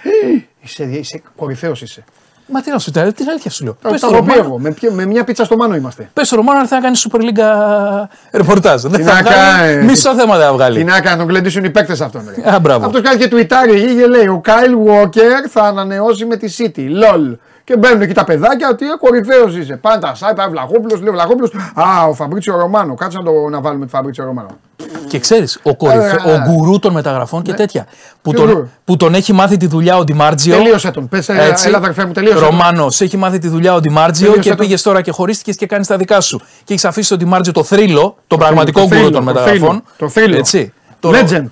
Είσαι, είσαι κορυφαίος είσαι. Μα τι να σου πει, την αλήθεια σου λέω. Το Πες το του έχω πει Ρωμάνο, εγώ. Με, ποιο- με μια πίτσα στο μάνο είμαστε. πες του Ρωμάνο να έρθει να κάνει Super League ρεπορτάζ. Δεν να θα βγάλει. κάνει. Μισό θέμα δεν θα Τι βγάλει. να κάνω, τον κλεντήσουν οι παίκτες αυτόν. ρε. Α, μπράβο. Αυτός κάνει και τουιτάρι και λέει: Ο Κάιλ Walker θα ανανεώσει με τη City. LOL. Και μπαίνουν εκεί τα παιδάκια ότι κορυφαίος είσαι. Πάνε τα site, πάει Βλαχόπουλος, λέει ο Βλαχόπουλος. Α, ο Φαμπρίτσιο Ρωμάνο. Κάτσε να το να βάλουμε τη Φαμπρίτσιο Ρωμάνο. Και ξέρεις, ο, κορυφε... Ε, ο γκουρού των μεταγραφών και τέτοια. Που Ποιο τον, γκουρού; που τον έχει μάθει τη δουλειά ο Ντιμάρτζιο. Τελείωσε τον. Πες, έλα αδερφέ μου, τελείωσε. τον. Ρωμάνος, έχει μάθει τη δουλειά ο Ντιμάρτζιο Τελείωσε και τον. πήγες τώρα και χωρίστηκες και κάνεις τα δικά σου. Και έχεις αφήσει τον Ντιμάρτζιο το θρύλο, τον πραγματικό το γκουρού θρύλο, των το μεταγραφών. θρύλο, το θρύλο. Έτσι. Το Legend.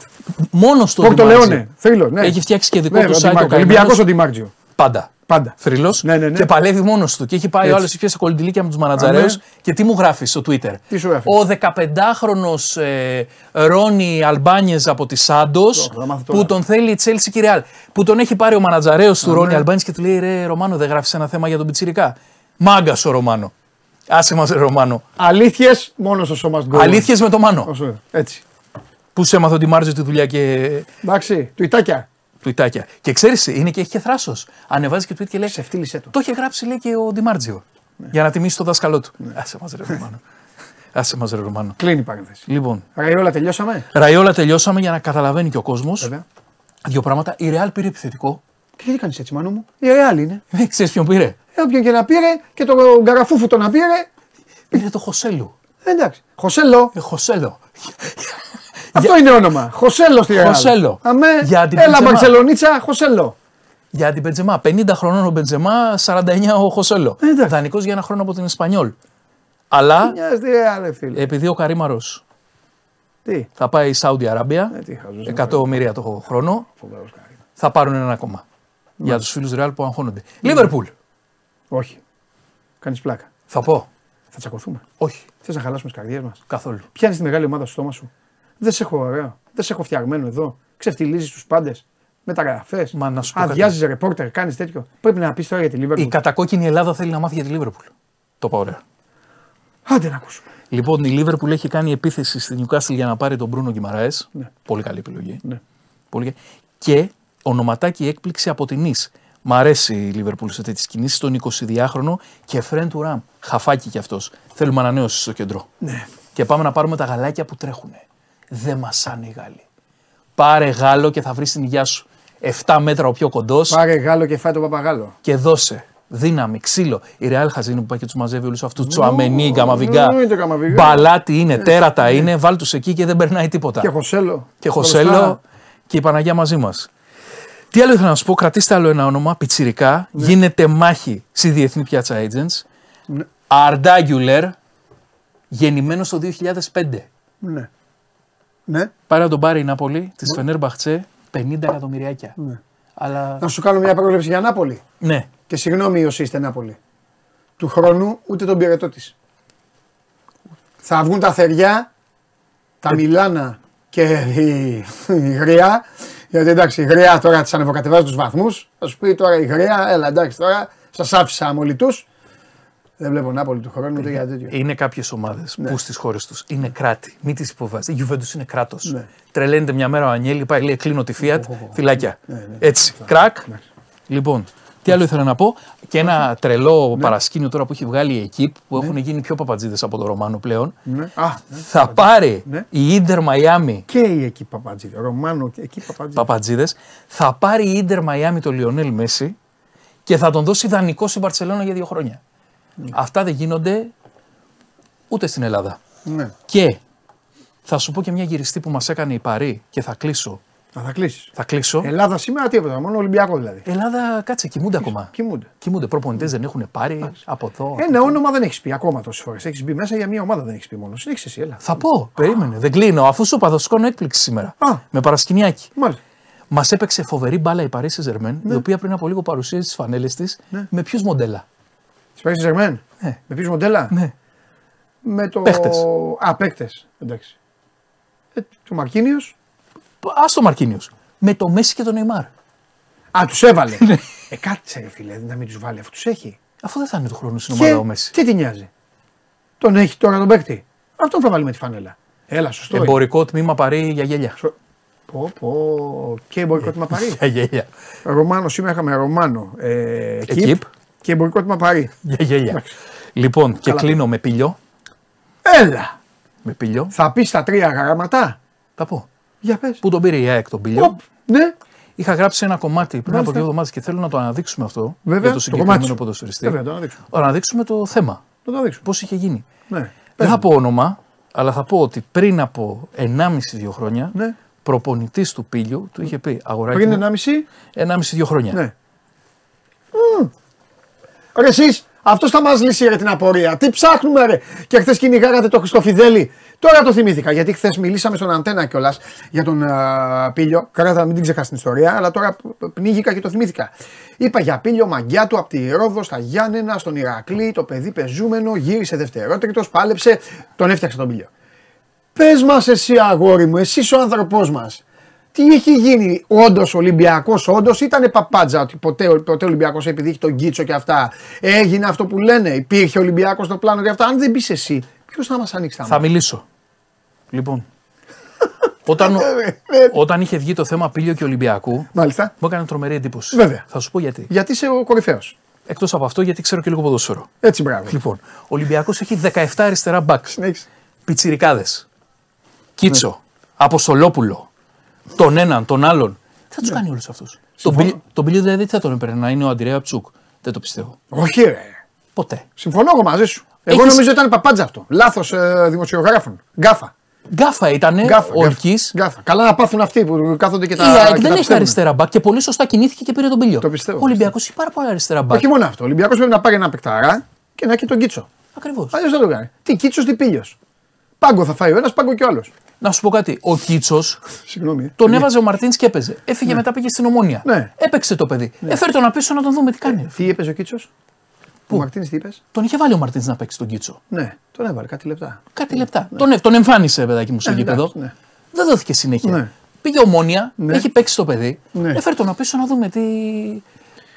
Μόνος στο Πόρτο Ντιμάρτζιο. Λεόνε. Θρύλο, ναι. Έχει φτιάξει και δικό Ναι, του ο site ο Ντιμάρτζιο. Ολυμπιακός καημένος. ο Ντιμάρτζιο. Πάντα. Πάντα. Θρύλος Ναι, ναι, ναι. και παλεύει μόνος του. Και έχει πάει ο Έτσι. άλλο, έχει πιάσει κολυντηλίκια με τους μανατζαρέους Α, ναι. και τι μου γράφεις στο Twitter; Τι σου γράφεις; Ο 15χρονο ε, Ρόνι Αλμπάνιες από τη Σάντος θα μάθω τώρα. που τον θέλει η Chelsea και η Real. Που τον έχει πάρει ο μανατζαρέος του Ρόνι ναι. Αλμπάνιες και του λέει Ρε Ρωμάνο, δεν γράφεις ένα θέμα για τον Πιτσυρικά. Μάγκα ο Ρωμάνο. Άσε μας, Ρωμάνο. Αλήθειες μόνος στο σώμα του Αλήθειες με το Μάνο. Έτσι. Που σε έμαθε ότι Μάρτζο τη δουλειά και Εντάξει, τουιτάκια. Τουιτάκια. Και ξέρεις, είναι και έχει και θράσος. Ανεβάζει και tweet και λέει. Ξεφτύλισε το. Το είχε γράψει λέει και ο Ντιμάρτζιο. Για να τιμήσει το δάσκαλό του. Άσε μας, ρε Ρωμάνο. Άσε μας, ρε Ρωμάνο. Κλείνει η παρένθεση. Λοιπόν, Ραϊόλα, τελειώσαμε; Ραϊόλα τελειώσαμε για να καταλαβαίνει και ο κόσμος. Βέβαια. Δύο πράγματα. Η Ρεάλ πήρε επιθετικό. Και γιατί κάνεις έτσι, μάνο μου; Η Ρεάλ είναι. Δεν ξέρεις ποιον πήρε; Ε, όποιον και να πήρε και τον Γκαραφούφου τον να πήρε. Πήρε το Χωσέλου. ε, Εντάξει. Χωσέλο. Ε, Χωσέλο. Αυτό είναι όνομα. Χωσέλο στη Ρεάλ. Χωσέλο. Αμέ. Για την Έλα, Μπεντζεμά. Μπαρσελονίτσα, Χωσέλο. Για την Μπεντζεμά. 50 χρονών ο Μπεντζεμά, 49 ο Χωσέλο. Ε, εντάξει. Δανεικός για ένα χρόνο από την Ισπανιόλ. Αλλά Μια στη Ρεάλ, ρε φίλε. επειδή ο Καρύμαρος Τι; θα πάει η Σάουδη Αράβια, Ε, τι χαζός, 100 το χρόνο, Φοβερός Καρύμ. θα πάρουν ένα ακόμα. Για τους φίλους Ρεάλ που αγχώνονται. Λίβερπουλ. Όχι. Κάνεις πλάκα. Θα πω. Θα τσακωθούμε. Όχι. Θες να χαλάσουμε τις καρδιές μας. Καθόλου. Πιάνεις τη μεγάλη ομάδα στο στόμα σου. Δεν σε έχω ωραίο. Δεν σε έχω φτιαγμένο εδώ. Ξεφτιλίζει τους πάντες. Μεταγραφέ. Μα να σου πω κάτι. Αδειάζει ρεπόρτερ, κάνεις τέτοιο. Πρέπει να πεις τώρα για τη Η Λίβερπουλ. κατακόκκινη Ελλάδα θέλει να μάθει για τη Λίβερπουλ. Το πάω ωραία. Άντε να ακούσουμε. Λοιπόν, η Λίβερπουλ έχει κάνει επίθεση στη Newcastle για να πάρει τον Μπρούνο Γκυμαράες. Ναι. Πολύ καλή επιλογή. Ναι. Πολύ... καλή. Και ονοματάκι έκπληξη από την Νης. Μ' αρέσει η Λίβερπουλ σε τέτοιες κινήσεις. Τον 22χρονο και φρέν του Ραμ. Χαφάκι κι αυτός. Θέλουμε ανανέωση στο κέντρο. Ναι. Και πάμε να πάρουμε τα γαλάκια που τρέχουν. Δεν μασάνε οι Γάλλοι. Πάρε Γάλλο και θα βρεις την υγειά σου. 7 μέτρα ο πιο κοντός Πάρε Γάλλο και φάει τον παπαγάλο. και δώσε. Δύναμη, ξύλο. Η Ρεάλ Χαζίνη που πάει και τους μαζεύει όλους αυτούς. Τσουαμενί, Γκαμαβιγκά. εννοείται Γκαμαβιγκά. Μπαλάτι είναι, τέρατα είναι. Βάλ τους εκεί και δεν περνάει τίποτα. Και Χωσέλο. Και Χωσέλο Μπροστά. και η Παναγία μαζί μας. Τι άλλο ήθελα να σου πω, κρατήστε άλλο ένα όνομα, πιτσιρικά. Ναι. Γίνεται μάχη στη Διεθνή Πιάτσα Agents. Ναι. Αρντάγκιουλερ, γεννημένο το 2005. Ναι. Ναι. Πάρε να τον πάρει η Νάπολη της Φενέρμπαχτσε 50 εκατομμυριάκια. Ναι. Αλλά. Να σου κάνω μια πρόβλεψη για Νάπολη. Ναι, Και συγγνώμη όσοι είστε Νάπολη. Του χρόνου ούτε τον πυρετό της. Θα βγουν τα θεριά, τα Ε. Μιλάνα και η, η Γριά. Γιατί εντάξει, η Γριά τώρα τη ανεβοκατεβάζει τους βαθμούς. Θα σου πει τώρα η Γριά, έλα εντάξει τώρα, σας άφησα αμολυτούς. Δεν βλέπω Νάπολη του χρόνου ούτε για τέτοιο. είναι κάποιες ομάδες Ναι. που στις χώρες τους είναι κράτη. Μην τις υποβάζεις. Η Juventus είναι κράτος. Ναι. Τρελαίνεται μια μέρα ο Ανιέλη, πάει λέει: Κλείνω τη Fiat, φυλάκια. ναι. Έτσι. Κρακ. Λοιπόν, τι άλλο ήθελα να πω. Και ένα τρελό παρασκήνιο τώρα που έχει βγάλει η Εκύπ που έχουν γίνει πιο παπατζίδες από τον Ρωμάνο πλέον. Ναι. Α, ναι. Θα πάρει Ναι. η Ιντερ Μαϊάμι Και η εκεί Παπατζίδη. Ρωμάνο και εκεί Παπατζίδη. παπατζίδες. Θα πάρει η Ιντερ Μαϊάμι το Λιονέλ Μέση και θα τον δώσει δανεικό στην Παρσελόνα για δύο χρόνια. Αυτά δεν γίνονται ούτε στην Ελλάδα. Ναι. Και θα σου πω και μια γυριστή που μας έκανε η Παρή και θα κλείσω. Να θα κλείσεις. Θα κλείσω. Ελλάδα σήμερα τίποτα, μόνο Ολυμπιακό δηλαδή. Ελλάδα, κάτσε, κοιμούνται ακόμα. Κοιμούνται. Κοιμούνται. Προπονητές δεν έχουν πάρει από εδώ. Ένα όνομα δεν έχεις πει ακόμα τόσες φορές. Έχεις μπει μέσα για μία ομάδα δεν έχεις πει μόνος. Συνέχισε εσύ, έλα. Θα πω, περίμενε. Δεν κλείνω. Αφού σου είπα, θα σου κάνω έκπληξη σήμερα. Α. Με παρασκηνιάκι. Μάλιστα. Μας έπαιξε φοβερή μπάλα η Paris Saint-Germain, η οποία πριν από λίγο παρουσίασε τις φανέλες της με ποιους μοντέλα. Τη Paris Ζερμέν. Ναι. Με ποιου μοντέλα. Ναι. Με το. Παίχτες. Α, παίκτε. Εντάξει. Ε, του Μαρκίνιος. Α το Μαρκίνιος. Με το Μέση και τον Νεϊμάρ. Α, τους έβαλε. Ναι. ε, κάτσε ρε φίλε, να μην τους βάλει αφού τους έχει. Αφού δεν θα είναι του χρόνου στην Και ομάδα ο Μέση. τι τη νοιάζει; Τον έχει τώρα τον παίκτη; Αυτόν θα βάλει με τη φανέλα. Έλα, σωστό. είναι. Εμπορικό τμήμα Παρή για γέλια. Σω- Πω, πω. Και εμπορικό τμήμα Παρή. Για γέλια. Ρωμάνο, σήμερα είχαμε Ρωμάνο. Ε, Εκύπ. Εκύπ. Και εμπορικό τμήμα Παρή. Για γέλια. Λοιπόν, και Καλά. κλείνω με πήλιο. Έλα! Με πήλιο. Θα πεις τα τρία γράμματα. Θα πω. Για πες. Πού τον πήρε η ΑΕΚ τον πήλιο. Οπ, ναι. Είχα γράψει ένα κομμάτι πριν από Μάλιστα. δύο εβδομάδες και θέλω να το αναδείξουμε αυτό. Βέβαια, για το το συγκεκριμένο κομμάτι σου. ποδοσφαιριστή. Βέβαια, το αναδείξουμε. Να αναδείξουμε το θέμα. Θα το δείξουμε. Πώς είχε γίνει. Ναι. Δεν θα πω όνομα, αλλά θα πω ότι πριν από 1,5-2 χρόνια Ναι. προπονητής του πήλιου του είχε πει Αγοράκι. Πριν μου, 1,5. 1,5-2 χρόνια. Ναι. Ρε εσείς, αυτός θα μας λύσει ρε την απορία. Τι ψάχνουμε ρε. Και χθες κυνηγάγατε το Χριστοφιδέλη. Τώρα το θυμήθηκα γιατί χθες μιλήσαμε στον Αντένα κιόλας για τον α, Πίλιο. Κράτα, μην την ξεχάσει την ιστορία, αλλά τώρα π- πνίγηκα και το θυμήθηκα. Είπα για Πίλιο μαγκιά του από τη Ρόδο στα Γιάννενα, στον Ηρακλή, το παιδί πεζούμενο, γύρισε δευτερότριτος, πάλεψε, τον έφτιαξε τον Πίλιο. Πες μας, εσύ αγόρι μου, εσύ ο άνθρωπό μας. Τι έχει γίνει, όντως Ολυμπιακός, όντως ήταν παπάντζα ότι ποτέ, ποτέ Ολυμπιακός επειδή έχει τον Κίτσο και αυτά. Έγινε αυτό που λένε, υπήρχε Ολυμπιακός στο πλάνο και αυτά. Αν δεν πεις εσύ, ποιος θα μας ανοίξει τα Θα μάτια; μιλήσω. Λοιπόν. όταν, Ε, όταν είχε βγει το θέμα Πήλιο και Ολυμπιακού, Μάλιστα. μου έκανε τρομερή εντύπωση. Βέβαια. Θα σου πω γιατί. Γιατί είσαι ο κορυφαίος. Εκτός από αυτό, γιατί ξέρω και λίγο ποδόσφαιρο. Έτσι, μπράβο. Λοιπόν, ο Ολυμπιακός έχει 17 αριστερά μπακς. Συνέχισε. Πιτσιρικάδες. Κίτσο. Ναι. Αποστολόπουλο. Τον έναν, τον άλλον. Τι θα τους κάνει όλους αυτούς. Τον Συμφωνώ. Πήλιο- Τον Πήλιο δηλαδή τι θα τον έπαιρνε, να είναι ο Αντρέα Ψουκ. Δεν το πιστεύω. Όχι, ρε. Ποτέ. Συμφωνώ εγώ μαζί σου. Εγώ Έχεις- νομίζω ήταν παπάντζα αυτό. Λάθος ε, δημοσιογράφων. Γκάφα. Γκάφα ήταν Γκάφα. ο Ολκή. Γκάφα. Καλά να πάθουν αυτοί που κάθονται και Η τα. ΑΕΚ και δεν τα έχει πιστεύουν. αριστερά μπακ και πολύ σωστά κινήθηκε και πήρε τον Πήλιο. Το πιστεύω, Ο Ολυμπιακός έχει πάρα πολλά αριστερά μπακ. Όχι μόνο αυτό. Ο Ολυμπιακός πρέπει να πάρει ένα παικταρά και να έχει τον Κίτσο. Ακριβώς. Αλλιώς δεν το κάνει. Τι Κίτσος, τι Πίλιο. Πάγκο θα φάει ο ένας, πάγκο και ο άλλος. Να σου πω κάτι. Ο Κίτσος Συγγνώμη. τον έβαζε ο Μαρτίνς και έπαιζε. Έφυγε μετά πήγε στην ομόνια. Ναι. Έπαιξε το παιδί. Έφερε τον απίσω να τον δούμε τι κάνει. Τι είπε ο Κίτσος; Πού; Ο Μαρτίνη τι είπες; Τον είχε βάλει ο Μαρτίνς να παίξει τον Κίτσο. Ναι, τον έβαλε κάτι λεπτά. Κάτι λεπτά. Τον, ε- τον εμφάνισε, παιδάκι μου, στο Ε, γήπεδο. εντάξει, ναι. Δεν δόθηκε συνέχεια. Ναι. Πήγε ομόνια, Ναι. έχει παίξει το παιδί. Ναι. Έφερε τον απίσω να δούμε τι,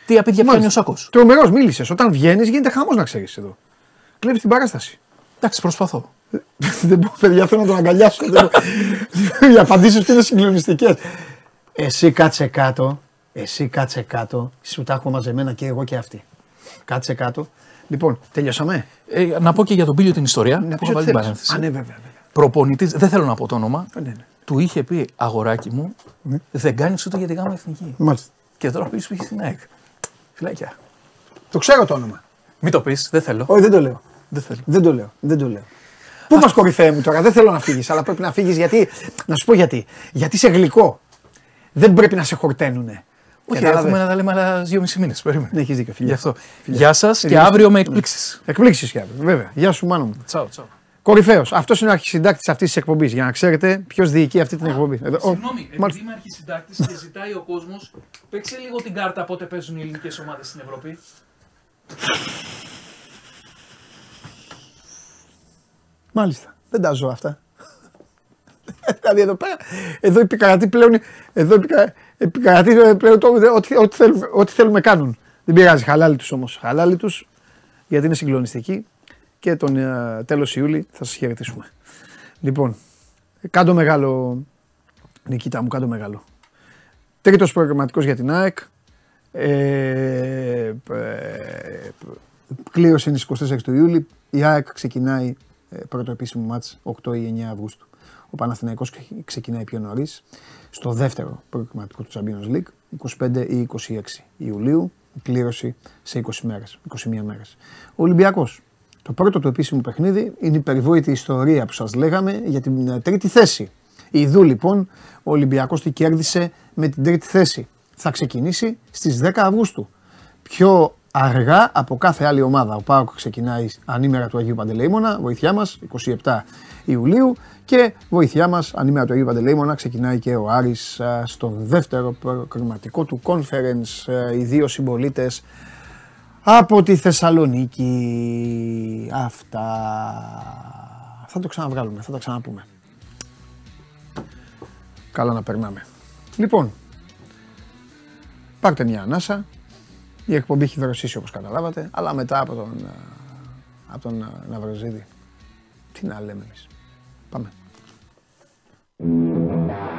τι απίδια πιάνει ο Σάκος. Τρομερός μίλησες. Όταν βγαίνεις γίνεται χαμός να ξέρεις εδώ. Κλέβεις την παράσταση. Εντάξει, προσπαθώ. Δεν μπορώ, παιδιά, θέλω να τον αγκαλιάσω. Δεν μπορώ. Οι απαντήσεις του είναι συγκλονιστικές. Εσύ κάτσε κάτω. Εσύ κάτσε κάτω. Σου τα έχω μαζεμένα και εγώ και αυτή. Κάτσε κάτω. Λοιπόν, τελειώσαμε; Ε, να πω και για τον Πίλιο την ιστορία. Να που πεις είχα ό,τι βάλει την θέλεις. παρένθεση. Α, ναι, βέβαια. βέβαια. Προπονητής, δεν θέλω να πω το όνομα, Ε, ναι, ναι. του είχε πει αγοράκι μου, Ναι. δεν κάνεις ούτε για τη γάμα εθνική. Μάλιστα. Και τώρα πεις πήγε στην ΑΕΚ. Φυλάκια. Το ξέρω το όνομα. Μην το πεις, δεν θέλω. Όχι, δεν το λέω. Δεν θέλω. Δεν το λέω. Δεν το λέω. Πού μας κορυφαία μου τώρα, δεν θέλω να φύγεις, αλλά πρέπει να φύγεις γιατί. Να σου πω γιατί. Γιατί είσαι γλυκό. Δεν πρέπει να σε χορταίνουνε. Όχι, Κατάλαβες; έχουμε να τα λέμε άλλα δυόμιση μήνες. Περίμενε. Ναι, έχεις δίκιο. Φιλιά. Γι' αυτό. Γεια σας και Φιλιά. αύριο με εκπλήξεις. Εκπλήξεις κι αύριο, βέβαια. Γεια σου, μάνο μου. Τσαου, τσαου. Κορυφαίος. Αυτός είναι ο αρχισυντάκτης αυτής της εκπομπής. Για να ξέρετε ποιος διοικεί αυτή την εκπομπή. Εδώ, ο- Συγγνώμη, μάλιστα. είμαι αρχισυντάκτης και ζητάει ο κόσμος, παίξε λίγο την κάρτα πότε παίζουν οι ελληνικές ομάδες στην Ευρώπη. Μάλιστα. Δεν τα ζω αυτά. δηλαδή εδώ πέρα, εδώ επικρατεί πλέον, εδώ επικα- επικρατεί πλέον το, ό,τι, ό,τι, θέλουμε, ό,τι θέλουμε κάνουν. Δεν πειράζει, χαλάλι τους όμως. Χαλάλι τους, γιατί είναι συγκλονιστικοί και τον ε, τέλος Ιούλη θα σας χαιρετήσουμε. Λοιπόν, κάντο μεγάλο, Νικήτα μου, κάντο μεγάλο. Τρίτος προγραμματικός για την ΑΕΚ. Ε, ε, ε, κλήρωση είναι στις 24 του Ιούλη. Η ΑΕΚ ξεκινάει ε, πρώτο επίσημο μάτς 8 ή 9 Αυγούστου. Ο Παναθηναϊκός ξε- ξεκινάει πιο νωρίς στο δεύτερο προγραμματικό του Champions League 25 ή 26 Ιουλίου. Η κλήρωση σε 20 μέρες, 21 μέρες. Ο Ολυμπιακός. Το πρώτο του επίσημο παιχνίδι είναι η περιβόητη ιστορία που σας λέγαμε για την ε, τρίτη θέση. Ιδού λοιπόν ο Ολυμπιακός τη κέρδισε με την τρίτη θέση. Θα ξεκινήσει στις 10 Αυγούστου πιο αργά από κάθε άλλη ομάδα. Ο ΠΑΟΚ ξεκινάει ανήμερα του Αγίου Παντελεήμονα, βοήθειά μας, 27 Ιουλίου και βοήθειά μας ανήμερα του Αγίου Παντελεήμονα ξεκινάει και ο Άρης α, στο δεύτερο προκριματικό του conference, α, οι δύο συμπολίτες από τη Θεσσαλονίκη. Αυτά. Θα το ξαναβγάλουμε, θα τα ξαναπούμε. Καλά να περνάμε. Λοιπόν, πάρτε μια ανάσα, η εκπομπή έχει δροσίσει όπως καταλάβατε, αλλά μετά από τον, α, από τον α, Ναυροζίδη. Τι να λέμε εμείς. Πάμε.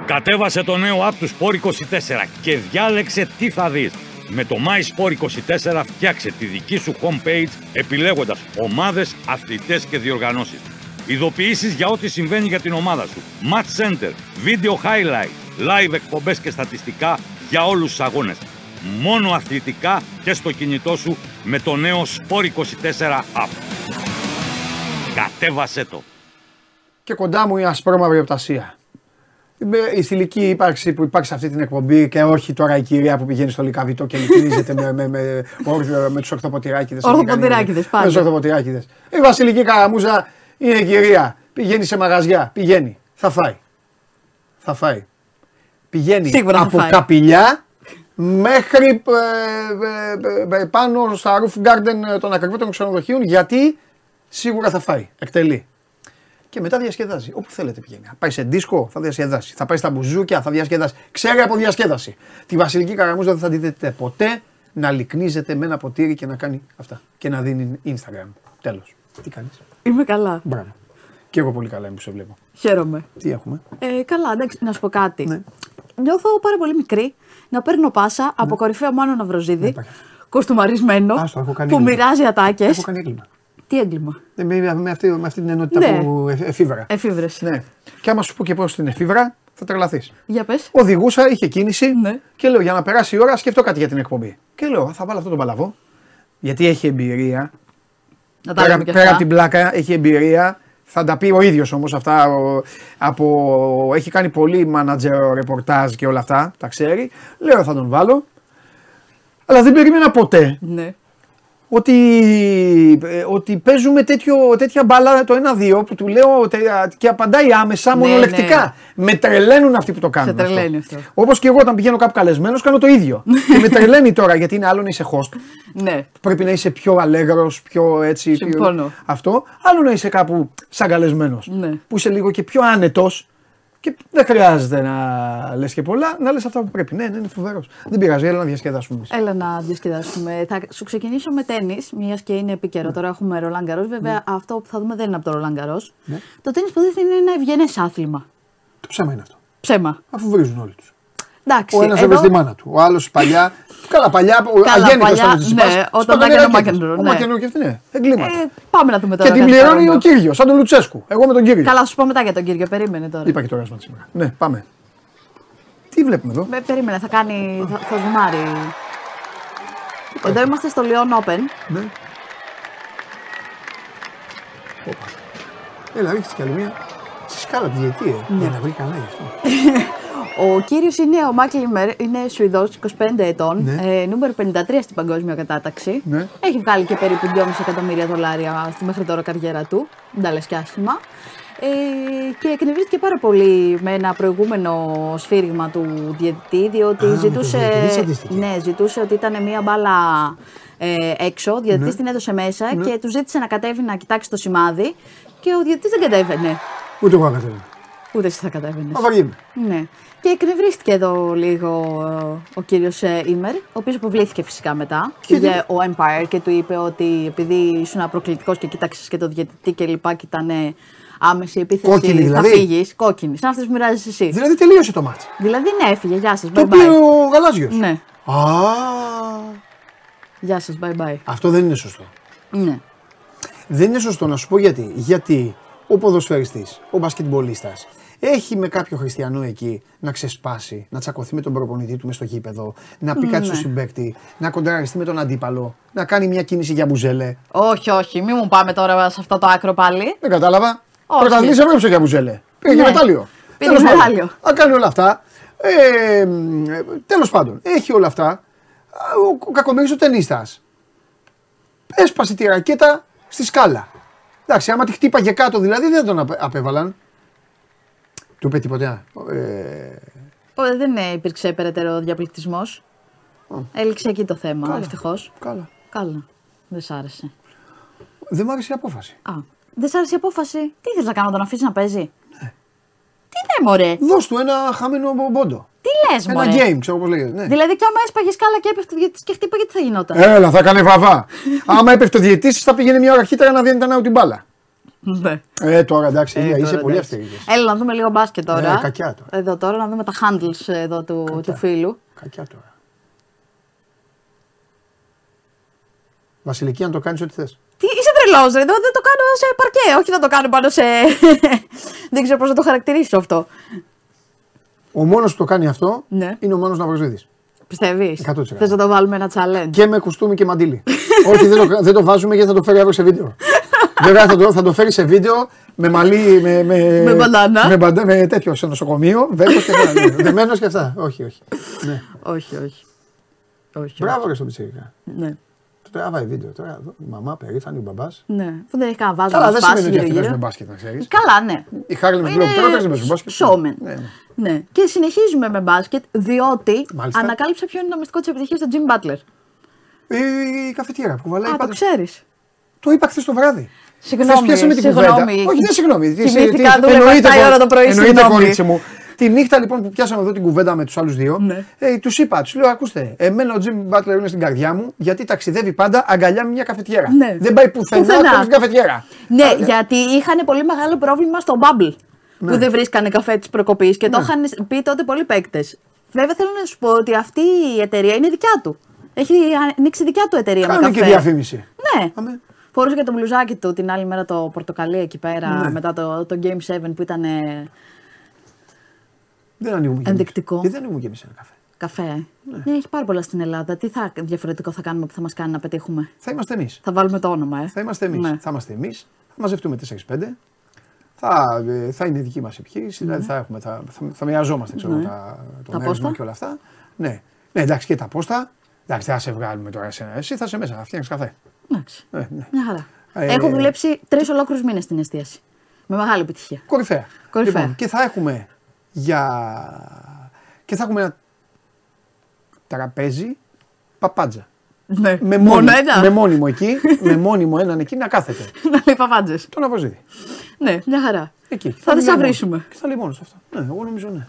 Κατέβασε το νέο app του Sport 24 και διάλεξε τι θα δεις. Με το MySport24 φτιάξε τη δική σου homepage επιλέγοντας ομάδες, αθλητές και διοργανώσεις. Ειδοποιήσεις για ό,τι συμβαίνει για την ομάδα σου. Match Center, Video Highlight, Live εκπομπές και στατιστικά για όλους τους αγώνες. Μόνο αθλητικά και στο κινητό σου με το νέο Sport24 app. Κατέβασέ το! Και κοντά μου η ασπρόμαυρη οπτασία. Είμαι η θηλυκή ύπαρξη που υπάρχει σε αυτή την εκπομπή και όχι τώρα η κυρία που πηγαίνει στο Λικαβιτό και λυκνίζεται με, με, με, όρθιο- με τους ορθοποτηράκιδες. Ορθοποτηράκηδες, Με πάντα. τους ορθοποτηράκηδες. Η Βασιλική Καραμούζα είναι κυρία. Πηγαίνει σε μαγαζιά. Πηγαίνει. Θα φάει. Θα φάει. Πηγαίνει Σίγουρα θα από φάει. καπηλιά μέχρι ε, ε, ε, ε, πάνω στα roof garden των ακριβότερων ξενοδοχείων γιατί σίγουρα θα φάει. Εκτελεί. Και μετά διασκεδάζει. Όπου θέλετε πηγαίνει. Θα πάει σε δίσκο, θα διασκεδάσει. Θα πάει στα μπουζούκια, θα διασκεδάσει. Ξέρει από διασκέδαση. Τη Βασιλική Καραμούζα δεν θα τη δείτε ποτέ να λυκνίζεται με ένα ποτήρι και να κάνει αυτά. Και να δίνει Instagram. Τέλος. Τι κάνεις; Είμαι καλά. Μπράβο. Και εγώ πολύ καλά είμαι που σε βλέπω. Χαίρομαι. Τι έχουμε; Ε, καλά, εντάξει, να σου πω κάτι. Ναι. Νιώθω πάρα πολύ μικρή να παίρνω πάσα από κορυφαίο Μάνο Ναυροζίδη, υπάρχει. κοστομαρισμένο, Άστο, έχω κάνει που έγκλημα. μοιράζει ατάκες. Έχω κάνει έγκλημα. Τι έγκλημα; Ε, Με, με, αυτή, με αυτή την ενότητα Ναι. που ε, εφήβρα. Εφήβρες. Ναι. Και άμα σου πω και πώς την εφήβρα, θα τρελαθείς. Για πες. Οδηγούσα, είχε κίνηση Ναι. και λέω για να περάσει η ώρα, σκεφτώ κάτι για την εκπομπή. Και λέω, θα βάλω αυτό τον παλαβό. Γιατί έχει εμπειρία. Να τα Πέρα, λέμε και πέρα αυτά. από την πλάκα, έχει εμπειρία. Θα τα πει ο ίδιος όμως αυτά. ο- από, έχει κάνει πολύ manager ρεπορτάζ και όλα αυτά. Τα ξέρει. Λέω, θα τον βάλω. Αλλά δεν περίμενα ποτέ Ναι. Ότι, ε, ότι παίζουμε τέτοιο, τέτοια μπάλα το 1-2 που του λέω τε- και απαντάει άμεσα Ναι, μονολεκτικά. Με τρελαίνουν αυτοί που το κάνουν. Σε τρελαίνει αυτό. Όπως και εγώ όταν πηγαίνω κάπου καλεσμένος κάνω το ίδιο. και με τρελαίνει τώρα γιατί είναι άλλο να είσαι host. Ναι. Πρέπει να είσαι πιο αλέγρος, πιο έτσι. Πιο... Συμφωνώ. Αυτό. Άλλο να είσαι κάπου σαν καλεσμένος. Ναι. Που είσαι λίγο και πιο άνετος και δεν χρειάζεται να λες και πολλά, να λες αυτά που πρέπει. Ναι, ναι, είναι φοβερός. Δεν πειράζει, έλα να διασκεδάσουμε εμείς. Έλα να διασκεδάσουμε. Θα σου ξεκινήσω με τέννη, μιας και είναι επίκαιρο. Τώρα έχουμε Ρολάν Γκαρό. Βέβαια, αυτό που θα δούμε δεν είναι από το Ρολάν Γκαρό. Το τέννη που είναι ένα ευγενές άθλημα. Το ψέμα είναι αυτό. Ψέμα. Αφού βρίζουν όλοι τους. Εντάξει, Ο ένας εδώ- έβρεσε τη μάνα του. Ο άλλος παλιά. Καλά, παλιά. ο Καλά, αγέννητος παλιά, ήταν ο Τσιτσιπάς. ναι, όταν Σπατονιέρα έκανε ο και αυτός. Μακενρό, Ο ναι. Μακενρό και αυτή, ναι. Εγκλήματα. Ε, πάμε να δούμε τώρα. Και την κάτι πληρώνει παραπάνω. ο Κύριος, σαν τον Λουτσέσκου. Εγώ με τον Κύριο. Καλά, θα σου πω μετά για τον κύριο. Περίμενε τώρα. Είπα και το ράσμα της σήμερα. Ναι, πάμε. Τι βλέπουμε εδώ; Με, περίμενε, θα κάνει. θα, θα ζουμάρει. Εδώ είμαστε στο Lyon Open. Ναι. Όπα. Έλα, ρίξτε κι άλλη μία. Στη σκάλα της διετή, ε. Ναι. Για να βρει καλά γι' αυτό. Ο κύριος είναι ο Μάικλ Λιμέρ, είναι Σουηδός, 25 ετών, Ναι. ε, νούμερο 53 στην παγκόσμια κατάταξη. Ναι. Έχει βγάλει και περίπου 2,5 εκατομμύρια δολάρια στη μέχρι τώρα καριέρα του. Δεν τα λες και άσχημα. Ε, και εκνευρίστηκε πάρα πολύ με ένα προηγούμενο σφύριγμα του διαιτητή, διότι Α, με τον ζητούσε, διαιτητή σαντίστηκε. ναι, ζητούσε ότι ήταν μία μπάλα ε, έξω, ο διαιτητής Ναι. την έδωσε μέσα και του ζήτησε να κατέβει να κοιτάξει το σημάδι και ο διαιτητής δεν κατέβαινε. Ούτε εγώ κατέβαινα. Ούτε εσύ θα κατέβαινες. Μα βαριέμαι. Ναι. Και εκνευρίστηκε εδώ λίγο ε, ο κύριος Ήμερ, ο οποίος αποβλήθηκε φυσικά μετά. Πήγε ο Empire και του είπε ότι επειδή ήσουν προκλητικό και κοίταξες και το διαιτητή και λοιπά και ήταν ε, άμεση επίθεση. Κόκκινη δηλαδή; Θα φύγεις. Κόκκινη. Σαν αυτέ που μοιράζεις εσύ. Δηλαδή τελείωσε το μάτς. Δηλαδή ναι, έφυγε. Γεια σας. Το Bye πήρε bye. ο Γαλάζιος. Ναι. Α, Γεια σας. Bye bye. αυτό δεν είναι σωστό. Ναι. Δεν είναι σωστό να σου πω γιατί. Γιατί ο ποδοσφαιριστής, ο μπασκετμπολίστας, έχει με κάποιο χριστιανό εκεί να ξεσπάσει, να τσακωθεί με τον προπονητή του μες στο γήπεδο, να πει κάτι Ναι. στο συμπέκτη, να κοντραριστεί με τον αντίπαλο, να κάνει μια κίνηση για μπουζέλε. Όχι, όχι. Μην μου πάμε τώρα σε αυτό το άκρο πάλι. Δεν κατάλαβα. Όχι. Πρωταθλητής έβρεψε για μπουζέλε. Πήγε Ναι. και μετάλλιο. Πήρε Τέλος πάντων. μετάλλιο. Αν κάνει όλα αυτά. Ε, Τέλος πάντων, έχει όλα αυτά. Α, Ο, ο κακομοίρης ο ταινίστας. Έσπασε τη ρακέτα στη σκάλα. Εντάξει, άμα τη χτύπαγε κάτω δηλαδή δεν τον απε- απέβαλαν. Του είπε τίποτα. Ε, Οπότε δεν ε, υπήρξε περαιτέρω διαπληκτισμός. Έληξε εκεί το θέμα, Καλά. ευτυχώς. καλά. Καλά. Δεν σ' άρεσε. Δεν μ' άρεσε η απόφαση. Α, δεν σ' άρεσε η απόφαση; Τι θες να κάνω, τον αφήσεις να παίζει; Ναι. Τι λέει, Μωρέ; Δώσ' του ένα χαμένο μπόντο. Τι λες, Ένα Μωρέ; game, ξέρω πώς λέγεται. Ναι. Δηλαδή, κι άμα έσπαγες σκάλα και έπεφτε γιατί και χτύπαγε, τι θα γινόταν; Έλα, θα έκανε βαβά. Άμα έπεφτε ο διαιτής θα πήγαινε μια ώρα αρχίτερα να δίνει out την μπάλα. Ναι. Ε, τώρα εντάξει, Ε, Ηλία, είσαι τώρα, πολύ εντάξει. αυστηρής. Έλα να δούμε λίγο μπάσκετ τώρα. Ε, κακιά τώρα. Εδώ τώρα να δούμε τα handles εδώ του, του φίλου. Κακιά τώρα. Βασιλική, αν το κάνεις ό,τι θες. Τι είσαι τρελός, ρε. Εδώ δεν το κάνω σε παρκέ. Όχι να το κάνω πάνω σε. δεν ξέρω πώς να το χαρακτηρίσω αυτό. Ο μόνος που το κάνει αυτό Ναι. είναι ο μόνο Ναυροζίδης. Πιστεύεις; 100%. Θες να το βάλουμε ένα challenge; Και με κουστούμι και μαντίλι. Όχι, δεν το, δεν το βάζουμε γιατί θα το φέρει αύριο σε βίντεο. Βέβαια θα το, θα το φέρει σε βίντεο με μαλλί. Με, με, Με μπαντάνα. Με, μπαντα- με τέτοιο σε νοσοκομείο. Βέβαιο και αυτά. ναι. Δεμένος και αυτά. Όχι, όχι. Ναι. Όχι, όχι. Όχι. Μπράβο και στον Πιτσίρικα. Ναι. Το τραβάει βίντεο τώρα. Εδώ, η μαμά περήφανη, ο μπαμπάς. ναι. Που δεν έχει κανένα βάζο Καλά, να δεν σπάσει σημαίνει ότι αυτοί γύρω-γύρω. παίζουν μπάσκετ, να ξέρεις. Καλά, ναι. Η Χάρλι με Είναι Globetrotters δεν παίζουν μπάσκετ. showman. Ναι, ναι. Ναι. Και συνεχίζουμε με μπάσκετ, διότι Μάλιστα. ανακάλυψα ποιο είναι το μυστικό της επιτυχίας του Jim Butler. Η, η καφετιέρα που βαλάει Α, το πάντα. ξέρεις. Το είπα χθες το βράδυ. Συγγνώμη, Χθες πιάσαμε την συγγνώμη. κουβέντα. Όχι, δεν συγγνώμη. Τι- Κοιμήθηκα, τι- δούλευα εννοείται, 7 η ώρα το πρωί, Εννοείται, συγγνώμη. κορίτσι μου. Τη νύχτα λοιπόν που πιάσαμε εδώ την κουβέντα με τους άλλους δύο, Ναι. ε, τους είπα, τους λέω: Ακούστε, εμένα ο Jimmy Butler είναι στην καρδιά μου γιατί ταξιδεύει πάντα αγκαλιά με μια καφετιέρα. Ναι. Δεν πάει πουθενά Πουθενά. χωρί καφετιέρα. Ναι, Α, γιατί είχαν πολύ μεγάλο πρόβλημα στο Bubble. Ναι. Που δεν βρίσκανε καφέ της προκοπής και το είχαν πει τότε πολλοί παίκτες. Βέβαια θέλω να σου πω ότι αυτή η εταιρεία είναι δικιά του. Έχει ανοίξει δικιά του εταιρεία με Κάνουν καφέ. και διαφήμιση. Ναι. Αμέ. Φορούσε και το μπλουζάκι του την άλλη μέρα το πορτοκαλί εκεί πέρα Ναι. μετά το, το Game 7 που ήταν ε, Δεν ανοίγουμε και εμείς. Ενδεικτικό. Γιατί δεν ανοίγουμε και εμείς ένα καφέ. καφέ. Ναι. έχει πάρα πολλά στην Ελλάδα. Τι θα, διαφορετικό θα κάνουμε που θα μας κάνει να πετύχουμε; Θα είμαστε εμείς. Θα βάλουμε το όνομα, ε. Θα είμαστε εμείς. Ναι. Θα είμαστε εμείς. Θα μαζευτούμε 4-5. Θα, ε, θα είναι δική μας επιχείρηση. Δηλαδή θα, έχουμε, θα, θα, θα μοιραζόμαστε ξέρω, Ναι. τα, το Τα μέρισμα πόστα. και όλα αυτά. Ναι. ναι, εντάξει και τα πόστα. Εντάξει, δεν θα σε βγάλουμε τώρα εσένα. Εσύ θα είσαι μέσα, θα φτιάχνει καφέ. Εντάξει. Ε, ναι. Μια χαρά. Ε, Έχω δουλέψει τρεις ολόκληρους μήνες στην εστίαση. Με μεγάλη επιτυχία. Κορυφαία. Κορυφαία. Λοιπόν, και θα έχουμε για. και θα έχουμε ένα τραπέζι παπάντζα. Ναι. Με, Μόνο μόνιμο, ένα. με μόνιμο εκεί, με μόνιμο έναν εκεί να κάθεται. να λέει παπάντζες. Τον Αβοζίδη. Ναι, μια χαρά. Εκεί. Θα είναι τις μόνος. αυρίσουμε. Και θα λέει μόνο αυτό. Ναι, εγώ νομίζω ναι.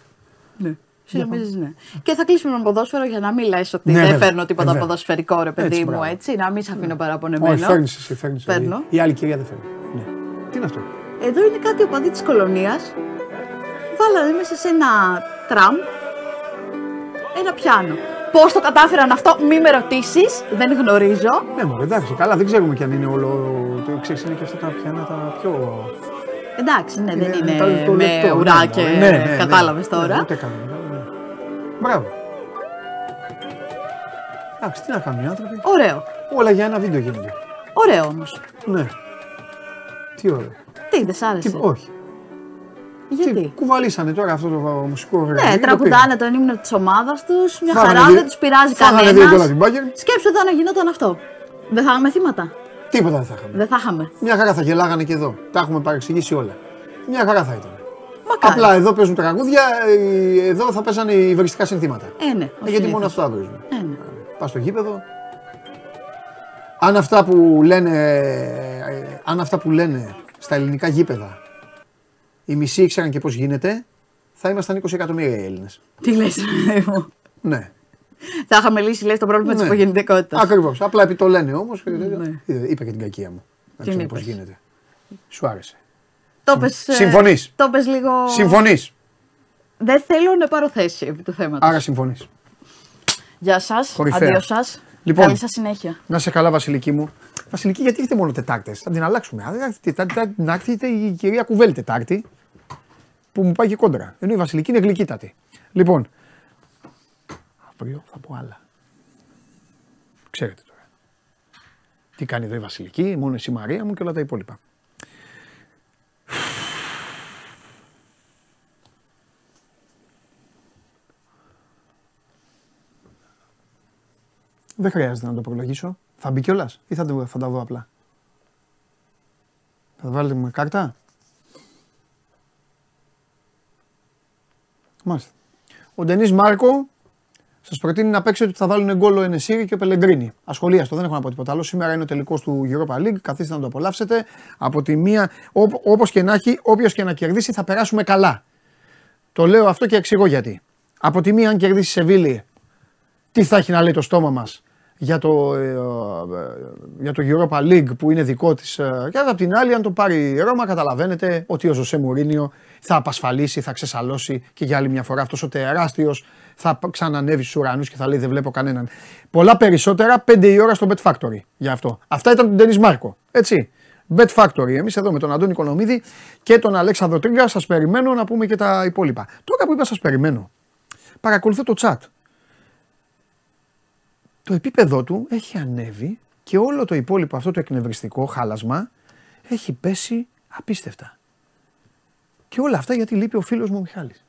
Ναι. Συνομίζεις, ναι. Και θα κλείσουμε με ποδόσφαιρο για να μην λες ότι Ναι, δεν βέβαια. φέρνω τίποτα Ε, βέβαια. ποδοσφαιρικό, ρε παιδί Έτσι, μου, μπράβο. έτσι. Να μην σε αφήνω παραπονεμένο. Όχι, φέρνεις εσύ, φέρνεις. Παίρνω. Η άλλη κυρία δεν φέρνει. Ναι. Τι είναι αυτό; Εδώ είναι κάτι οπαδί της κολονίας. Βάλανε μέσα σε ένα τραμ ένα πιάνο. Πώς το κατάφεραν αυτό, μη με ρωτήσεις, δεν γνωρίζω. Ναι, μωρέ, εντάξει, καλά, δεν ξέρουμε κι αν είναι όλο. Το ξέρεις, είναι και αυτά τα πιάνα τα πιο. Εντάξει, ναι, δεν Είναι είναι το- το με λεπτό, ουρά ναι, και ναι, ναι, ναι. κατάλαβες Ναι, τώρα. ούτε καν, ναι. Μπράβο. Εντάξει, τι να κάνουν οι άνθρωποι. Ωραίο. Όλα για ένα βίντεο γίνονται. Ωραίο όμως. Ναι. Τι ωραίο. Τι, δεν σ' άρεσε; Τι, όχι. Τι, Γιατί; κουβαλήσανε τώρα αυτό το μουσικό Ναι, εργαλείο. το τραγουδάνε τον ύμνο της ομάδας τους, μια Φάγανε χαρά, δύο- δεν τους πειράζει φάγανε δύο γκολ από την κανένα. Bayern. Σκέψου εδώ να γινόταν αυτό. Δεν θα είχαμε θύματα. πήγε. Τίποτα δεν θα είχαμε. Δεν θα είχαμε. Μια χαρά θα γελάγανε και εδώ. Τα έχουμε παρεξηγήσει όλα. Μια χαρά θα ήταν. Μακάρι. Απλά εδώ παίζουν τραγούδια, ε, εδώ θα παίζανε υβριστικά συνθήματα. Ε, ναι. Ε, ως γιατί μόνο συνήθως. αυτά παίζουν. Ε, ναι. Πας στο γήπεδο. Αν αυτά που λένε, ε, αν αυτά που λένε στα ελληνικά γήπεδα οι μισοί ήξεραν και πώς γίνεται, θα ήμασταν 20 εκατομμύρια οι Έλληνες. Τι λες, μου. Ναι. Θα είχαμε λύσει, λες, το πρόβλημα της Ναι. υπογεννητικότητας. Ακριβώς. Απλά επί το λένε όμως. Ναι. Είπα και την κακία μου. Να Τι ξέρω είπες; πώς γίνεται. Σου άρεσε. Το πες, ε, Συμφωνείς. Το πες λίγο. Συμφωνείς. Δεν θέλω να πάρω θέση επί του θέματος. Άρα συμφωνείς. Γεια σας. Κορυφαία. Αντίο σας. Λοιπόν. Καλή σας συνέχεια. Να σε καλά, Βασιλική μου. Βασιλική, γιατί έχετε μόνο Τετάρτες; Θα την αλλάξουμε. Αν έρθει Τετάρτη, θα- να έρθει η κυρία Κουβέλη Τετάρτη, που μου πάει και κόντρα. Ενώ η Βασιλική είναι γλυκύτατη. Λοιπόν, αύριο θα πω άλλα. Ξέρετε τώρα. Τι κάνει εδώ η Βασιλική, μόνο εσύ Μαρία μου και όλα τα υπόλοιπα. Δεν χρειάζεται να το προλογίσω. Θα μπει κιόλας ή θα, το- θα τα δω απλά; Θα τα βάλετε με κάρτα; Μάλιστα. Ο Ντενής Μάρκο σας προτείνει να παίξετε ότι θα βάλουν γκολ ο Ενεσίρη και ο Πελεγκρίνη. Ασχολίαστο, δεν έχω να πω τίποτα άλλο. Σήμερα είναι ο τελικός του Europa League. Καθίστε να το απολαύσετε. Από τη μία, όπως και να έχει, όποιος και να κερδίσει, θα περάσουμε καλά. Το λέω αυτό και εξηγώ γιατί. Από τη μία, αν κερδίσει η Σεβίλη, τι θα έχει να λέει το στόμα μας για το, ε, ε, για το Europa League που είναι δικό της ε, και από την άλλη αν το πάρει η Ρώμα καταλαβαίνετε ότι ο Ζωσέ Μουρίνιο θα απασφαλίσει, θα ξεσαλώσει και για άλλη μια φορά αυτός ο τεράστιος θα π- ξανανεύεις στους ουρανούς και θα λέει δεν βλέπω κανέναν. Πολλά περισσότερα 5 η ώρα στο Bet Factory για αυτό. Αυτά ήταν τον Ντένις Μάρκο, έτσι. Bet Factory. Εμείς εδώ με τον Αντώνη Κονομίδη και τον Αλέξανδρο Τρίγκα σας περιμένω να πούμε και τα υπόλοιπα. Τώρα που είπα σας περιμένω, παρακολουθώ το chat το επίπεδό του έχει ανέβει και όλο το υπόλοιπο αυτό το εκνευριστικό χάλασμα έχει πέσει απίστευτα. Και όλα αυτά γιατί λείπει ο φίλος μου ο Μιχάλης.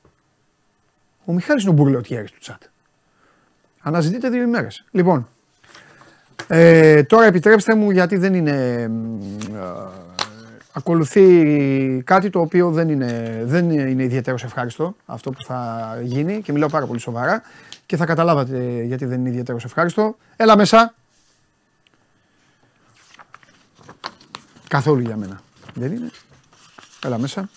Ο Μιχάλης είναι ο μπουρλωτιέρης του τσάτ. Αναζητείτε δύο ημέρες. Λοιπόν, ε, τώρα επιτρέψτε μου γιατί δεν είναι... μ, α, ακολουθεί κάτι το οποίο δεν είναι, δεν είναι ιδιαίτερος ευχάριστο αυτό που θα γίνει και μιλάω πάρα πολύ σοβαρά και θα καταλάβατε γιατί δεν είναι ιδιαίτερος ευχάριστο. Έλα μέσα. Καθόλου για μένα. Δεν είναι. Έλα μέσα.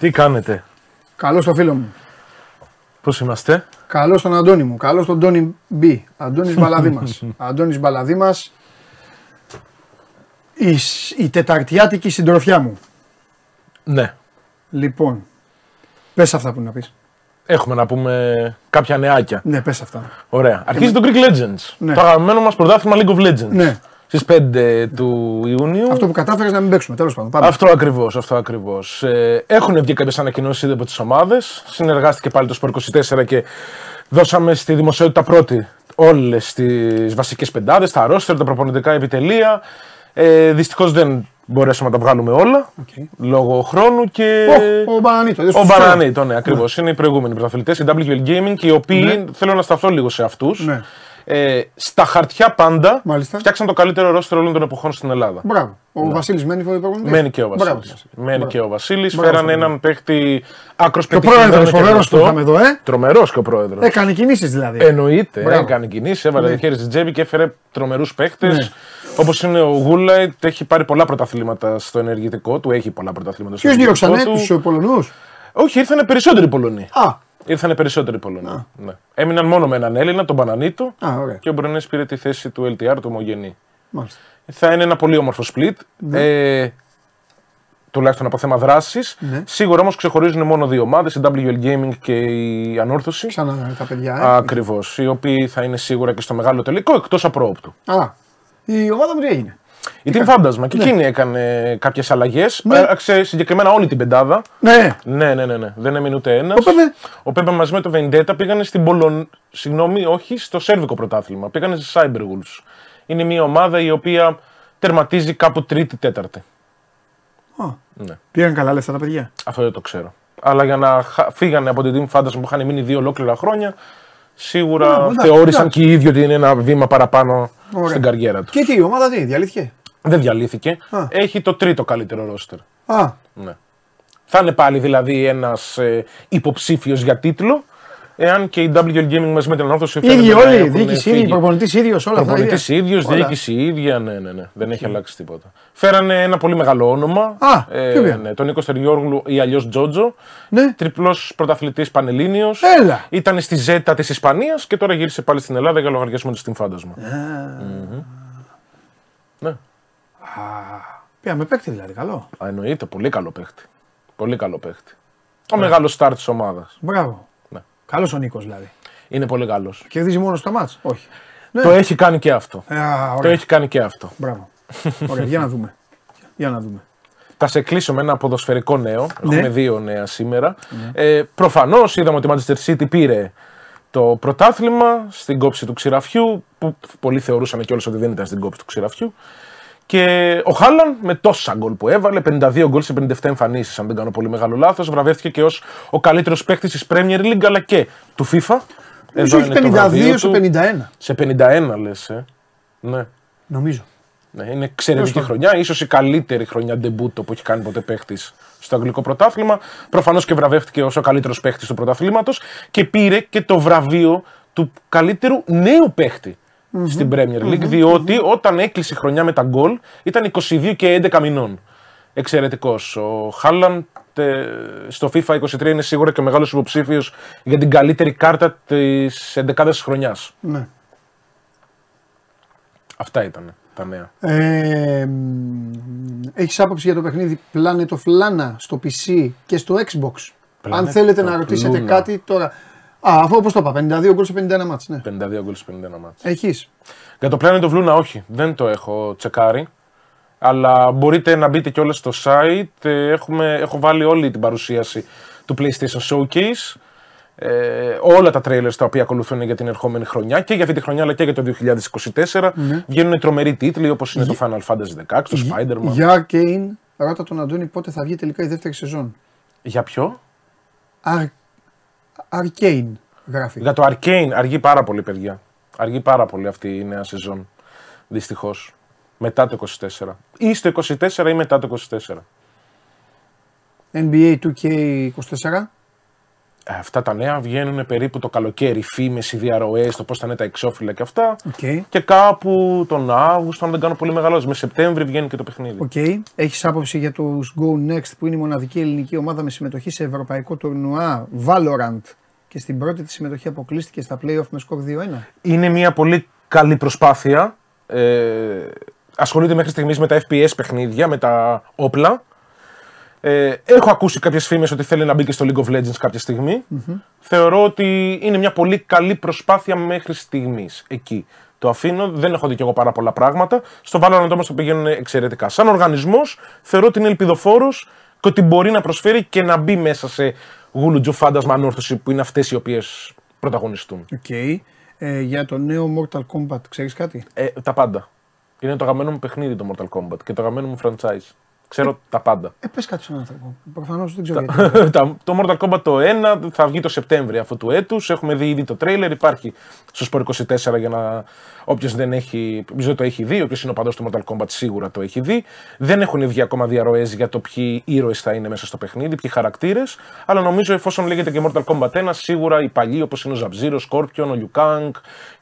Τι κάνετε, Καλώς το φίλο μου. πώς είμαστε; Καλώς τον Αντώνη μου. Καλώς τον Τόνι Μπι. Αντώνης Μπαλαδί Αντώνης Μπαλαδί Η, σ- η τεταρτιάτικη συντροφιά μου. Ναι, Λοιπόν, πες αυτά που να πεις. έχουμε να πούμε κάποια νεάκια. Ναι, πες αυτά. Ωραία. Αρχίζει το Greek Legends. Ναι. Το αγαπημένο μας πρωτάθλημα League of Legends. Ναι. Στις 5 του Ιουνίου. Αυτό που κατάφερες να μην παίξουμε. Τέλος πάντων. Πάμε. Αυτό ακριβώς, αυτό ακριβώς. Ε, έχουν βγει κάποιες ανακοινώσεις ήδη από τις ομάδες. Συνεργάστηκε πάλι το Sport 24 και δώσαμε στη δημοσιότητα πρώτη όλες τις βασικές πεντάδες, τα ρόστερ, τα προπονητικά επιτελεία. Ε, Δυστυχώς δεν μπορέσαμε να τα βγάλουμε όλα Οκ. λόγω χρόνου και. Ο, ο Μπανανίτο. δεν σου Ο ξέρω. Μπαρανίτο, ναι, ακριβώς. Είναι οι προηγούμενοι πρωταθλητές, οι WL Gaming, οι οποίοι θέλω να σταθώ λίγο σε αυτούς. Ναι. Ε, στα χαρτιά πάντα Μάλιστα. φτιάξαν το καλύτερο ρόστερ όλων των εποχών στην Ελλάδα. Μπράβο. Ο Βασίλης μένει προπονητής. Μένει και ο Μπράβο Βασίλης. σας. Μένει Μπράβο. και ο Βασίλης. Μπράβο Φέρανε στον έναν παίχτη άκρος Και ο πρόεδρος, φοβερός που είχαμε εδώ, ε; Τρομερός και ο πρόεδρος. Έκανε κινήσεις δηλαδή. Εννοείται. Μπράβο. Έκανε κινήσεις, έβαλε Ναι. το χέρι στη τσέπη και έφερε τρομερούς παίχτες. Ναι. Όπως είναι ο Γούλαϊτ, έχει πάρει πολλά πρωταθλήματα στο ενεργητικό του. Έχει πολλά πρωταθλήματα στο Ποιος ενεργητικό διώξανε, του. τους ε, Πολωνούς; Όχι, ήρθαν περισσότεροι Πολωνοί. Α, Ήρθαν περισσότεροι Πολωνοί. Ναι. Έμειναν μόνο με έναν Έλληνα, τον Πανανίτο. α, ωραία. Και ο Μπρενέ πήρε τη θέση του LTR, του ομογενή. Μάλιστα. Θα είναι ένα πολύ όμορφο split. Ναι. Ε, τουλάχιστον από θέμα δράσης. Ναι. Σίγουρα όμως ξεχωρίζουν μόνο δύο ομάδες, η WL Gaming και η Ανόρθωση. Ξανά τα παιδιά. Ε. Ακριβώς. Οι οποίοι θα είναι σίγουρα και στο μεγάλο τελικό εκτός απρόοπτου. Α, η ομάδα μου τι έγινε; Η Team Fantasma και εκείνη έκανε κάποιες αλλαγές. Ναι. Άλλαξε συγκεκριμένα όλη την πεντάδα. Ναι, Ναι, ναι, ναι, ναι. Δεν έμεινε ούτε ένας. Ο Πέπε. Ο Πέπε μαζί με το Vendetta πήγανε στην Πολων... Συγγνώμη, όχι, στο Σέρβικο πρωτάθλημα. Πήγανε στη Cyberwolves. Είναι μια ομάδα η οποία τερματίζει κάπου τρίτη-τέταρτη. Α, Ναι. Πήγαν καλά λεφτά τα παιδιά; Αυτό δεν το ξέρω. Αλλά για να χα- φύγανε από την Team Fantasy που είχαν μείνει δύο ολόκληρα χρόνια, σίγουρα Ναι, εντάξει, θεώρησαν εντάξει. και οι ίδιοι ότι είναι ένα βήμα παραπάνω Ωραία. στην καριέρα τους. Και τι, η ομάδα τι, διαλύθηκε; Δεν διαλύθηκε. Α. Έχει το τρίτο καλύτερο ρόστερ. Α, Ναι. Θα είναι πάλι δηλαδή ένας ε, υποψήφιος για τίτλο, εάν και η WL Gaming μαζί με την Ανόρθωση ίδιοι φαίνεται να όλοι, έχουν διοίκηση φύγει. ίδια, προπονητής ίδιος, όλα αυτά. ίδια. Προπονητή ίδιος, Όλα. διοίκηση ίδια, ναι, ναι, ναι. Δεν έχει αλλάξει τίποτα. Φέρανε ένα πολύ μεγάλο όνομα. Α, ποιο πήραν; ναι, τον Νίκο Στεριόργλου ή αλλιώς Τζότζο. Ναι. Τριπλός πρωταθλητής Πανελλήνιος. Έλα. Ήταν στη Ζέτα της Ισπανίας και τώρα γύρισε πάλι στην Ελλάδα για λογαριασμό της Team Fantasma. Ναι. Πήγαμε παίκτη δηλαδή, καλό. Α, εννοείται, πολύ καλό παίχτη. Πολύ καλό παίχτη. Ο μεγάλος στάρ της ομάδας. Μπράβο. Ναι. Καλός ο Νίκος δηλαδή. Είναι πολύ καλός. Κερδίζει μόνο στα μάτς; Όχι. Ναι. Το έχει κάνει και αυτό. Ε, α, Το ωραία. έχει κάνει και αυτό. Μπράβο. Ωραία, για να δούμε. Για να δούμε. Θα σε κλείσω με ένα ποδοσφαιρικό νέο. Ναι. Έχουμε δύο νέα σήμερα. Ε, Προφανώς είδαμε ότι η Manchester City πήρε το πρωτάθλημα στην κόψη του ξηραφιού, που πολλοί θεωρούσαν κιόλας ότι δεν ήταν στην κόψη του ξηραφιού. Και ο Χάλαν με τόσα γκολ που έβαλε, 52 γκολ σε 57 εμφανίσεις, αν δεν κάνω πολύ μεγάλο λάθος, βραβεύτηκε και ως ο καλύτερος παίκτης της Premier League αλλά και του FIFA. Νομίζω Εδώ έχει είναι το 52 βραβείο σε του. 51. Σε 51 λες. Ε. Ναι. Νομίζω. Ναι, είναι εξαιρετική Τέλος χρονιά, ίσως η καλύτερη χρονιά ντεμπούτο που έχει κάνει ποτέ παίχτη στο αγγλικό πρωτάθλημα. Προφανώς και βραβεύτηκε ως ο καλύτερος παίχτη του πρωταθλήματος και πήρε και το βραβείο του καλύτερου νέου παίχτη στην Premier League, διότι όταν έκλεισε η χρονιά με τα γκολ ήταν 22 και 11 μηνών. Εξαιρετικός. Ο Χάλαντ ε, στο FIFA 23 είναι σίγουρα και ο μεγάλος υποψήφιος για την καλύτερη κάρτα της 11η χρονιάς. Ναι. Αυτά ήταν τα νέα. Ε, Έχεις άποψη για το παιχνίδι Planet of Lana στο PC και στο Xbox; Αν Planet θέλετε of να ρωτήσετε Luna. κάτι τώρα. Α, αφού όπως το είπα, 52 γκολ σε 51 μάτς, ναι. 52 γκολ σε 51 μάτς. Έχεις. Για το Planet of Luna όχι, δεν το έχω τσεκάρει. Αλλά μπορείτε να μπείτε κιόλας στο site. Ε, Έχουμε, έχω βάλει όλη την παρουσίαση του PlayStation Showcase. Ε, όλα τα trailers τα οποία ακολουθούν για την ερχόμενη χρονιά και για αυτή τη χρονιά αλλά και για το 2024 βγαίνουν τρομεροί τίτλοι όπως είναι το Final Fantasy XVI, το Spider-Man. Για, Για Arcane, ρώτα τον Αντώνη πότε θα βγει τελικά η δεύτερη σεζόν. ποιο; Ar... Arcane γράφει. Για το Arcane αργεί πάρα πολύ παιδιά. Αργεί πάρα πολύ αυτή η νέα σεζόν. Δυστυχώς. Μετά το 24. Ή στο 24 ή μετά το 24. NBA 2K24. Ε, Αυτά τα νέα βγαίνουν περίπου το καλοκαίρι. Φήμες, οι διαρροές, το πώς θα είναι τα εξώφυλλα και αυτά. Οκ. Και κάπου τον Αύγουστο, αν δεν κάνω πολύ μεγάλο, με Σεπτέμβρη βγαίνει και το παιχνίδι. Οκ. Έχεις άποψη για τους Go Next που είναι η μοναδική ελληνική ομάδα με συμμετοχή σε ευρωπαϊκό τουρνουά Valorant; Και στην πρώτη της συμμετοχή αποκλείστηκε στα playoff με σκορ 2-1. Είναι μια πολύ καλή προσπάθεια. Ε, ασχολείται μέχρι στιγμής με τα FPS παιχνίδια, με τα όπλα. Ε, έχω ακούσει κάποιες φήμες ότι θέλει να μπει και στο League of Legends κάποια στιγμή. Θεωρώ ότι είναι μια πολύ καλή προσπάθεια μέχρι στιγμής εκεί. Το αφήνω, δεν έχω δει κι εγώ πάρα πολλά πράγματα. Στο Valorant όμως το πηγαίνουν εξαιρετικά. Σαν οργανισμός θεωρώ ότι είναι ελπιδοφόρος και ότι μπορεί να προσφέρει και να μπει μέσα σε γουλουτζού φάντασμα ανόρθωση που είναι αυτές οι οποίες πρωταγωνιστούν. Οκ. Ε, για το νέο Mortal Kombat, ξέρεις κάτι; Ε, τα πάντα. Είναι το αγαπημένο μου παιχνίδι το Mortal Kombat και το αγαπημένο μου franchise. Ξέρω τα πάντα. Ε, πες κάτι στον άνθρωπο. Προφανώς δεν ξέρω γιατί. Τα- το Mortal Kombat το 1 θα βγει το Σεπτέμβριο αυτού του έτους. Έχουμε δει ήδη το τρέιλερ. Υπάρχει στο Sport 24 για να. Όποιος δεν έχει. Νομίζω το έχει δει. Όποιος είναι οπαδός του Mortal Kombat σίγουρα το έχει δει. Δεν έχουν βγει ακόμα διαρροές για το ποιοι ήρωες θα είναι μέσα στο παιχνίδι, ποιοι χαρακτήρες. Αλλά νομίζω εφόσον λέγεται και Mortal Kombat 1, σίγουρα οι παλιοί όπως είναι ο Sub-Zero, Scorpion, ο Liu Kang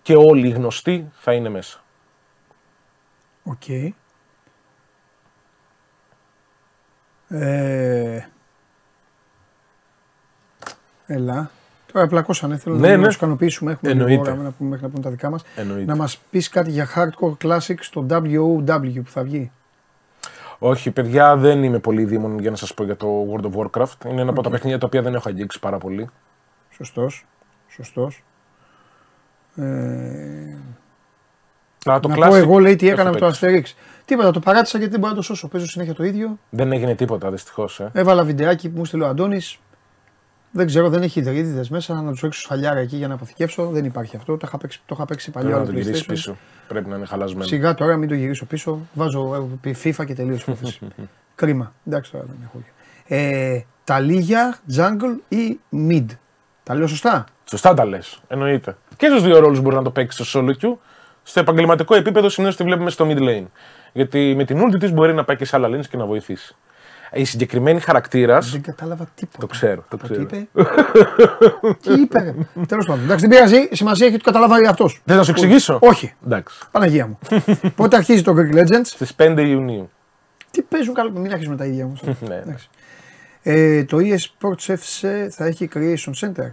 και όλοι οι γνωστοί θα είναι μέσα. Οκ. Ε, έλα. Τώρα πλακώσανε. Θέλω Ναι, να, ναι. να του ικανοποιήσουμε. Έχουμε Εννοείται. λίγο ώρα να πούμε, μέχρι να πούμε τα δικά μας. Εννοείται. Να μας πεις κάτι για hardcore classic στο WOW που θα βγει. Όχι, παιδιά, δεν είμαι πολύ δίμον για να σας πω για το World of Warcraft. Είναι ένα από τα παιχνίδια τα οποία δεν έχω αγγίξει πάρα πολύ. Σωστός. Σωστός. Ε, Αλλά το να Classic πω εγώ λέει τι έχω έκανα με το παίξει. Asterix. Τίποτα, το παράτησα γιατί δεν μπορώ να το σώσω. Παίζω συνέχεια το ίδιο. Δεν έγινε τίποτα δυστυχώς. Ε. Έβαλα βιντεάκι που μου στείλε ο Αντώνης. Δεν ξέρω, δεν έχει ιδρύτηδε μέσα να τους ρίξω σφαλιάρα εκεί για να αποθηκεύσω. Δεν υπάρχει αυτό. Το είχα παίξει, το είχα παίξει παλιά Πρέπει να άλλο το γυρίσεις PlayStation. πίσω. Πρέπει να είναι χαλασμένο. Σιγά τώρα μην το γυρίσω πίσω. Βάζω ε, FIFA και τελείω υπόθεση. Κρίμα. Εντάξει τώρα δεν έχω. Ε, τα λίγια, jungle ή mid. Τα λέω σωστά; Σωστά τα λες. Εννοείται. Και στους δύο ρόλους μπορεί να το παίξεις στο solo queue. Στο επαγγελματικό επίπεδο συνήθως τη βλέπουμε στο mid lane. Γιατί με την ulti της μπορεί να πάει και σε άλλα lanes και να βοηθήσει. Η συγκεκριμένη χαρακτήρα. Δεν κατάλαβα τίποτα. Το ξέρω, το Από ξέρω. Τι είπε. τι είπε. Τέλος πάντων. Εντάξει, δεν πειράζει. Σημασία έχει ότι καταλάβει αυτός. Δεν θα σου εξηγήσω. Όχι. Εντάξει. Παναγία μου. Πότε αρχίζει το Greek Legends; Στις 5 Ιουνίου. Τι παίζουν καλό. Μην αρχίσουμε τα ίδια όμως. ναι. Εντάξει. Ε, το eSports FC θα έχει Creation Center.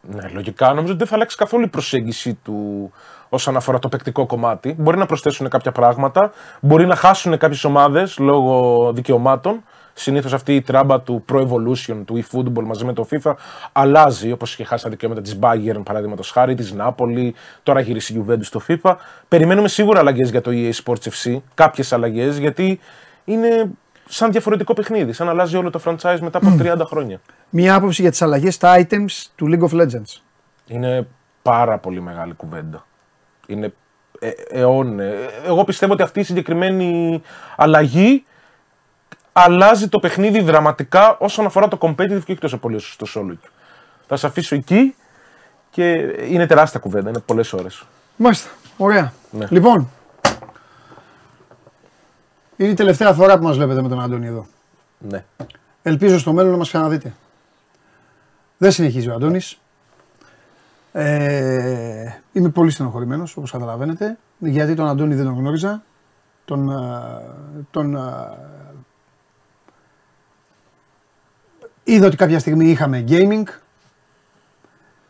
Ναι, λογικά νομίζω ότι δεν θα αλλάξει καθόλου η προσέγγιση του όσον αφορά το παικτικό κομμάτι. Μπορεί να προσθέσουν κάποια πράγματα, μπορεί να χάσουν κάποιες ομάδες λόγω δικαιωμάτων. Συνήθως αυτή η τράμπα του Pro Evolution, του eFootball μαζί με το FIFA αλλάζει, όπως είχε χάσει τα δικαιώματα της Bayern παραδείγματος χάρη, της Napoli, τώρα γυρίσει η Juventus στο FIFA. Περιμένουμε σίγουρα αλλαγές για το EA Sports FC, κάποιες αλλαγές, γιατί είναι σαν διαφορετικό παιχνίδι, σαν να αλλάζει όλο το franchise μετά από 30 χρόνια. Μία άποψη για τις αλλαγές στα items του League of Legends. Είναι πάρα πολύ μεγάλη κουβέντα. Είναι ε, αιώνε. Εγώ πιστεύω ότι αυτή η συγκεκριμένη αλλαγή αλλάζει το παιχνίδι δραματικά όσον αφορά το competitive και όχι τόσο πολύ στο solo. Θα σε αφήσω εκεί και είναι τεράστια κουβέντα, είναι πολλές ώρες. Μάλιστα. Ωραία. Ναι. Λοιπόν. Είναι η τελευταία φορά που μας βλέπετε με τον Αντώνη εδώ. Ναι. Ελπίζω στο μέλλον να μας ξαναδείτε. Δεν συνεχίζει ο Αντώνης. Ε, είμαι πολύ στενοχωρημένος, όπως καταλαβαίνετε, γιατί τον Αντώνη δεν τον γνώριζα. Τον, ε, τον, ε, είδα ότι κάποια στιγμή είχαμε gaming.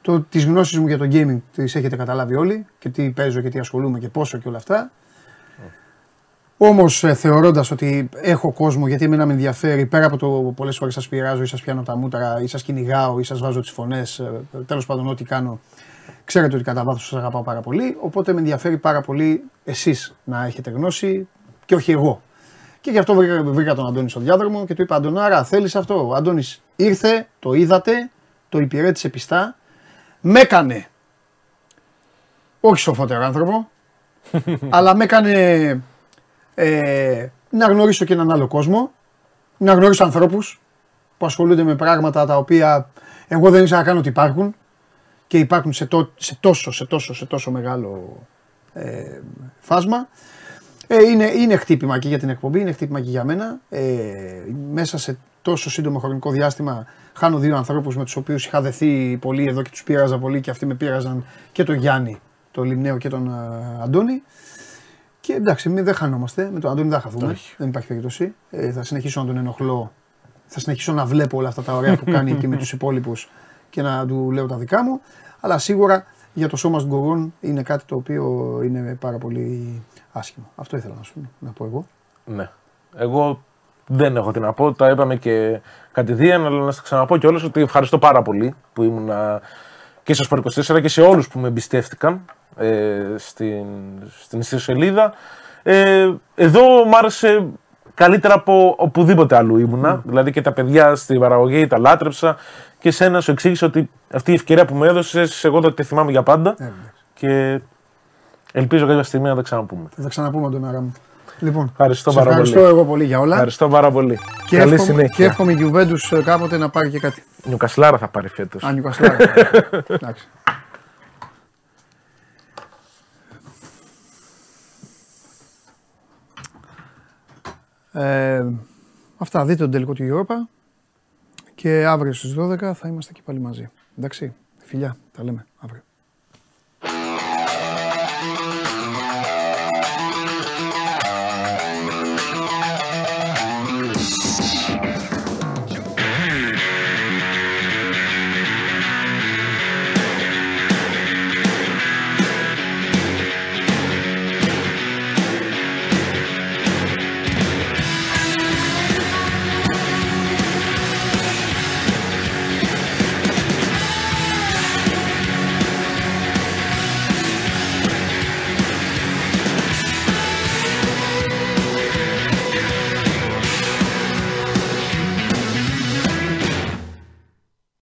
Το, τις γνώσεις μου για το gaming τις έχετε καταλάβει όλοι και τι παίζω και τι ασχολούμαι και πόσο και όλα αυτά. Όμως θεωρώντας ότι έχω κόσμο, γιατί εμένα με ενδιαφέρει πέρα από το πολλές φορές σας πειράζω ή σας πιάνω τα μούτρα ή σας κυνηγάω ή σας βάζω τις φωνές, τέλος πάντων ό,τι κάνω, ξέρετε ότι κατά βάθος σας αγαπάω πάρα πολύ. Οπότε με ενδιαφέρει πάρα πολύ εσείς να έχετε γνώση και όχι εγώ. Και γι' αυτό βρήκα, βρήκα τον Αντώνη στο διάδρομο και του είπα: Αντωνάρα, θέλεις αυτό; Ο Αντώνης ήρθε, το είδατε, το υπηρέτησε πιστά, με έκανε. Όχι σοφότερο άνθρωπο, αλλά με έκανε ε, να γνωρίσω και έναν άλλο κόσμο, να γνωρίσω ανθρώπους που ασχολούνται με πράγματα τα οποία εγώ δεν ήξερα καν ότι υπάρχουν και υπάρχουν σε, τό- σε τόσο, σε τόσο, σε τόσο μεγάλο ε, φάσμα. Ε, είναι, είναι χτύπημα και για την εκπομπή, είναι χτύπημα και για μένα. Ε, μέσα σε τόσο σύντομο χρονικό διάστημα χάνω δύο ανθρώπους με τους οποίους είχα δεθεί πολύ εδώ και τους πείραζα πολύ και αυτοί με πείραζαν και τον Γιάννη, τον Λιμνέο και τον ε, Αντώνη. Και εντάξει, μην δεν χανόμαστε. Με τον Αντώνη δεν θα χαθούμε. Όχι. Δεν υπάρχει περίπτωση. Ε, θα συνεχίσω να τον ενοχλώ. Θα συνεχίσω να βλέπω όλα αυτά τα ωραία που κάνει και με τους υπόλοιπους και να του λέω τα δικά μου. Αλλά σίγουρα για το σώμα του Go On είναι κάτι το οποίο είναι πάρα πολύ άσχημο. Αυτό ήθελα να σου να πω εγώ. Ναι. Εγώ δεν έχω τι να πω. Τα είπαμε και κατηδίαν, αλλά να σας ξαναπώ κιόλας ότι ευχαριστώ πάρα πολύ που ήμουν και στο Sport 24 και σε όλους που με εμπιστεύτηκαν ε, στην, στην ιστοσελίδα. Ε, εδώ μ' άρεσε καλύτερα από οπουδήποτε αλλού ήμουνα. Δηλαδή και τα παιδιά στην παραγωγή τα λάτρεψα και σένα σου εξήγησα ότι αυτή η ευκαιρία που μου έδωσες, εγώ θα τη θυμάμαι για πάντα. και ελπίζω κάποια στιγμή να τα ξαναπούμε. Θα τα ξαναπούμε τον άρα μου. Λοιπόν, Ευχαριστώ σε πάρα ευχαριστώ πολύ. εγώ πολύ για όλα. Ευχαριστώ πάρα πολύ. Και Καλή εύχομαι, συνέχεια. και εύχομαι η Juventus ε, κάποτε να πάρει και κάτι. Νιουκασλάρα θα πάρει φέτος. Αν Ιουγκοσλάβια. Εντάξει. Ε, αυτά, δείτε τον τελικό του Europa και αύριο στις 12 θα είμαστε και πάλι μαζί. Εντάξει, φιλιά, τα λέμε αύριο.